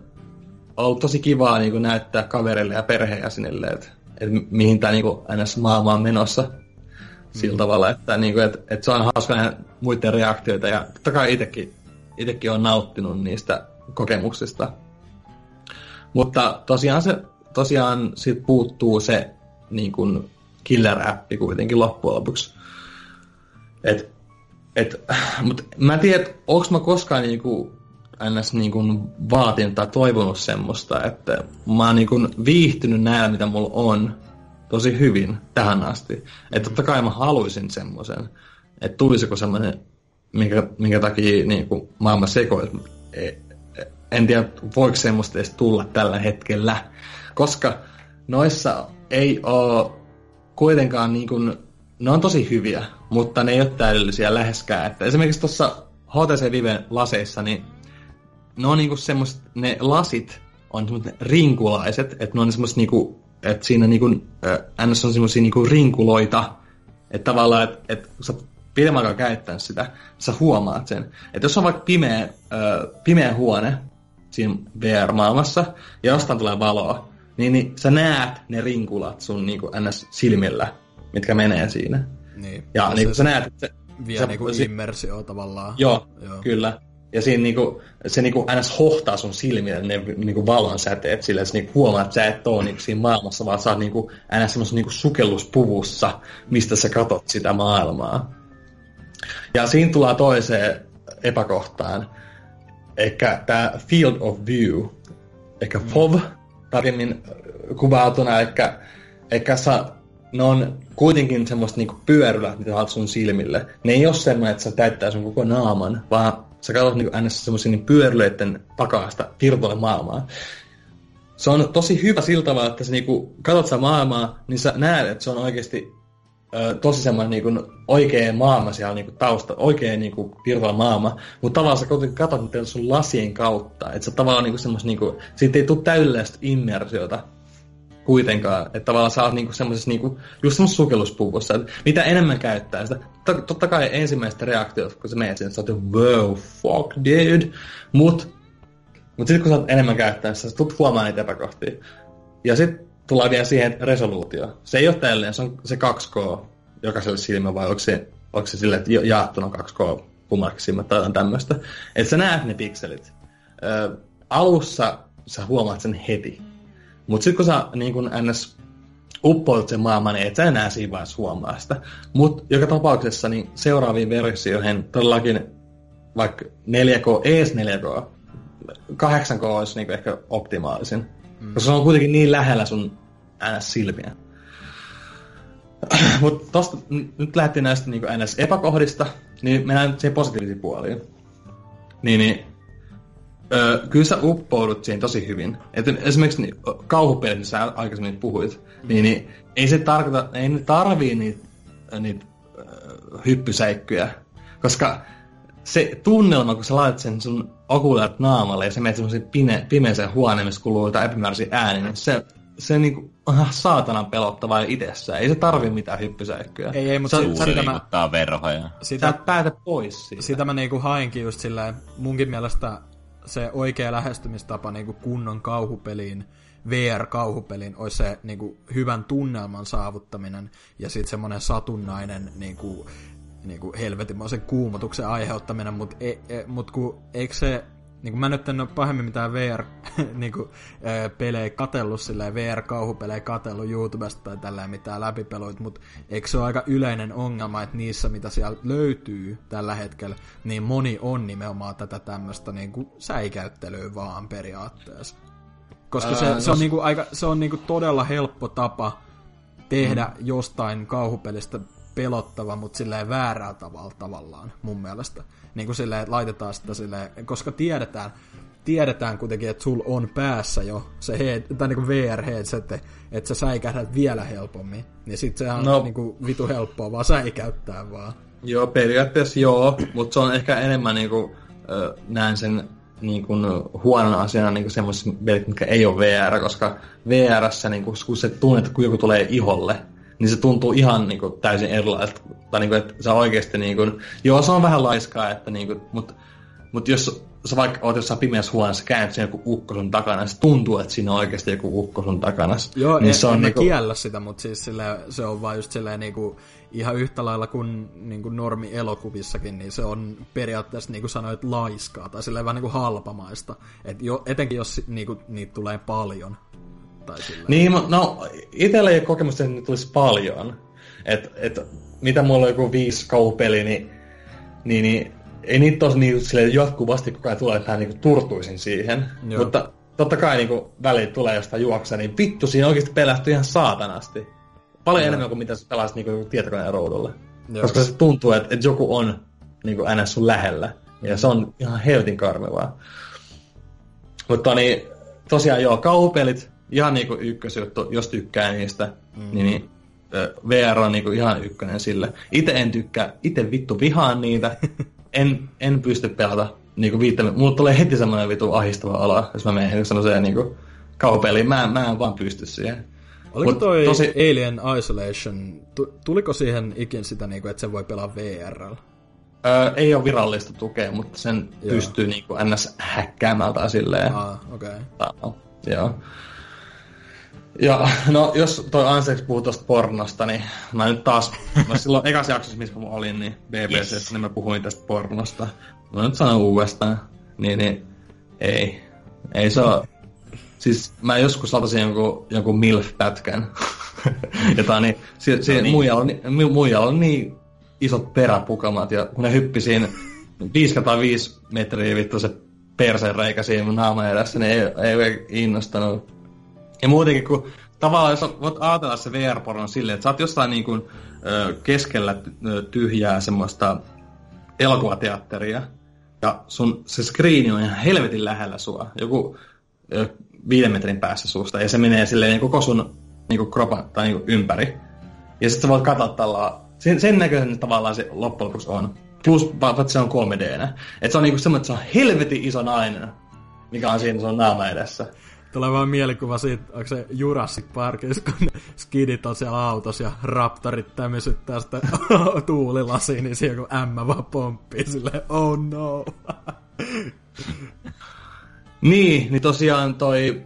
ollut tosi kivaa niin kuin näyttää kaverille ja perheenjäsenille, että, että mihin tämä niin ns. maailma on menossa sillä mm. tavalla, että, niin kuin, että, että se on hauska nähdä muiden reaktioita ja totta kai itsekin, itsekin on nauttinut niistä kokemuksista. Mutta tosiaan, se, tosiaan siitä puuttuu se niin kuin killer-appi kuitenkin loppujen lopuksi. Et, et, mutta mä en tiedä, onko mä koskaan niin kuin, ns. Niin kuin vaatinut tai toivonut semmoista, että mä oon niin kuin viihtynyt näillä, mitä mulla on, tosi hyvin tähän asti. Että totta kai mä haluaisin semmoisen, että tulisiko semmoinen, minkä, minkä takia niin kuin maailma sekoisi. E, e, en tiedä, voiko semmoista edes tulla tällä hetkellä, koska noissa ei ole kuitenkaan niin kuin, ne on tosi hyviä, mutta ne ei ole täydellisiä läheskään. Että esimerkiksi tuossa HTC Vive laseissa, niin ne on niinku semmoiset, ne lasit on semmoiset rinkulaiset, että ne on semmoiset niinku että siinä niinku, äh, NS on semmoisia niinku rinkuloita, että tavallaan, että et, kun sä pidemmän aikaa käyttänyt sitä, sä huomaat sen. Että jos on vaikka pimeä, äh, pimeä huone siinä VR-maailmassa, ja jostain tulee valoa, niin, niin sä näet ne rinkulat sun niinku NS-silmillä, mitkä menee siinä. Niin. Ja, ja niin, sä näet, että se, vie sä, niinku immersio tavallaan. Joo, joo, kyllä. Ja siinä niinku, se niinku ns. hohtaa sun silmiä ne niinku valon säteet sillä, että niinku huomaa, että sä et ole niinku siinä maailmassa, vaan sä oot niinku ns. semmoisen niinku sukelluspuvussa, mistä sä katot sitä maailmaa. Ja siinä tullaan toiseen epäkohtaan. Eikä tämä Field of View, eikä FOV tarkemmin kuvautuna, eikä, eikä sä, ne on kuitenkin semmoista niinku pyörylät, mitä saat sun silmille. Ne ei ole semmoinen, että sä täyttää sun koko naaman, vaan sä katsot niin äänessä semmoisia niin pyöryleiden takaasta virtuaali maailmaa. Se on tosi hyvä sillä tavalla, että sä niinku katsot sitä maailmaa, niin sä näet, että se on oikeasti ö, tosi semmoinen niinku oikea maailma siellä niinku tausta, oikea niinku virtuaali maailma, mutta tavallaan sä kuitenkin katsot niitä sun lasien kautta, että sä tavallaan niinku semmoista niinku, siitä ei tule täydellistä immersiota, kuitenkaan. Että tavallaan sä oot niinku semmoisessa niinku, just semmoisessa sukelluspuvussa, että mitä enemmän käyttää sitä. Totta kai ensimmäistä reaktiot, kun sä menet sinne, sä oot wow, fuck dude. Mut, mut sitten kun sä oot enemmän käyttää, sä tulet huomaan niitä epäkohtia. Ja sitten tullaan vielä siihen resoluutio. Se ei ole tällainen, se on se 2K jokaiselle silmä vai onko se, onko se silleen, että jaettuna 2K kummallakin tai jotain tämmöistä. Että sä näet ne pikselit. Ö, alussa sä huomaat sen heti. Mutta sitten kun sä niin kun ns uppoilut sen maailman, niin et sä enää siinä vaiheessa huomaa sitä. Mutta joka tapauksessa niin seuraaviin versioihin todellakin vaikka 4K, ees 4K, 8K olisi niin ehkä optimaalisin. Mm. Koska se on kuitenkin niin lähellä sun ns. silmiä. Mutta tosta, nyt lähdettiin näistä niin ns. epäkohdista, niin mennään nyt siihen positiivisiin puoliin. Niin, niin öö, kyllä sä uppoudut siihen tosi hyvin. Et esimerkiksi niin, kauhupelit, sä aikaisemmin puhuit, mm. niin, niin ei se tarkoita, ei ne tarvii niitä, niitä öö, hyppysäikkyjä, koska se tunnelma, kun sä laitat sen sun okulat naamalle ja sä menet semmoisen pime, pimeeseen huoneen, missä kuuluu jotain epämääräisiä ääniä, niin se, se niinku on ihan saatanan pelottavaa itsessään. Ei se tarvi mitään hyppysäikkyä. Ei, ei, mutta se, se, sitä mä, verhoja. Sitä, sä et päätä pois siitä. Sitä mä niinku hainkin just silleen, munkin mielestä se oikea lähestymistapa niinku kunnon kauhupeliin, VR-kauhupelin, olisi se niinku hyvän tunnelman saavuttaminen ja sitten semmoinen satunnainen niinku, niinku helvetimoisen kuumotuksen aiheuttaminen, mutta e, e, mut eikö se niin kuin mä nyt en ole pahemmin mitään VR niin kuin, pelejä katellut silleen, VR-kauhupelejä katellut YouTubesta tai tällä mitään läpipeluit, mutta eikö se ole aika yleinen ongelma, että niissä mitä siellä löytyy tällä hetkellä, niin moni on nimenomaan tätä tämmöistä niin kuin säikäyttelyä vaan periaatteessa. Koska se, se on, niin kuin aika, se on niin kuin todella helppo tapa tehdä mm. jostain kauhupelistä pelottava, mutta silleen väärää tavalla tavallaan mun mielestä. Niin kuin silleen, että laitetaan sitä silleen, koska tiedetään, tiedetään kuitenkin, että sul on päässä jo se head, tai niin VR-headset, että sä säikähdät vielä helpommin. Niin sit se on no. niin kuin vitu helppoa vaan säikäyttää vaan. Joo, periaatteessa joo, mutta se on ehkä enemmän niin kuin, äh, näen sen niin kuin huonona asiana niin semmoisessa pelit, mitkä ei ole VR, koska VRssä niin kuin, kun se tunnet, kun joku tulee iholle, niin se tuntuu ihan niin kuin, täysin erilaiselta. Tai niin kuin, että sä oikeasti, niin kuin, joo se on vähän laiskaa, että niin kuin, mutta, mutta jos sä vaikka oot jossain pimeässä huoneessa, käännyt siinä joku ukko sun takana, se tuntuu, että siinä on oikeasti joku ukko sun takana. Joo, niin en, se on en niinku... kiellä sitä, mutta siis sille, se on vaan just silleen niinku, ihan yhtä lailla kuin niinku normi elokuvissakin, niin se on periaatteessa niin kuin sanoit laiskaa tai silleen vähän niin kuin halpamaista. Et jo, etenkin jos niinku, niitä tulee paljon. Tai niin, no itsellä ei ole kokemusta, että tulisi paljon. Et, et, mitä mulla on joku viisi kaupeli, niin, niin, niin ei niitä tos niin, silleen, jatkuvasti koko ajan tulee, että mä niin turtuisin siihen. Joo. Mutta totta kai niin väliin tulee jostain juoksa, niin vittu siinä oikeasti pelästyy ihan saatanasti. Paljon Joo. enemmän kuin mitä sä pelasit niin tietokoneen roudulle. Joo. Koska se tuntuu, että, että joku on niin kuin ns. sun lähellä. Ja se on ihan helvetin karmevaa. Mutta niin, tosiaan joo, kauhupelit, ihan niinku ykkösjuttu, jos tykkää niistä, mm. niin, niin VR on niinku ihan ykkönen sille. Itse en tykkää, itse vittu vihaan niitä, en, en pysty pelata niinku viittä, mulla tulee heti semmoinen vitu ahistava ala, jos mä menen sellaiseen niinku kauhupeliin, mä, mä en vaan pysty siihen. Oliko Mut toi tosi... Alien Isolation, tuliko siihen ikin sitä, niinku, että se voi pelaa VRL? Öö, ei ole virallista tukea, mutta sen Joo. pystyy niinku ns. häkkäämään tai silleen. Ah, okei. Okay. Joo. Ja no, jos toi Ansex puhuu tuosta pornosta, niin mä nyt taas, mä silloin ekas jaksossa, missä mä olin, niin BBC, yes. niin mä puhuin tästä pornosta. Mä nyt sanon uudestaan, niin, niin ei, ei se ole. Siis mä joskus latasin jonkun, jonkun MILF-pätkän, jota niin, si, si, no niin. Muijalla, niin, muijalla on niin isot peräpukamat, ja kun ne hyppi siinä 5 5 metriä vittu se perseen reikä siinä mun naaman edessä, niin ei, ei innostanut ja muutenkin, kun tavallaan jos voit ajatella se VR-porno silleen, että sä oot jossain niin kuin, keskellä tyhjää semmoista elokuvateatteria, ja sun se screeni on ihan helvetin lähellä sua, joku ö, viiden metrin päässä suusta, ja se menee silleen niin koko sun niin kropan tai niin ympäri. Ja sitten sä voit katsoa tällä sen, sen näköisen tavallaan se loppujen lopuksi on. Plus, että se on 3D. Että se on niinku semmoinen, että se on helvetin iso nainen, mikä on siinä sun naama edessä. Tulee vaan mielikuva siitä, onko se Jurassic Parkissa, kun skidit on siellä autossa ja raptorit tämmöisyttää sitä tuulilasiin, niin siellä kun ämmä vaan pomppii silleen, oh no. niin, niin tosiaan toi,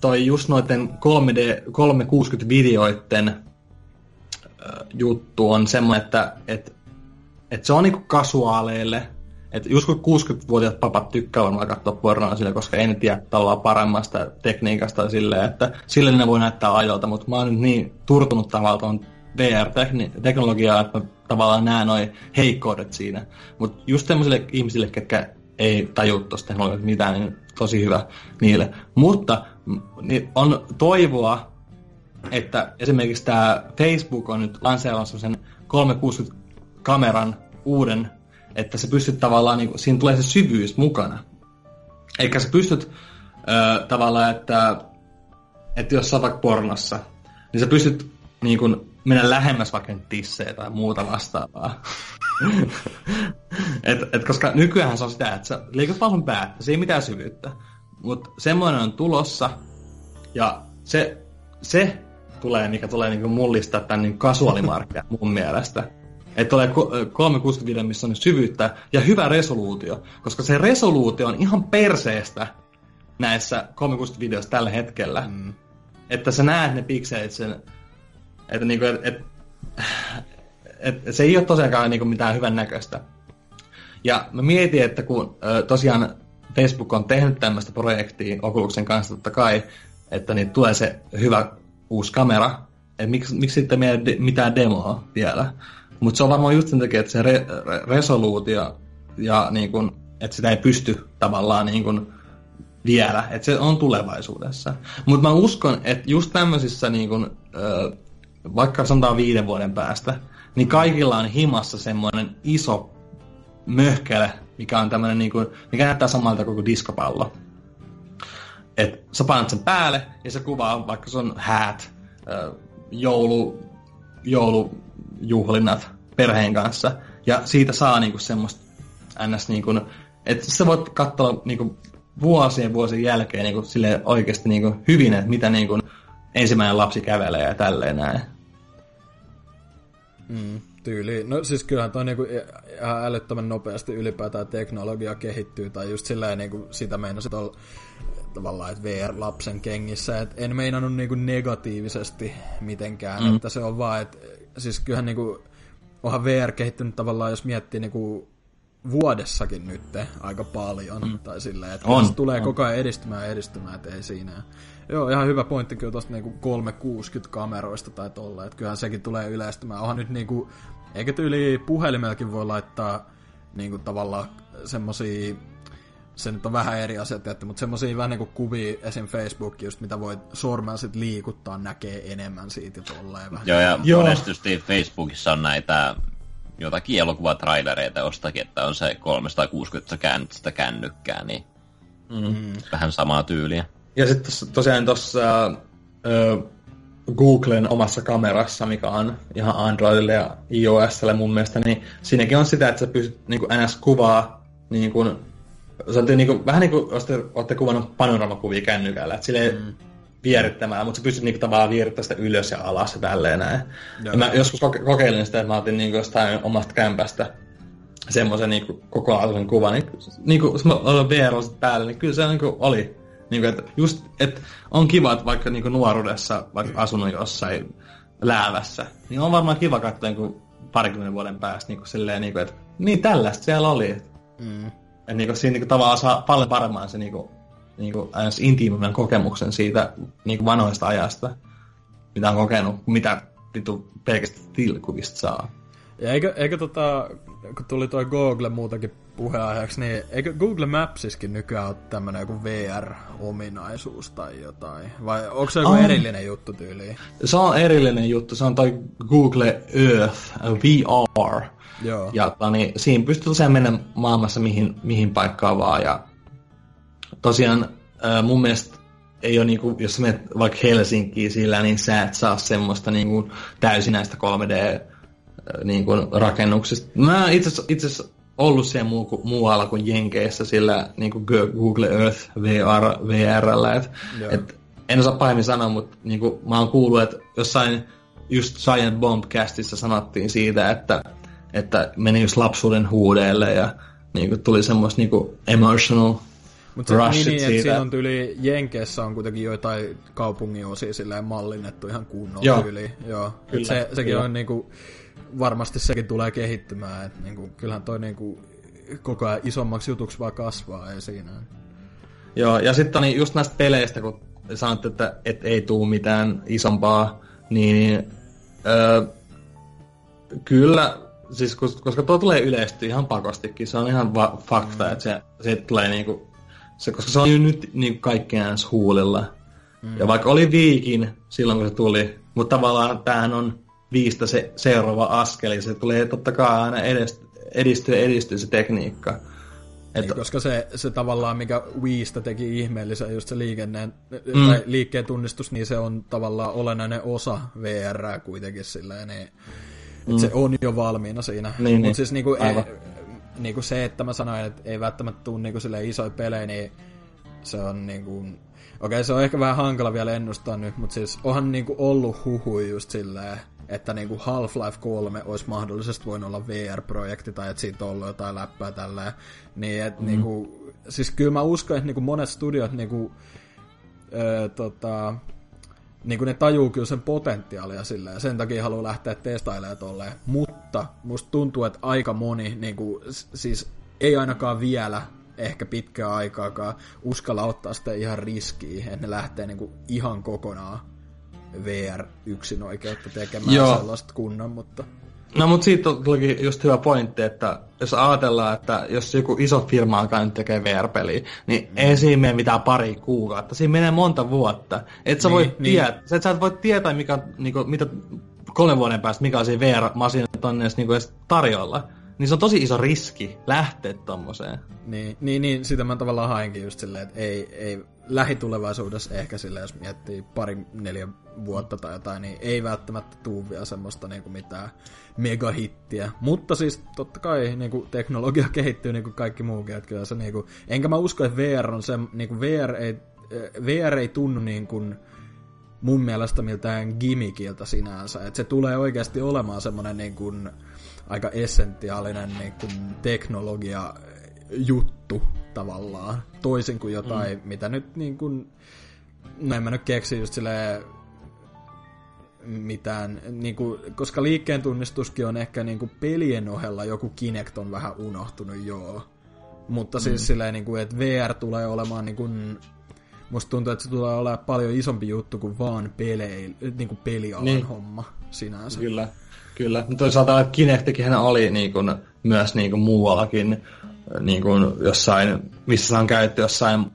toi just noiden 3D, 360-videoiden juttu on semmoinen, että et, et se on niinku kasuaaleille, että just kun 60-vuotiaat papat tykkää varmaan katsoa pornoa sille, koska ei ne tiedä tavallaan paremmasta tekniikasta silleen, että sille ne voi näyttää ajoilta, mutta mä oon nyt niin turtunut tavallaan VR-teknologiaa, että mä tavallaan näen noin heikkoudet siinä. Mutta just tämmöisille ihmisille, ketkä ei taju tuosta teknologiasta mitään, niin tosi hyvä niille. Mutta niin on toivoa, että esimerkiksi tämä Facebook on nyt lanseerannut sen 360-kameran uuden, että se pystyt tavallaan, niin siinä tulee se syvyys mukana. Eikä sä pystyt ö, tavallaan, että, että jos sä vaikka pornossa, niin sä pystyt niin kuin, mennä lähemmäs vaikka tissejä tai muuta vastaavaa. et, et, koska nykyään se on sitä, että sä liikut vaan sun päät, se ei mitään syvyyttä. Mutta semmoinen on tulossa, ja se, se tulee, mikä tulee niinku mullistaa tämän niin kasuaalimarkkia mun mielestä. Että tulee 360 video, missä on syvyyttä ja hyvä resoluutio, koska se resoluutio on ihan perseestä näissä 360 videoissa tällä hetkellä. Mm. Että sä näet ne pikselit sen, että niinku, et, et, et, se ei ole tosiaankaan niinku mitään hyvän näköistä. Ja mä mietin, että kun ö, tosiaan Facebook on tehnyt tämmöistä projektia Oculusen kanssa totta kai, että niin tulee se hyvä uusi kamera, että miksi, miksi sitten meidän de, mitään demoa vielä. Mutta se on varmaan just sen takia, että se re, re, resoluutio ja niin kun, että sitä ei pysty tavallaan niin kun vielä, että se on tulevaisuudessa. Mutta mä uskon, että just tämmöisissä niin kun, vaikka sanotaan viiden vuoden päästä, niin kaikilla on himassa semmoinen iso möhkele, mikä on tämmöinen niin kuin, mikä näyttää samalta kuin diskopallo. Et sä painat sen päälle ja se kuvaa vaikka sun häät, joulu, joulujuhlinnat perheen kanssa. Ja siitä saa niinku semmoista ns. Niinku, että sä voit katsoa niinku vuosien vuosien jälkeen niinku sille oikeasti niinku hyvin, että mitä niinku ensimmäinen lapsi kävelee ja tälleen näin. Mm, tyyli. No siis kyllähän toi niinku ihan älyttömän nopeasti ylipäätään teknologia kehittyy, tai just silleen niinku sitä meinasit olla tavallaan, että VR-lapsen kengissä, että en meinannut niinku negatiivisesti mitenkään, mm. että se on vaan, että siis kyllähän niinku, onhan VR kehittynyt tavallaan, jos miettii niinku vuodessakin nyt aika paljon, mm. tai silleen, että on, se tulee on. koko ajan edistymään ja edistymään, että ei siinä. Joo, ihan hyvä pointti kyllä tuosta niinku 360 kameroista tai tolla, että kyllähän sekin tulee yleistymään. Onhan nyt niinku, eikä tyyli puhelimelkin voi laittaa niinku tavallaan semmosia se nyt on vähän eri asia, tietty, mutta semmoisia vähän niin kuvia esim. Facebook, just mitä voi sormella sit liikuttaa, näkee enemmän siitä ja tolleen vähän. Joo, ja Joo. monesti Facebookissa on näitä jotakin elokuvatrailereita jostakin, että on se 360 käännyt sitä kännykkää, niin mm. vähän samaa tyyliä. Ja sitten tosiaan tuossa äh, Googlen omassa kamerassa, mikä on ihan Androidille ja iOSlle mun mielestä, niin siinäkin on sitä, että sä pystyt niin ns. kuvaa niin kuin se on niin kuin, vähän niin kuin olette, olette kuvannut panoramakuvia kännykällä, että silleen mm. vierittämään, mutta sä pystyt niin tavallaan vierittämään sitä ylös ja alas ja tälleen näin. Ja mä joskus koke- kokeilin sitä, että mä otin niin jostain omasta kämpästä semmoisen niin kokonaisen kuvan, niin, niin kuin, jos mä olen VR päällä, niin kyllä se niin kuin, oli. Niin kuin, että just, että on kiva, että vaikka niin kuin nuoruudessa, vaikka asunut jossain läävässä, niin on varmaan kiva katsoa niin parikymmenen vuoden päästä niin kuin, silleen, niin kuin, että niin tällaista siellä oli. Mm. Ja niin kuin, siinä niin kuin, tavallaan saa paljon paremmin se niin kuin, niin kuin, kokemuksen siitä niin kuin vanhoista ajasta, mitä on kokenut, mitä vitu pelkästään tilkuvista saa. Ja eikö, eikö tota, kun tuli toi Google muutakin puheenaiheeksi, niin eikö Google Mapsiskin nykyään ole tämmönen joku VR-ominaisuus tai jotain? Vai onko se joku oh. erillinen juttu tyyliin? Se on erillinen juttu, se on toi Google Earth VR. Joo. Ja niin, siinä pystyy tosiaan mennä maailmassa mihin, mihin paikkaan vaan. Ja tosiaan mun mielestä ei ole, niinku, jos menet vaikka Helsinkiin sillä, niin sä et saa semmoista niinku, täysin näistä 3D niin kuin, rakennuksista. Mä itse asiassa ollut siellä muu, muualla kuin Jenkeissä sillä niin kuin Google Earth VR, VRllä. Et, et, en osaa pahemmin sanoa, mutta niin kuin, mä oon kuullut, että jossain just Giant Bomb-castissa sanottiin siitä, että, että meni just lapsuuden huudeelle ja niin kuin, tuli semmoista niin kuin, emotional Mutta se, niin, niin, että siinä on tyyli Jenkeissä on kuitenkin joitain kaupungin osia silleen mallinnettu ihan kunnolla Joo. tyyli. Joo. Kyllä, se, sekin kyllä. on niinku, varmasti sekin tulee kehittymään. Et niinku, kyllähän toi niinku, koko ajan isommaksi jutuksi vaan kasvaa, ei siinä. Joo, ja sitten niin just näistä peleistä, kun sanotte, että et ei tuu mitään isompaa, niin öö, kyllä, siis kos- koska tuo tulee yleistyä ihan pakostikin, se on ihan va- fakta, mm. että se, se tulee niinku, se, koska se on nyt niinku kaikkien huulilla. Mm. Ja vaikka oli viikin silloin, kun se tuli, mutta tavallaan tämähän on viistä se seuraava askel, ja se tulee totta kai aina edest, edistyä edistyä se tekniikka. Et, Niin, koska se, se tavallaan, mikä Wiistä teki ihmeellisen, just se liikenneen, Mm. tai liikkeen tunnistus, niin se on tavallaan olennainen osa VR kuitenkin silleen, niin, mm. se on jo valmiina siinä. Niin, niin. Mutta siis niinku, ei, niinku se, että mä sanoin, että ei välttämättä tule niinku isoja pelejä, niin se on niinku... Okei, se on ehkä vähän hankala vielä ennustaa nyt, mutta siis onhan niinku ollut huhui just silleen, että niinku Half-Life 3 olisi mahdollisesti voinut olla VR-projekti tai että siitä on ollut jotain läppää tälleen. Niin, et mm. niinku, siis kyllä mä uskon, että niinku monet studiot niinku, öö, tota, niinku ne tajuu kyllä sen potentiaalia silleen, ja sen takia haluaa lähteä testailemaan tolleen. Mutta musta tuntuu, että aika moni, niinku, s- siis ei ainakaan vielä ehkä pitkää aikaakaan uskalla ottaa sitä ihan riskiä, että ne lähtee niinku ihan kokonaan VR yksin oikeutta tekemään Joo. sellaista kunnon, mutta No mutta siitä tulikin just hyvä pointti, että jos ajatellaan, että jos joku iso firma alkaa nyt tekee VR-peliä, niin mm. ei siinä mene mitään pari kuukautta. Siinä menee monta vuotta. Et sä, Niin, voi niin. tiedä, sä, et- sä et voi tietää, mikä, on, niinku, mitä kolmen vuoden päästä, mikä on siinä VR-masinat on edes, niinku, edes tarjolla. Niin se on tosi iso riski lähteä tommoseen. Niin, niin, niin sitä mä tavallaan hainkin just silleen, että ei, ei lähitulevaisuudessa ehkä sille, jos miettii pari, neljä vuotta tai jotain, niin ei välttämättä tuu vielä semmoista niinku mitään megahittiä. Mutta siis totta kai niinku teknologia kehittyy niinku kaikki muukin, että kyllä se niinku, enkä mä usko, että VR on se, niinku VR ei, eh, VR ei tunnu niin kuin mun mielestä miltään gimmickiltä sinänsä. Et se tulee oikeasti olemaan semmoinen niin kuin aika essentiaalinen niin kuin teknologia juttu tavallaan. Toisin kuin jotain, mm. mitä nyt niin kuin, no en mä nyt keksi just silleen mitään, niin kuin, koska liikkeen tunnistuskin on ehkä niin kuin pelien ohella joku Kinect on vähän unohtunut, joo. Mutta mm. siis silleen, niin kuin, että VR tulee olemaan niin kuin, musta tuntuu, että se tulee olemaan paljon isompi juttu kuin vaan pelei, niin kuin pelialan Niin. homma sinänsä. Kyllä, kyllä. Mutta toisaalta Kinectikin oli niin kuin, myös niin kuin muuallakin niin kuin jossain, missä se on käytetty jossain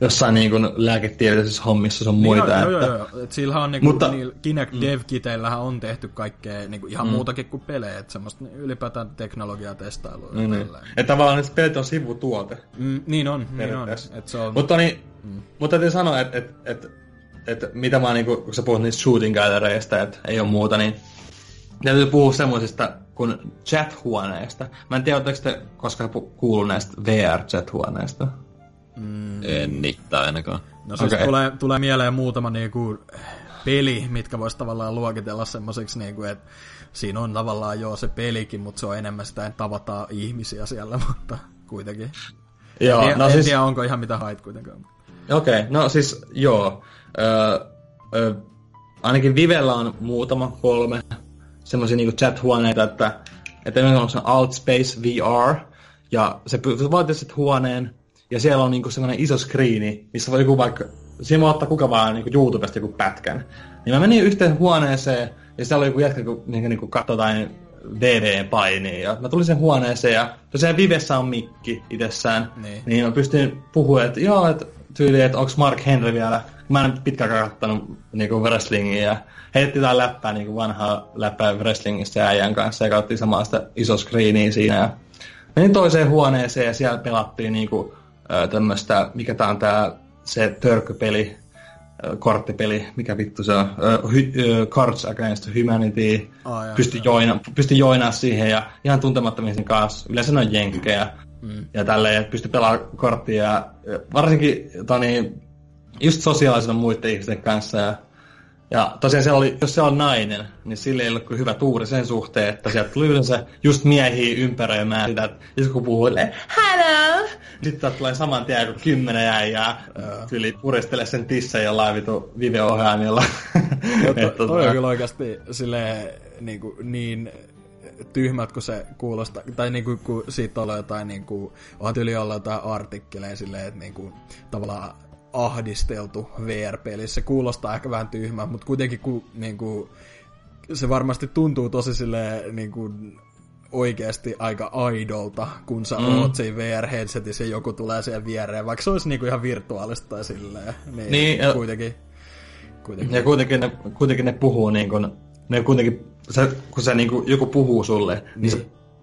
jossain niin kuin lääketieteellisissä hommissa sun muita. Niin, joo, että, joo, joo, joo. Et sillähän on niinku, Mutta- Mutta, niillä Kinect mm. dev-kiteillähän on tehty kaikkea niinku ihan mm. muutakin kuin pelejä, että semmoista ylipäätään teknologiaa testailua. Niin, niin. Että tavallaan ne pelit on sivutuote. Mm, niin on, niin on. Et se on Mutta niin, mm. mutta täytyy sanoa, että et, et, et, mitä mä niinku, kun sä puhut niistä shooting gallereista, että ei ole muuta, niin täytyy puhua semmoisista kuin chat-huoneista. Mä en tiedä, oletteko te koskaan kuullut näistä VR-chat-huoneista? En niitä ainakaan. No siis okay. tulee, tulee mieleen muutama niinku peli, mitkä vois tavallaan luokitella semmoiseksi, niinku, että siinä on tavallaan joo se pelikin, mutta se on enemmän sitä, että tavataan ihmisiä siellä, mutta kuitenkin. Joo, en, no en siis, tiedä, onko ihan mitä hait kuitenkaan. okei, okay, no siis joo. Öö, öö, ainakin Vivellä on muutama, kolme semmoisia niinku chat-huoneita, että, että on Outspace VR, ja se vaatii sitten huoneen, ja siellä on niinku semmoinen iso screeni, missä voi joku vaikka, siinä voi ottaa kuka vaan niinku YouTubesta joku pätkän. Niin mä menin yhteen huoneeseen, ja siellä oli joku jätkä, kun niinku, niinku katsoi jotain DVD-painia, ja mä tulin sen huoneeseen, ja tosiaan Vivessä on mikki itsessään, Niin. niin mä pystyin puhumaan, että joo, että tyyli, että onko Mark Henry vielä, mä en pitkään katsonut niinku wrestlingia, ja heitti jotain läppää, niinku vanhaa läppää wrestlingistä äijän kanssa, ja katsottiin samaa sitä iso screeniä siinä, ja menin toiseen huoneeseen, ja siellä pelattiin niinku tämmöistä, mikä tää on tää, se törkkypeli, ö, korttipeli, mikä vittu se on, hy, Cards Against Humanity, Aa, joo, pystyi joina, pysty joinaa siihen ja ihan tuntemattomien sen kanssa. Yleensä ne on jenkkejä mm. ja tälleen, että pystyi pelaamaan korttia ja ja varsinkin toni, just sosiaalisena muiden ihmisten kanssa ja Ja tosiaan se oli, jos se on nainen, niin sille ei ollut kyllä hyvä tuuri sen suhteen, että sieltä tuli yleensä just miehiä ympäröimään sitä, että jos kun puhuu hello, sitten tulee saman tien kuin kymmenen äijää yli puristele sen tisseen jollain vitu video-ohjaimilla. to, to, toi on tota- kyllä oikeasti silleen, niin, kuin, niin tyhmät, kun se kuulostaa, tai niin kuin, kun siitä on jotain, niin kuin, on tyyli olla jotain artikkeleja silleen, että niin kuin, tavallaan ahdisteltu VR-pelissä. Se kuulostaa ehkä vähän tyhmää, mutta kuitenkin kun, niin kuin, se varmasti tuntuu tosi silleen, niin kuin, oikeasti aika aidolta, kun sä mm. oot siinä VR-headsetissä ja joku tulee siihen viereen, vaikka se olisi niinku ihan virtuaalista tai silleen. Niin, niin ja, kuitenkin, kuitenkin. Ja kuitenkin ne, kuitenkin ne puhuu niin kuin, ne kuitenkin, se, kun se niin kuin, joku puhuu sulle, niin, niin sä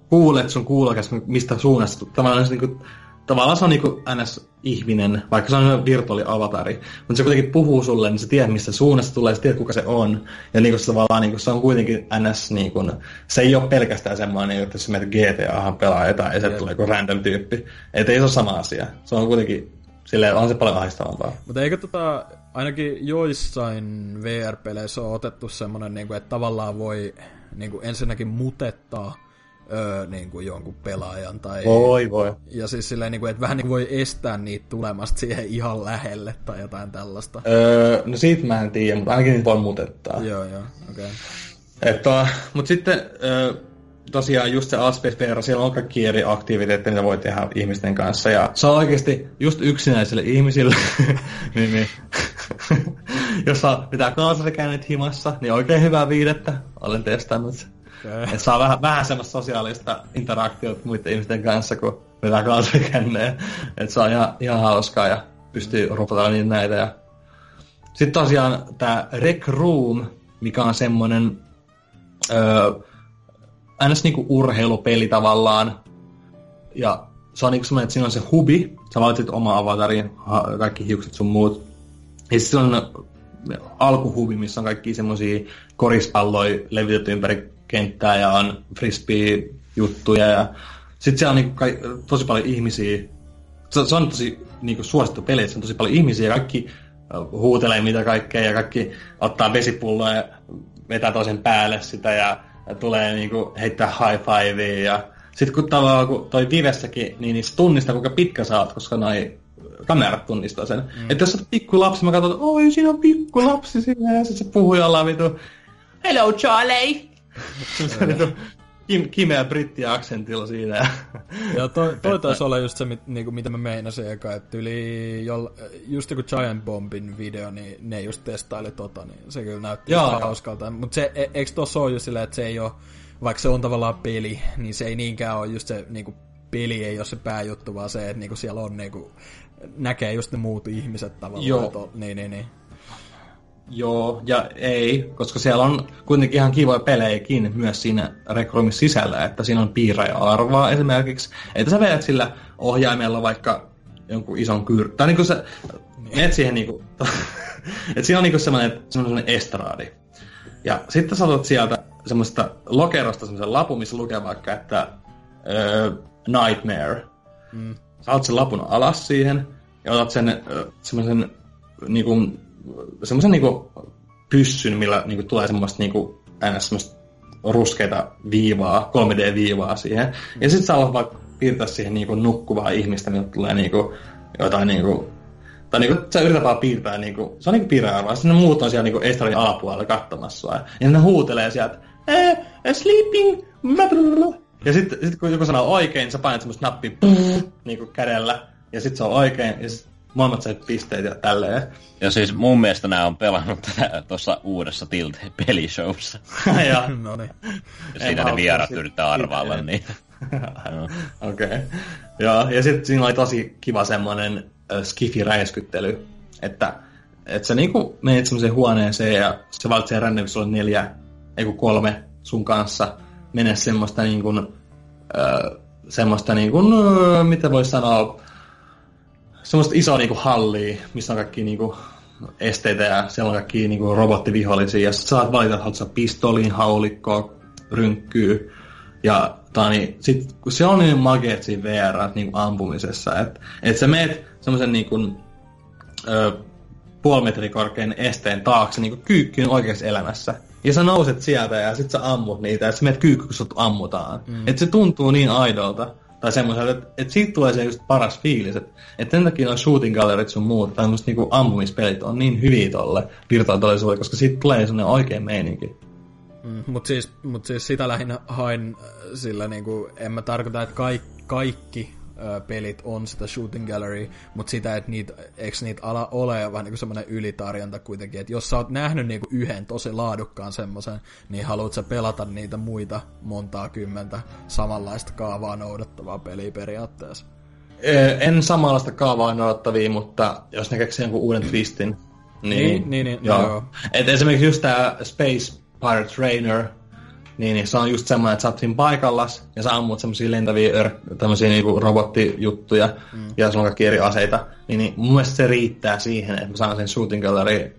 kuulet sun kuulokas, mistä suunnasta, tavallaan se niin kuin, tavallaan se on niinku NS-ihminen, vaikka se on virtuaaliavatari, mutta se kuitenkin puhuu sulle, niin sä tiedät, mistä suunnasta tulee, sä tiedät, kuka se on. Ja niinku se tavallaan niinku, se on kuitenkin NS, niinku, se ei ole pelkästään semmoinen, että jos menet GTA pelaa jotain ja se tulee joku random tyyppi. Että ei se ole sama asia. Se on kuitenkin, sille on se paljon ahistavampaa. Mutta eikö tota, ainakin joissain VR-peleissä on otettu semmoinen, niinku, että tavallaan voi niinku, ensinnäkin mutettaa öö, niin kuin jonkun pelaajan. Tai, voi, voi. Ja siis silleen, niin kuin, että vähän niin kuin voi estää niitä tulemasta siihen ihan lähelle tai jotain tällaista. Öö, no siitä mä en tiedä, mutta ainakin niitä voi mutettaa. Joo, joo, okei. Okay. Mutta sitten öö, tosiaan just se Aspect VR, siellä on kaikki eri aktiviteetteja, mitä voi tehdä ihmisten kanssa. Ja se on oikeasti just yksinäisille ihmisille, niin, niin. jos pitää kaasarikäynnit himassa, niin oikein hyvää viidettä. Olen testannut että saa vähän, vähän semmoista sosiaalista interaktiota muiden ihmisten kanssa, kun vetää kasvikänneen. Että se on ihan, ihan hauskaa ja pystyy rupata niin näitä. Ja... Sitten tosiaan tämä Rec Room, mikä on semmoinen öö, niinku urheilupeli tavallaan. Ja se on niinku semmoinen, että siinä on se hubi, sä valitset oma avatarin, kaikki hiukset sun muut. Ja sitten on alkuhubi, missä on kaikki semmoisia korispalloja levitetty ympäri kenttää ja on frisbee-juttuja ja sitten siellä on niinku kai, tosi paljon ihmisiä. Se, se on tosi niinku suosittu peli, se on tosi paljon ihmisiä ja kaikki huutelee mitä kaikkea ja kaikki ottaa vesipulloa ja vetää toisen päälle sitä ja, ja tulee niinku heittää high fivea ja sitten kun tavallaan kun toi Vivessäkin, niin, niin se tunnistaa kuinka pitkä sä oot, koska noi kamerat tunnistaa sen. Mm. Että jos sä oot pikku lapsi, mä katson, että oi siinä on pikku lapsi siinä ja sitten se puhuu jollain vitu Hello Charlie! Kim, kimeä brittiaksentilla siinä. Ja toi, toi taisi olla just se, mit, niinku, mitä mä meinasin eka, että yli jolla, just joku Giant Bombin video, niin ne just testaili tota, niin se kyllä näytti hauskalta. Mutta se, e, eikö tuossa ole just silleen, että se ei ole, vaikka se on tavallaan peli, niin se ei niinkään ole just se niinku, peli ei ole se pääjuttu, vaan se, että niinku, siellä on niinku, näkee just ne muut ihmiset tavallaan. Joo. To, niin, niin, niin. Joo ja ei, koska siellä on kuitenkin ihan kivoja pelejäkin myös siinä rekroimissa sisällä, että siinä on piirra ja arvaa esimerkiksi. Että sä vedät sillä ohjaimella vaikka jonkun ison kyr... Tai niinku sä menet siihen niinku... että siinä on niinku semmoinen, semmoinen estraadi. Ja sitten sä otat sieltä semmoista lokerosta semmoisen lapun, missä lukee vaikka, että uh, Nightmare. Mm. Sä otat sen lapun alas siihen ja otat sen uh, semmoisen niinku semmoisen niinku pyssyn, millä niinku tulee semmoista niinku ns. semmoista ruskeita viivaa, 3D-viivaa siihen. Ja sitten saa vaikka piirtää siihen niinku nukkuvaa ihmistä, millä tulee niinku jotain niinku tai niinku, sä yrität vaan piirtää, niinku, se on niinku piirrearvoa, sitten ne muut on siellä niinku estradin alapuolella katsomassa Ja, ja ne huutelee sieltä, eh, sleeping, ja sitten sit kun joku sanoo oikein, sä painat semmoista nappia niinku kädellä, ja sitten se on oikein, ja sit sait pisteet ja tälleen. Ja siis mun mielestä nämä on pelannut tätä tuossa uudessa Tilt-pelishowssa. ja. no niin. Ja siinä ne vierat yrittää arvailla niin. Okei. Okay. Ja, ja sitten siinä oli tosi kiva semmoinen äh, skifi-räiskyttely, että että sä niinku menet semmoiseen huoneeseen ja se valitsee random, sulla on neljä, ei kolme sun kanssa, mene semmoista niinku, äh, semmoista niinku, äh, mitä voi sanoa, semmoista isoa niinku hallia, missä on kaikki niinku esteitä ja siellä on kaikki niinku robottivihollisia. Ja sit saat valita, että haluatko pistoliin, haulikkoa, rynkkyy. Ja tani, sit, kun se on niin makeet siinä VR niin ampumisessa, että et sä meet semmoisen niinku, ö, puoli metri korkean esteen taakse niin kyykkyyn oikeassa elämässä. Ja sä nouset sieltä ja sit sä ammut niitä ja sä menet kyykky, kun sut ammutaan. Mm. Että se tuntuu niin aidolta. Tai semmoiselta, että, että siitä tulee se just paras fiilis. Että, että sen takia noin shooting gallerit sun muut, tai tämmöiset niinku ammumispelit on niin hyviä tolle virtuaalitodellisuudelle, koska siitä tulee sellainen oikein meininki. Mm, mutta siis, mut siis sitä lähinnä hain äh, sillä niinku, en mä tarkoita, että kaikki, kaikki pelit on sitä shooting gallery, mutta sitä, että niitä, eikö niitä ala ole vähän niin semmoinen ylitarjonta kuitenkin, että jos sä oot nähnyt niinku yhden tosi laadukkaan semmoisen, niin haluat sä pelata niitä muita montaa kymmentä samanlaista kaavaa noudattavaa peliä periaatteessa? En samanlaista kaavaa noudattavia, mutta jos ne keksii jonkun uuden twistin, niin, niin, niin, niin joo. joo. Et esimerkiksi just tämä Space Pirate Trainer, niin, niin se on just semmoinen, että sä oot siinä paikallas ja sä ammut semmoisia lentäviä ör- tämmöisiä niinku robottijuttuja mm. ja sulla on kaikki eri aseita. Niin, niin mun mielestä se riittää siihen, että mä saan sen shooting gallery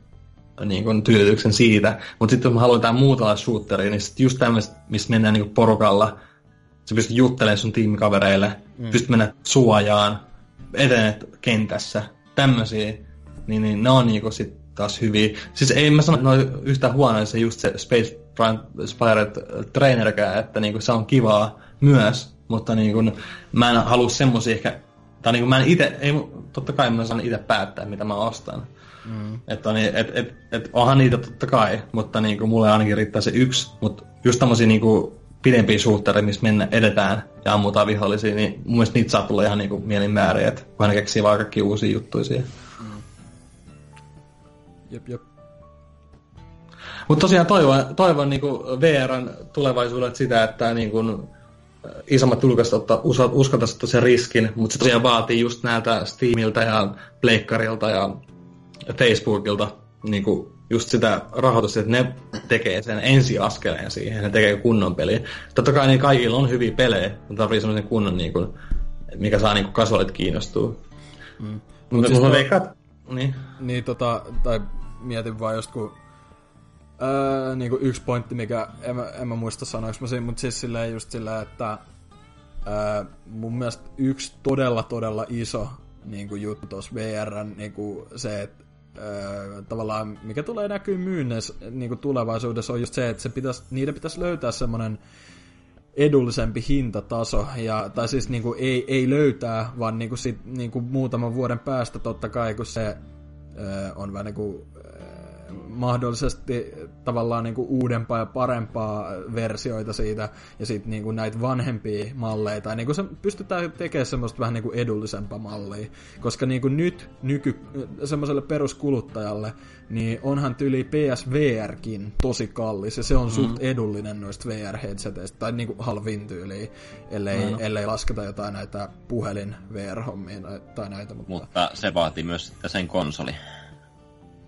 niin kuin tyydytyksen siitä. Mutta sitten jos mä haluan jotain muuta shooteria, niin sit just tämmöistä, missä mennään niin porukalla, sä pystyt juttelemaan sun tiimikavereille, mm. pystyt mennä suojaan, etenet kentässä, tämmöisiä, niin, niin ne on niinku sit taas hyviä. Siis ei mä sano, että ne on yhtä huonoja se just se Space Inspired Trainerkään, että niinku se on kivaa myös, mutta niinku, mä en halua semmosia ehkä, tai niinku mä en ite, ei, totta kai mä saan itse päättää, mitä mä ostan. Mm. Että niin, et, et, et, onhan niitä totta kai, mutta niinku, mulle ainakin riittää se yksi, mutta just tämmösiä niinku, pidempiä suhteita, missä mennä edetään ja ammutaan vihollisia, niin mun mielestä niitä saa tulla ihan niinku mielin määriä, että kun ne keksii vaan kaikki uusia juttuja siihen. Mm. Jep, jep. Mutta tosiaan toivon, toivon niin VRn tulevaisuudet sitä, että niin kuin, isommat julkaisut uskaltaisi ottaa sen riskin, mutta se tosiaan vaatii just näiltä Steamiltä ja Pleikkarilta ja Facebookilta niin kuin just sitä rahoitusta, että ne tekee sen ensiaskeleen siihen, ne tekee kunnon peli. Totta kai niin kaikilla on hyviä pelejä, mutta tarvii semmoisen kunnon, niin kuin, mikä saa niin kasuaalit kiinnostua. Mm. Mutta siis veikkaat, niin. Niin tota, tai mietin vaan just kun Öö, niin kuin yksi pointti, mikä en, en mä muista sanoiksi mä siinä, mutta siis silleen just silleen, että öö, mun mielestä yksi todella todella iso niin kuin juttu tuossa VRn niin kuin se, että öö, tavallaan mikä tulee näkyy myynnissä niin kuin tulevaisuudessa on just se, että se pitäisi, niiden pitäisi löytää semmoinen edullisempi hintataso, ja, tai siis niin kuin ei, ei löytää, vaan niin kuin sit, niin kuin muutaman vuoden päästä totta kai, kun se öö, on vähän niin kuin mahdollisesti tavallaan niin kuin uudempaa ja parempaa versioita siitä, ja sitten niin kuin näitä vanhempia malleja, tai niin kuin se pystytään tekemään semmoista vähän niin kuin edullisempaa mallia, koska niin kuin nyt nyky, semmoiselle peruskuluttajalle, niin onhan tyli PSVRkin tosi kallis, ja se on mm. suht edullinen noista VR-headseteistä, tai niin kuin halvin tyyliin, ellei, mm. ellei lasketa jotain näitä puhelin VR-hommia tai näitä. Mutta... mutta se vaatii myös sen konsoli.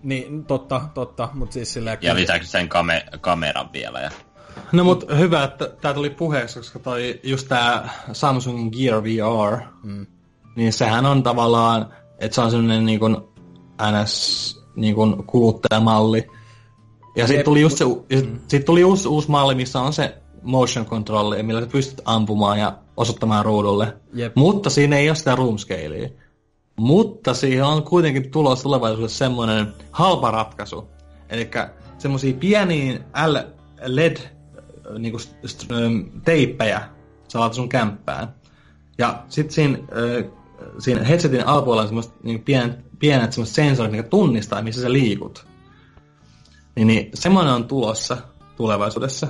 Niin, totta, totta, mutta siis silleen... Ja lisäksi sen kame- kameran vielä. Ja... No mut hyvä, että tää tuli puheeksi, koska toi just tää Samsung Gear VR, mm. niin sehän on tavallaan, että se on semmonen niin kuin NS niin kuin kuluttajamalli. Ja sitten tuli just se, mm. sit tuli uusi, uusi malli, missä on se motion control, millä sä pystyt ampumaan ja osoittamaan ruudulle. Jep. Mutta siinä ei ole sitä room scalea. Mutta siihen on kuitenkin tulossa tulevaisuudessa semmoinen halpa ratkaisu. Eli semmoisia pieniä LED niin kuin, teippejä sä laitat sun kämppään. Ja sitten siinä, siinä headsetin alapuolella on semmoiset niin pienet, pienet semmoiset sensorit, mikä tunnistaa, missä sä liikut. Niin, niin semmoinen on tulossa tulevaisuudessa.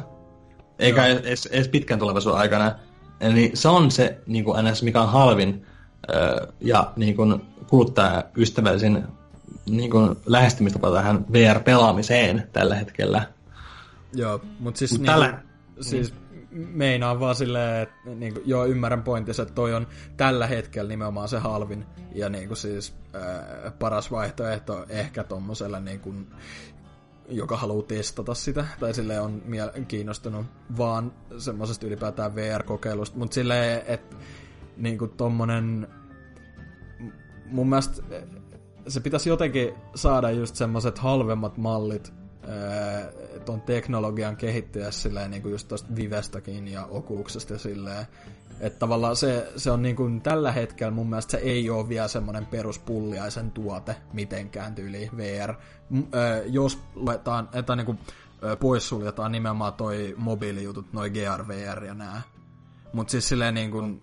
Eikä edes, edes pitkän tulevaisuuden aikana. Eli se on se, niin kuin NS, mikä on halvin ja niin kuin kuluttajaystävällisin niin kuin lähestymistapa tähän VR-pelaamiseen tällä hetkellä. Joo, mutta siis, Mut niin, tällä... siis meinaan vaan silleen, että niin kuin, joo, ymmärrän pointissa, että toi on tällä hetkellä nimenomaan se halvin ja niin kuin siis ää, paras vaihtoehto ehkä tommoselle niin kuin, joka haluaa testata sitä, tai sille on kiinnostunut vaan semmoisesta ylipäätään VR-kokeilusta, mutta silleen, että niin kuin tommonen mun mielestä se pitäisi jotenkin saada just semmoset halvemmat mallit ton teknologian kehittyä silleen niin kuin just tosta Vivestäkin ja Oculuksesta ja silleen, Että tavallaan se, se on niin kuin tällä hetkellä mun mielestä se ei ole vielä semmoinen peruspulliaisen tuote mitenkään tyyli VR. M- ö, jos luetaan, että niin kuin, ö, poissuljetaan nimenomaan toi mobiilijutut, noi GR, VR ja nää. Mut siis silleen niin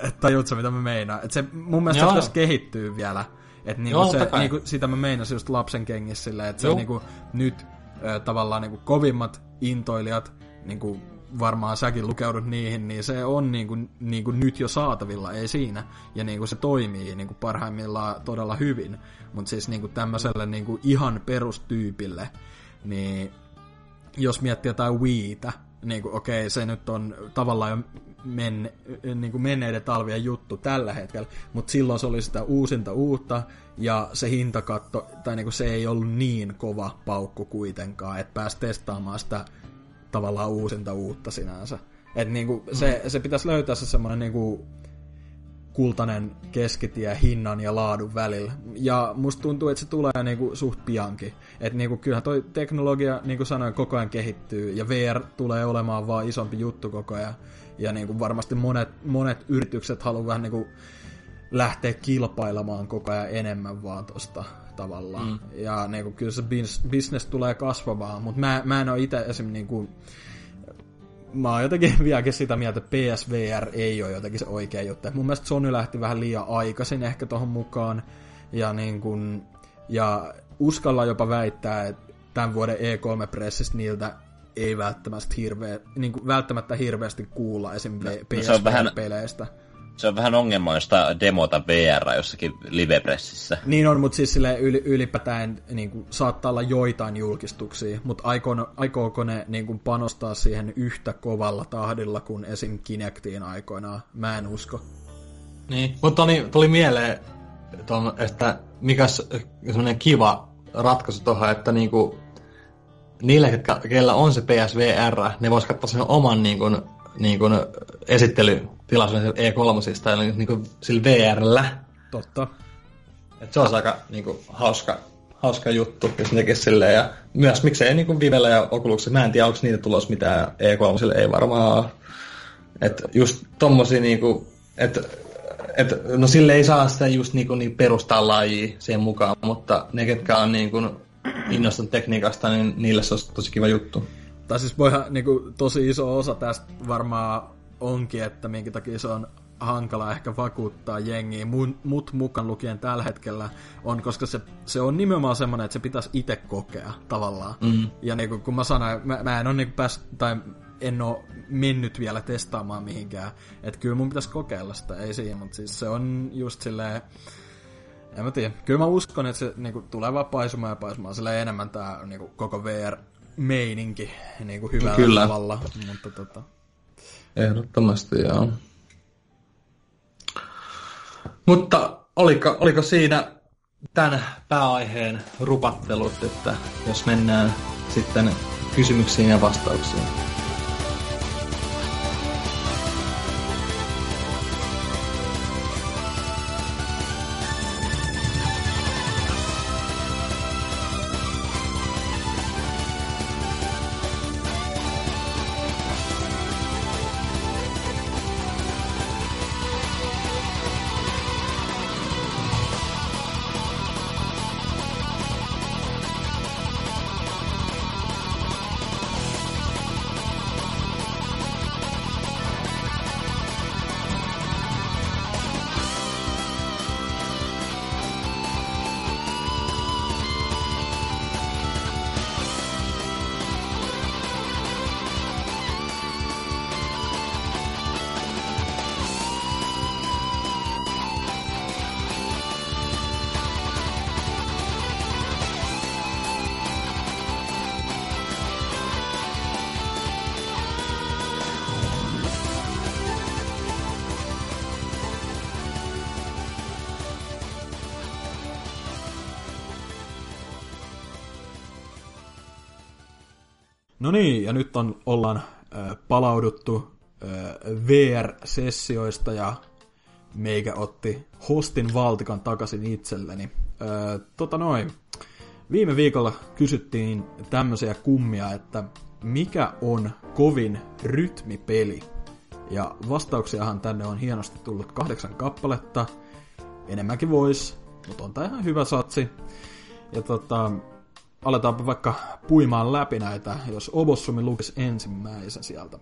kuin, tajuutko mitä mä meinaan? Et se, mun mielestä Joo. se pitäisi kehittyä vielä. Että niinku Joo, se, niinku, sitä mä meinasin just lapsen kengissä silleen, että se niinku, nyt ö, tavallaan niinku, kovimmat intoilijat, niinku, varmaan säkin lukeudut niihin, niin se on niinku, niinku nyt jo saatavilla, ei siinä. Ja niinku se toimii niinku parhaimmillaan todella hyvin. Mutta siis niinku tämmöiselle niinku ihan perustyypille, niin jos miettii jotain Wiitä, niin kuin, okei, se nyt on tavallaan jo men, niin kuin menneiden talvien juttu tällä hetkellä, mutta silloin se oli sitä uusinta uutta, ja se hintakatto, tai niin kuin se ei ollut niin kova paukku kuitenkaan, että pääsi testaamaan sitä tavallaan uusinta uutta sinänsä. Et niin kuin se, se pitäisi löytää se semmoinen niin kuin kultainen keskitie hinnan ja laadun välillä. Ja musta tuntuu, että se tulee niinku suht piankin. Että niinku, kyllähän toi teknologia, niin kuin sanoin, koko ajan kehittyy, ja VR tulee olemaan vaan isompi juttu koko ajan. Ja niinku varmasti monet, monet yritykset haluaa vähän niinku lähteä kilpailemaan koko ajan enemmän vaan tosta tavallaan. Mm. Ja niinku, kyllä se bis, business tulee kasvamaan, mutta mä, mä en ole itse esimerkiksi niinku, mä oon jotenkin vieläkin sitä mieltä, että PSVR ei ole jotenkin se oikea juttu. Mun mielestä Sony lähti vähän liian aikaisin ehkä tohon mukaan. Ja, niin kun, ja uskalla jopa väittää, että tämän vuoden E3-pressistä niiltä ei välttämättä, hirveä, niin kuin välttämättä hirveästi kuulla esim. no se on vähän- PSVR-peleistä. Se on vähän ongelmaista demota VR jossakin livepressissä. Niin on, mutta siis sille yli, ylipäätään niin kuin, saattaa olla joitain julkistuksia, mutta aikooko, aikooko ne niin kuin, panostaa siihen yhtä kovalla tahdilla kuin esim. Kinectiin aikoinaan? Mä en usko. Niin, mutta tuli, tuli mieleen, ton, että mikäs semmoinen kiva ratkaisu tuohon, että niinku, niille, ketkä, kellä on se PSVR, ne vois katsoa sen oman niinku, niinku, esittelytilaisuuden E3, eli niinku, sillä VRllä. Totta. Et se olisi aika niinku, hauska, hauska juttu, jos ne silleen. Ja myös miksei niinku Vivellä ja Oculuksessa, mä en tiedä, onko niitä tulos mitään E3, ei varmaan ole. Et just tommosia niinku, että et, no sille ei saa sitä just niinku niin perustaa lajia siihen mukaan, mutta ne, ketkä on niinku innostunut tekniikasta, niin niille se olisi tosi kiva juttu. Tai siis voihan niin kuin, tosi iso osa tästä varmaan onkin, että minkä takia se on hankala ehkä vakuuttaa jengiä, mun, mut mukaan lukien tällä hetkellä, on, koska se, se on nimenomaan semmoinen, että se pitäisi itse kokea tavallaan. Mm. Ja niin kuin, kun mä sanoin, mä, mä en ole niin pääs, tai en ole mennyt vielä testaamaan mihinkään. Että kyllä mun pitäisi kokeilla sitä, ei siinä, mutta siis se on just silleen, en mä tiedä. Kyllä mä uskon, että se niinku, tulee vaan paisumaan ja paisumaan. Sillä enemmän tää niinku, koko VR-meininki niinku, hyvällä Kyllä. tavalla. Mutta tota, Ehdottomasti, joo. Mutta oliko, oliko siinä tämän pääaiheen rupattelut, että jos mennään sitten kysymyksiin ja vastauksiin. No niin, ja nyt on, ollaan ö, palauduttu ö, VR-sessioista ja meikä otti hostin valtikan takaisin itselleni. Ö, tota noin, viime viikolla kysyttiin tämmöisiä kummia, että mikä on kovin rytmipeli? Ja vastauksiahan tänne on hienosti tullut kahdeksan kappaletta. Enemmänkin vois, mutta on tää ihan hyvä satsi. Ja tota, aletaanpa vaikka puimaan läpi näitä, jos Obossumi lukisi ensimmäisen sieltä.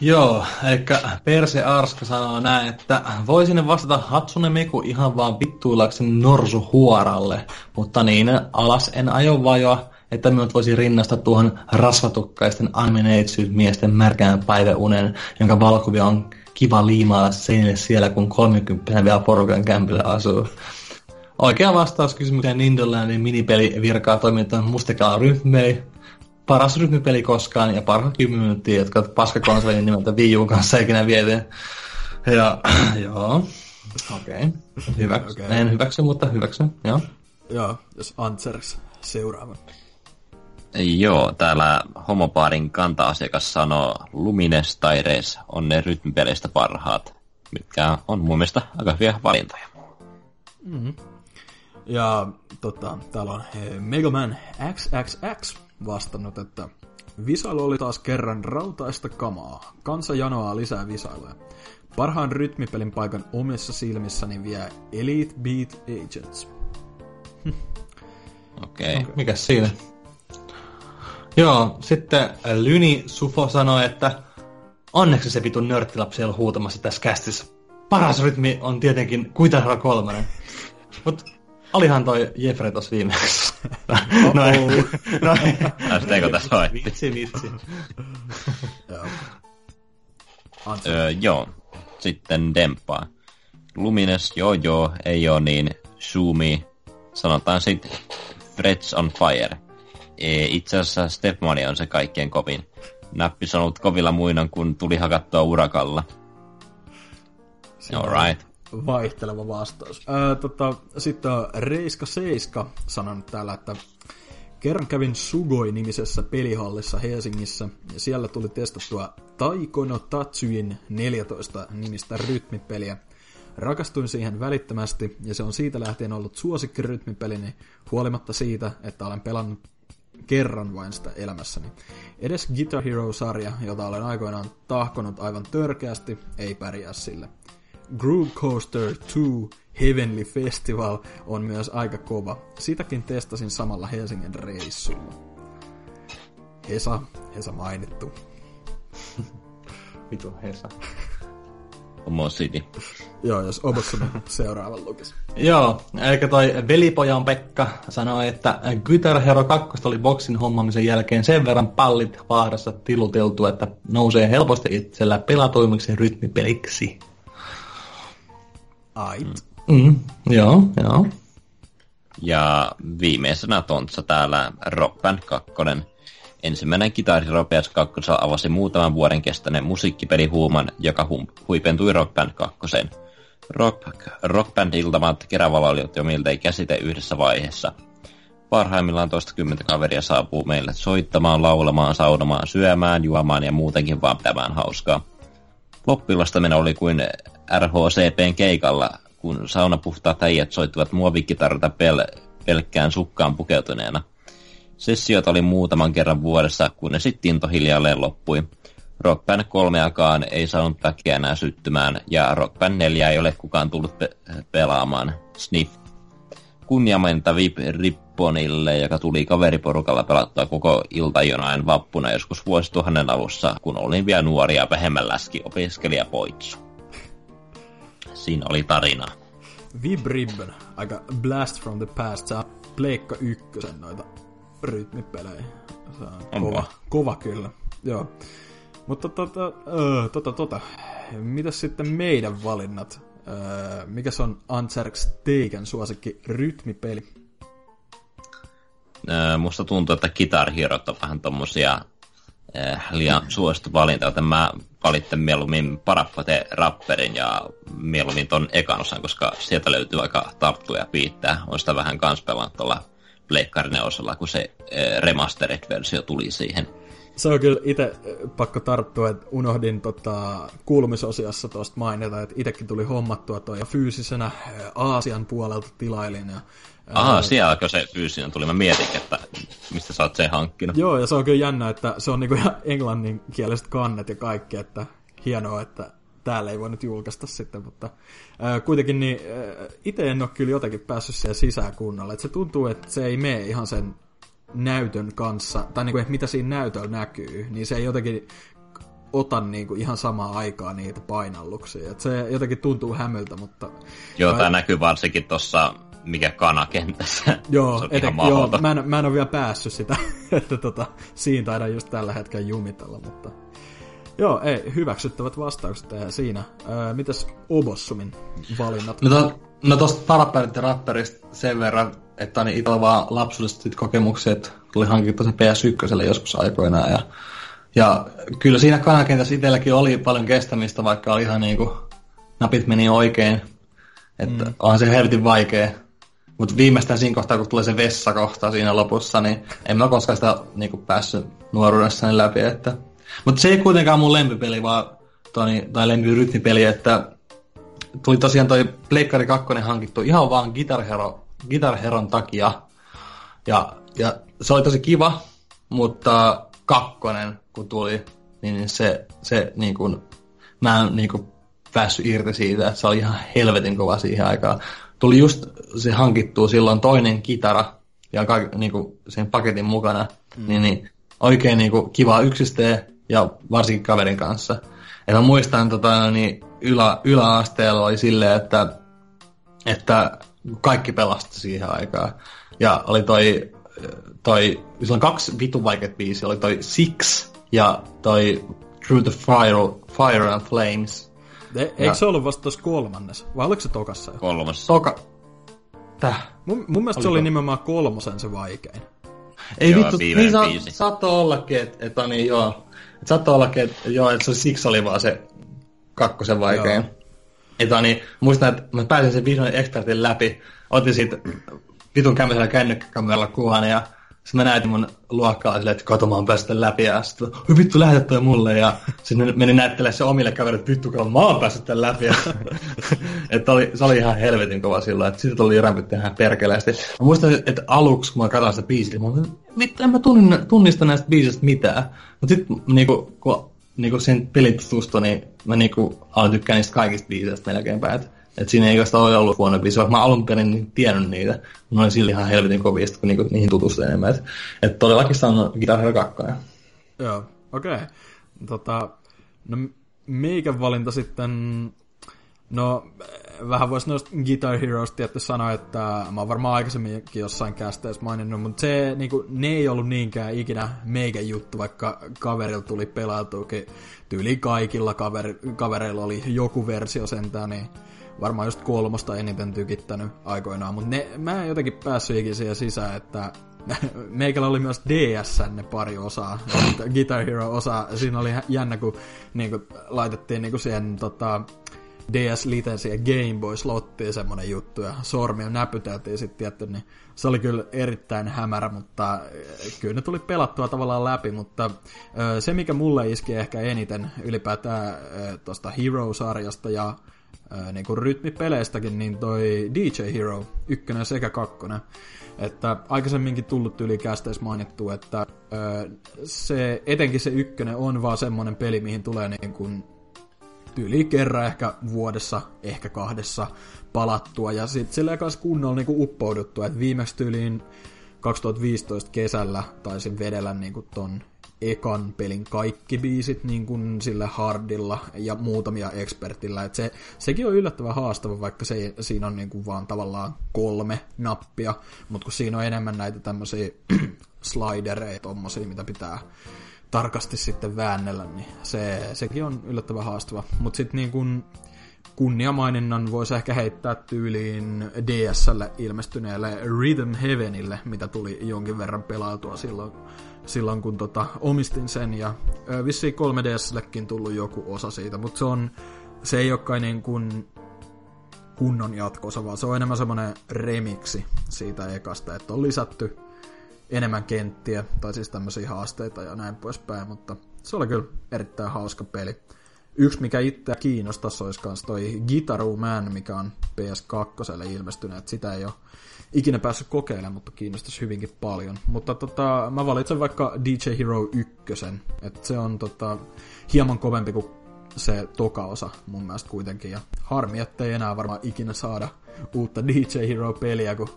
Joo, eli Perse Arska sanoo näin, että voisin vastata Hatsune Miku ihan vaan vittuillakseni norsu huoralle, mutta niin alas en aio vajoa, että minut voisi rinnastaa tuohon rasvatukkaisten miesten märkään päiväunen, jonka valokuvia on kiva liimailla seinille siellä, kun 30 vielä porukan kämpillä asuu. Oikea vastaus kysymykseen Nindolandin minipeli virkaa toimintaan Mustekala ryhmeli, paras rytmipeli koskaan ja parhaat 10 minuuttia, jotka paskakonsolin nimeltä Wii U kanssa ikinä vietin. Ja joo, okei. Okay. Hyväksy. Okay. En hyväksy, mutta hyväksy, joo. Joo, jos Antsers seuraava. Joo, täällä homopaarin kanta-asiakas sanoo Lumines tai Res on ne rytmipeleistä parhaat, mitkä on mun mielestä aika hyviä valintoja. Mm-hmm. Ja tota, täällä on Mega Man XXX vastannut, että visailu oli taas kerran rautaista kamaa. Kansa janoaa lisää visailuja. Parhaan rytmipelin paikan omissa silmissäni vie Elite Beat Agents. Okei. Okay. Mikä siinä? Joo, sitten Lyni Sufo sanoi, että onneksi se vitun nörttilapsi on huutamassa tässä kästissä. Paras rytmi on tietenkin Kuitarhara kolmonen. Mut Olihan toi Jeffrey tossa viimeksi. no ei. No ei. Ästeekö tässä hoitti? Vitsi, vitsi. joo. öö, joo. Sitten Dempaa. Lumines, joo joo, ei oo niin. Shumi. Sanotaan sit Freds on Fire. E, itse asiassa Stepmania on se kaikkien kovin. Näppis on ollut kovilla muina, kun tuli hakattua urakalla. Alright vaihteleva vastaus. Ää, tota, sitten on Reiska Seiska sanonut täällä, että kerran kävin Sugoi-nimisessä pelihallissa Helsingissä ja siellä tuli testattua Taikono Tatsuin 14 nimistä rytmipeliä. Rakastuin siihen välittömästi ja se on siitä lähtien ollut suosikkirytmipelini huolimatta siitä, että olen pelannut kerran vain sitä elämässäni. Edes Guitar Hero-sarja, jota olen aikoinaan tahkonut aivan törkeästi, ei pärjää sille. Groove Coaster 2 Heavenly Festival on myös aika kova. Sitäkin testasin samalla Helsingin reissulla. Hesa, Hesa mainittu. Vitu Hesa. Homo City. Joo, jos Obossumi seuraavan lukisi. Joo, eikä toi velipojan Pekka sanoi, että Guitar Hero 2 oli boksin hommamisen jälkeen sen verran pallit vahdassa tiluteltu, että nousee helposti itsellä pelatoimiksi rytmipeliksi. Ait. Mm, joo, joo. Ja viimeisenä tontsa täällä Rock Band 2. Ensimmäinen kitari Ropeas 2 avasi muutaman vuoden kestäneen musiikkipelihuuman, joka hu- huipentui Rock Band 2. Rock, rock Band iltamat Keravalla oli jo miltei käsite yhdessä vaiheessa. Parhaimmillaan toista kymmentä kaveria saapuu meille soittamaan, laulamaan, saunomaan, syömään, juomaan ja muutenkin vaan pitämään hauskaa. Loppilastaminen oli kuin RHCPn keikalla, kun saunapuhtaat äijät soittivat muovikitarata pel- pelkkään sukkaan pukeutuneena. Sessiot oli muutaman kerran vuodessa, kun ne sitten hiljalleen loppui. Rock Band 3 ei saanut väkeä enää syttymään, ja Rock Band 4 ei ole kukaan tullut pe- pelaamaan. Sniff. Kunniamenta Ripponille, joka tuli kaveriporukalla pelattua koko ilta jonain vappuna joskus vuosituhannen alussa, kun olin vielä nuoria vähemmän läski opiskelija poitsu. Siinä oli tarina. Vib Ribbon, aika blast from the past, saa Pleikka ykkösen noita rytmipelejä. Se on kova, kova kyllä, joo. Mutta tota, tota, tota, mitäs sitten meidän valinnat? Uh, mikä se on Antsarks Teiken suosikki rytmipeli? Uh, musta tuntuu, että Guitar Hero on vähän tommosia uh, liian suosittu valinta, joten mä valitsen mieluummin Parapate Rapperin ja mieluummin ton ekan osan, koska sieltä löytyy aika tarttuja piittää. On sitä vähän kans pelannut tuolla osalla, kun se remastered-versio tuli siihen. Se on kyllä itse pakko tarttua, että unohdin tota, kuulumisosiassa tuosta mainita, että itsekin tuli hommattua toi ja fyysisenä Aasian puolelta tilailin ja Aha, sielläkö se fyysinen tuli? Mä mietin, että mistä sä oot sen hankkinut. Joo, ja se on kyllä jännä, että se on niinku englanninkieliset kannet ja kaikki, että hienoa, että täällä ei voi nyt julkaista sitten, mutta ää, kuitenkin niin itse en ole kyllä jotenkin päässyt siihen sisään kunnolla. Et se tuntuu, että se ei mene ihan sen näytön kanssa, tai niin kuin, että mitä siinä näytöllä näkyy, niin se ei jotenkin ota niin kuin ihan samaa aikaa niitä painalluksia. Et se jotenkin tuntuu hämöltä, mutta... Joo, tämä näkyy varsinkin tuossa mikä kanakentässä. Joo, eten, joo mä, en, mä en ole vielä päässyt sitä, että tota, siinä taidan just tällä hetkellä jumitella, mutta... Joo, ei, hyväksyttävät vastaukset ja siinä. Öö, mitäs Obossumin valinnat? No, to, no tosta Tarapperit ja Rapperista sen verran, että niin itsellä vaan lapsuudesta kokemuksia, että tuli hankittu se PS1 joskus aikoinaan. Ja, ja kyllä siinä kanakentässä itselläkin oli paljon kestämistä, vaikka oli ihan niinku napit meni oikein. Että mm. onhan se helvetin vaikea. Mutta viimeistään siinä kohtaa, kun tulee se vessakohta siinä lopussa, niin en mä koskaan sitä niinku päässyt nuoruudessani läpi. Että... Mutta se ei kuitenkaan mun lempipeli, vaan toi, tai lempirytmipeli, että tuli tosiaan toi Pleikkari 2 hankittu ihan vaan Guitar, Hero, Guitar Heron takia. Ja, ja se oli tosi kiva, mutta kakkonen kun tuli, niin se, se niin kuin, mä en niin kuin, päässyt irti siitä, että se oli ihan helvetin kova siihen aikaan. Tuli just se hankittua silloin toinen kitara ja kaik, niin kuin, sen paketin mukana, mm. niin, niin oikein niin kuin, kiva yksisteen ja varsinkin kaverin kanssa. Ja mä muistan, tota, niin ylä, yläasteella oli silleen, että, että kaikki pelasti siihen aikaan. Ja oli toi, toi sillä on kaksi vitun vaikeat biisiä, oli toi Six ja toi Through the Fire, Fire and Flames. E, eikö ja... se ollut vasta tuossa kolmannes? Vai oliko se tokassa jo? Kolmas. Toka... Täh. Mun, mun mielestä Oliko? se oli nimenomaan kolmosen se vaikein. Ei joo, vittu, niin sa- saattoi ollakin, että et, niin joo. Et saattoi ollakin, että joo, että se siksi oli vaan se kakkosen vaikein. Että niin, muistan, että mä pääsin sen vihdoin expertin läpi, otin siitä vitun kämmisellä kännykkäkameralla kuvan ja sitten mä näytin mun luokkalaisille, että kato mä oon päässyt läpi ja sitten vittu lähetä toi mulle ja sitten meni näyttelemään se omille kaverille, että vittu kato mä oon päässyt tämän läpi. Ja, että oli, se oli ihan helvetin kova silloin, että sitten tuli rämpytty ihan perkeleesti. Mä muistan, että aluksi kun mä katsoin sitä biisiä, mä olin, vittu en mä tunnista näistä biisistä mitään. Mutta sitten niinku, kun niinku sen pelin tutustui, niin mä niinku aloin tykkää niistä kaikista biiseistä melkeinpä. Että et siinä ei oikeastaan ole ollut huono biisi, vaikka mä alun perin niin tiennyt niitä. Mä olin sillä ihan helvetin kovista, kun niinku, niihin tutustui enemmän. Että et todellakin se on Guitar Hero 2. Joo, okei. Okay. Tota, no meikän valinta sitten, no vähän voisi noista Guitar Heroes tietysti sanoa, että mä oon varmaan aikaisemminkin jossain kästeessä maininnut, mutta se, niinku, ne ei ollut niinkään ikinä meikän juttu, vaikka kaverilla tuli pelautuukin tyyli kaikilla kaveri, kavereilla oli joku versio sentään, niin varmaan just kolmosta eniten tykittänyt aikoinaan, mutta ne, mä en jotenkin päässyt ikinä siihen sisään, että meikällä oli myös DS ne pari osaa, Guitar Hero osa, siinä oli jännä, kun niin kuin, laitettiin niin kuin siihen tota, DS-lisensi ja Game Boy slottiin semmonen juttu ja sormia näpyteltiin sitten tietty, niin se oli kyllä erittäin hämärä, mutta eh, kyllä ne tuli pelattua tavallaan läpi, mutta eh, se mikä mulle iski ehkä eniten ylipäätään eh, tuosta Hero-sarjasta ja niin kuin rytmipeleistäkin, niin toi DJ Hero ykkönen sekä kakkonen. Että aikaisemminkin tullut yli kästeessä mainittu, että se, etenkin se ykkönen on vaan semmonen peli, mihin tulee niin kuin tyyli kerran ehkä vuodessa, ehkä kahdessa palattua. Ja sitten silleen kanssa kunnolla niinku uppouduttua, että viimeksi tyyliin 2015 kesällä taisin vedellä niinku ton ekan pelin kaikki biisit niin kuin sillä hardilla ja muutamia expertillä. Et se, sekin on yllättävän haastava, vaikka se, siinä on niin kuin vaan tavallaan kolme nappia, mutta kun siinä on enemmän näitä tämmöisiä slidereita, tommosia, mitä pitää tarkasti sitten väännellä, niin se, sekin on yllättävän haastava. Mutta sitten niin kuin kunniamaininnan voisi ehkä heittää tyyliin DSlle ilmestyneelle Rhythm Heavenille, mitä tuli jonkin verran pelautua silloin silloin, kun tota, omistin sen, ja vissiin 3DSllekin tullut joku osa siitä, mutta se on, se ei ole kai niin kuin kunnon jatkossa, vaan se on enemmän semmoinen remiksi siitä ekasta, että on lisätty enemmän kenttiä, tai siis tämmöisiä haasteita ja näin poispäin, mutta se oli kyllä erittäin hauska peli. Yksi, mikä itseä kiinnostaisi, olisi myös toi Guitar Man, mikä on PS2 ilmestynyt, että sitä ei ole ikinä päässyt kokeilemaan, mutta kiinnostaisi hyvinkin paljon. Mutta tota, mä valitsen vaikka DJ Hero 1, että se on tota, hieman kovempi kuin se toka osa mun mielestä kuitenkin. Ja harmi, että ei enää varmaan ikinä saada uutta DJ Hero-peliä, kun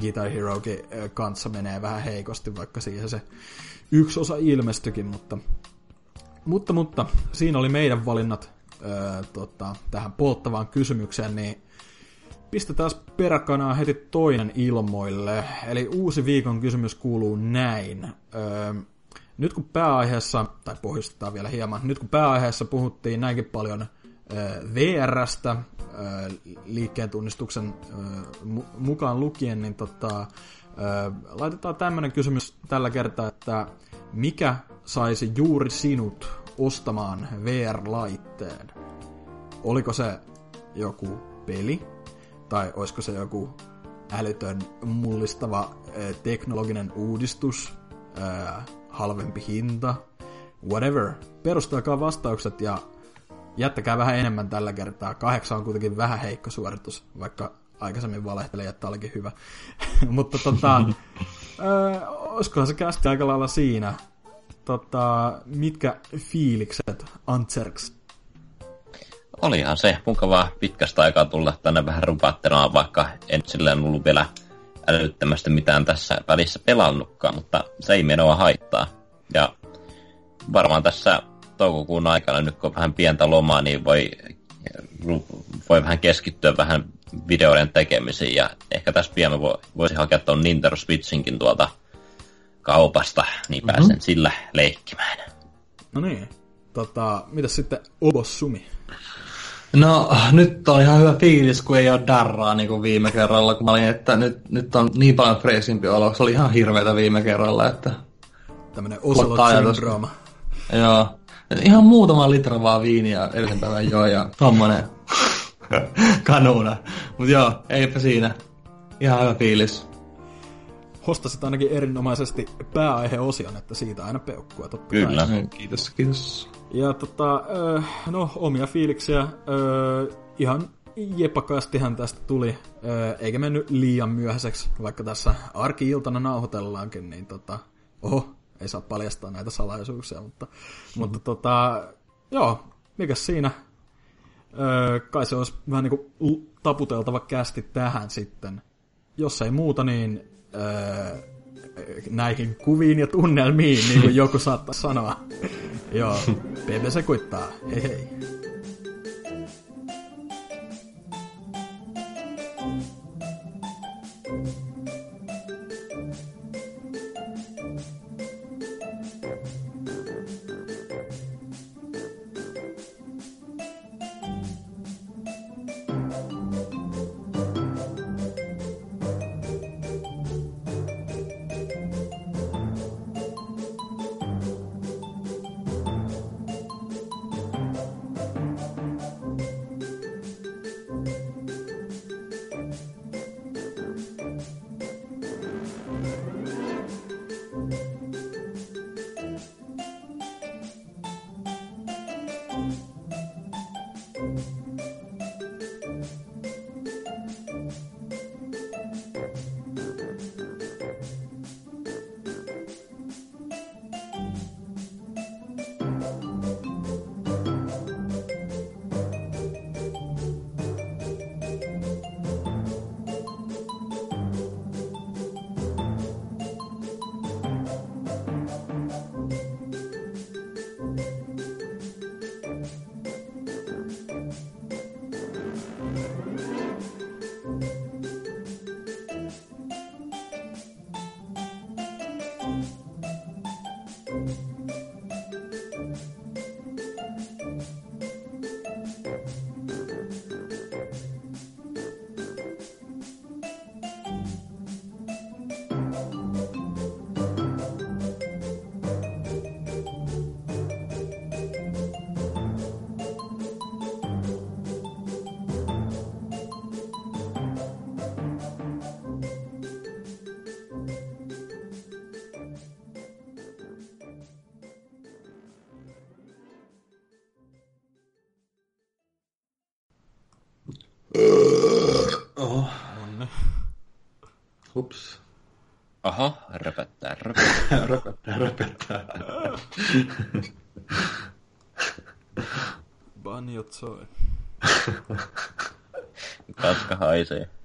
Guitar Herokin kanssa menee vähän heikosti, vaikka siihen se yksi osa ilmestyikin, mutta, mutta, mutta siinä oli meidän valinnat öö, tota, tähän polttavaan kysymykseen, niin pistetään peräkanaa heti toinen ilmoille. Eli uusi viikon kysymys kuuluu näin. Öö, nyt kun pääaiheessa, tai pohjustetaan vielä hieman, nyt kun pääaiheessa puhuttiin näinkin paljon VRstä, liikkeen tunnistuksen mukaan lukien, niin tota, laitetaan tämmöinen kysymys tällä kertaa, että mikä saisi juuri sinut ostamaan VR-laitteen? Oliko se joku peli? Tai olisiko se joku älytön mullistava teknologinen uudistus? Halvempi hinta? Whatever. Perustakaa vastaukset ja jättäkää vähän enemmän tällä kertaa. Kahdeksan on kuitenkin vähän heikko suoritus, vaikka aikaisemmin valehtelin, että olikin hyvä. Mutta tota, ö, olisikohan se kästi aika lailla siinä. Tota, mitkä fiilikset, Antserks? Olihan se mukavaa pitkästä aikaa tulla tänne vähän rupattelemaan, vaikka en silleen ollut vielä älyttömästi mitään tässä välissä pelannutkaan, mutta se ei menoa haittaa. Ja varmaan tässä toukokuun aikana, nyt kun on vähän pientä lomaa, niin voi, voi vähän keskittyä vähän videoiden tekemiseen ja ehkä tässä pian voisi hakea tuon Nintendo Switchinkin tuolta kaupasta, niin pääsen mm-hmm. sillä leikkimään. No niin. Tota, mitä sitten Obossumi? No nyt on ihan hyvä fiilis, kun ei ole darraa niin kuin viime kerralla, kun mä olin, että nyt, nyt on niin paljon freesimpi olo. Se oli ihan hirveätä viime kerralla, että... Tämmönen Ocelot-syndrooma. Joo. Ihan muutama litra vaan viiniä edellisen päivän joo ja tommonen kanuna. Mut joo, eipä siinä. Ihan hyvä fiilis. Hostasit ainakin erinomaisesti pääaiheosion, että siitä aina peukkua totta Kyllä. Kai. Kiitos, kiitos. Ja tota, no omia fiiliksiä, ihan jepakastihan tästä tuli, eikä mennyt liian myöhäiseksi, vaikka tässä arki-iltana nauhoitellaankin, niin tota, oho, ei saa paljastaa näitä salaisuuksia, mutta, mm. mutta tota, joo, mikä siinä, kai se olisi vähän niin kuin taputeltava kästi tähän sitten. Jos ei muuta, niin näihin kuviin ja tunnelmiin, niin kuin joku saattaa sanoa. Joo, BBC kuittaa. Hei hei. Hups. Aha, röpöttää, röpöttää. röpöttää, röpöttää. Banjo Zoe. Kaska haisee.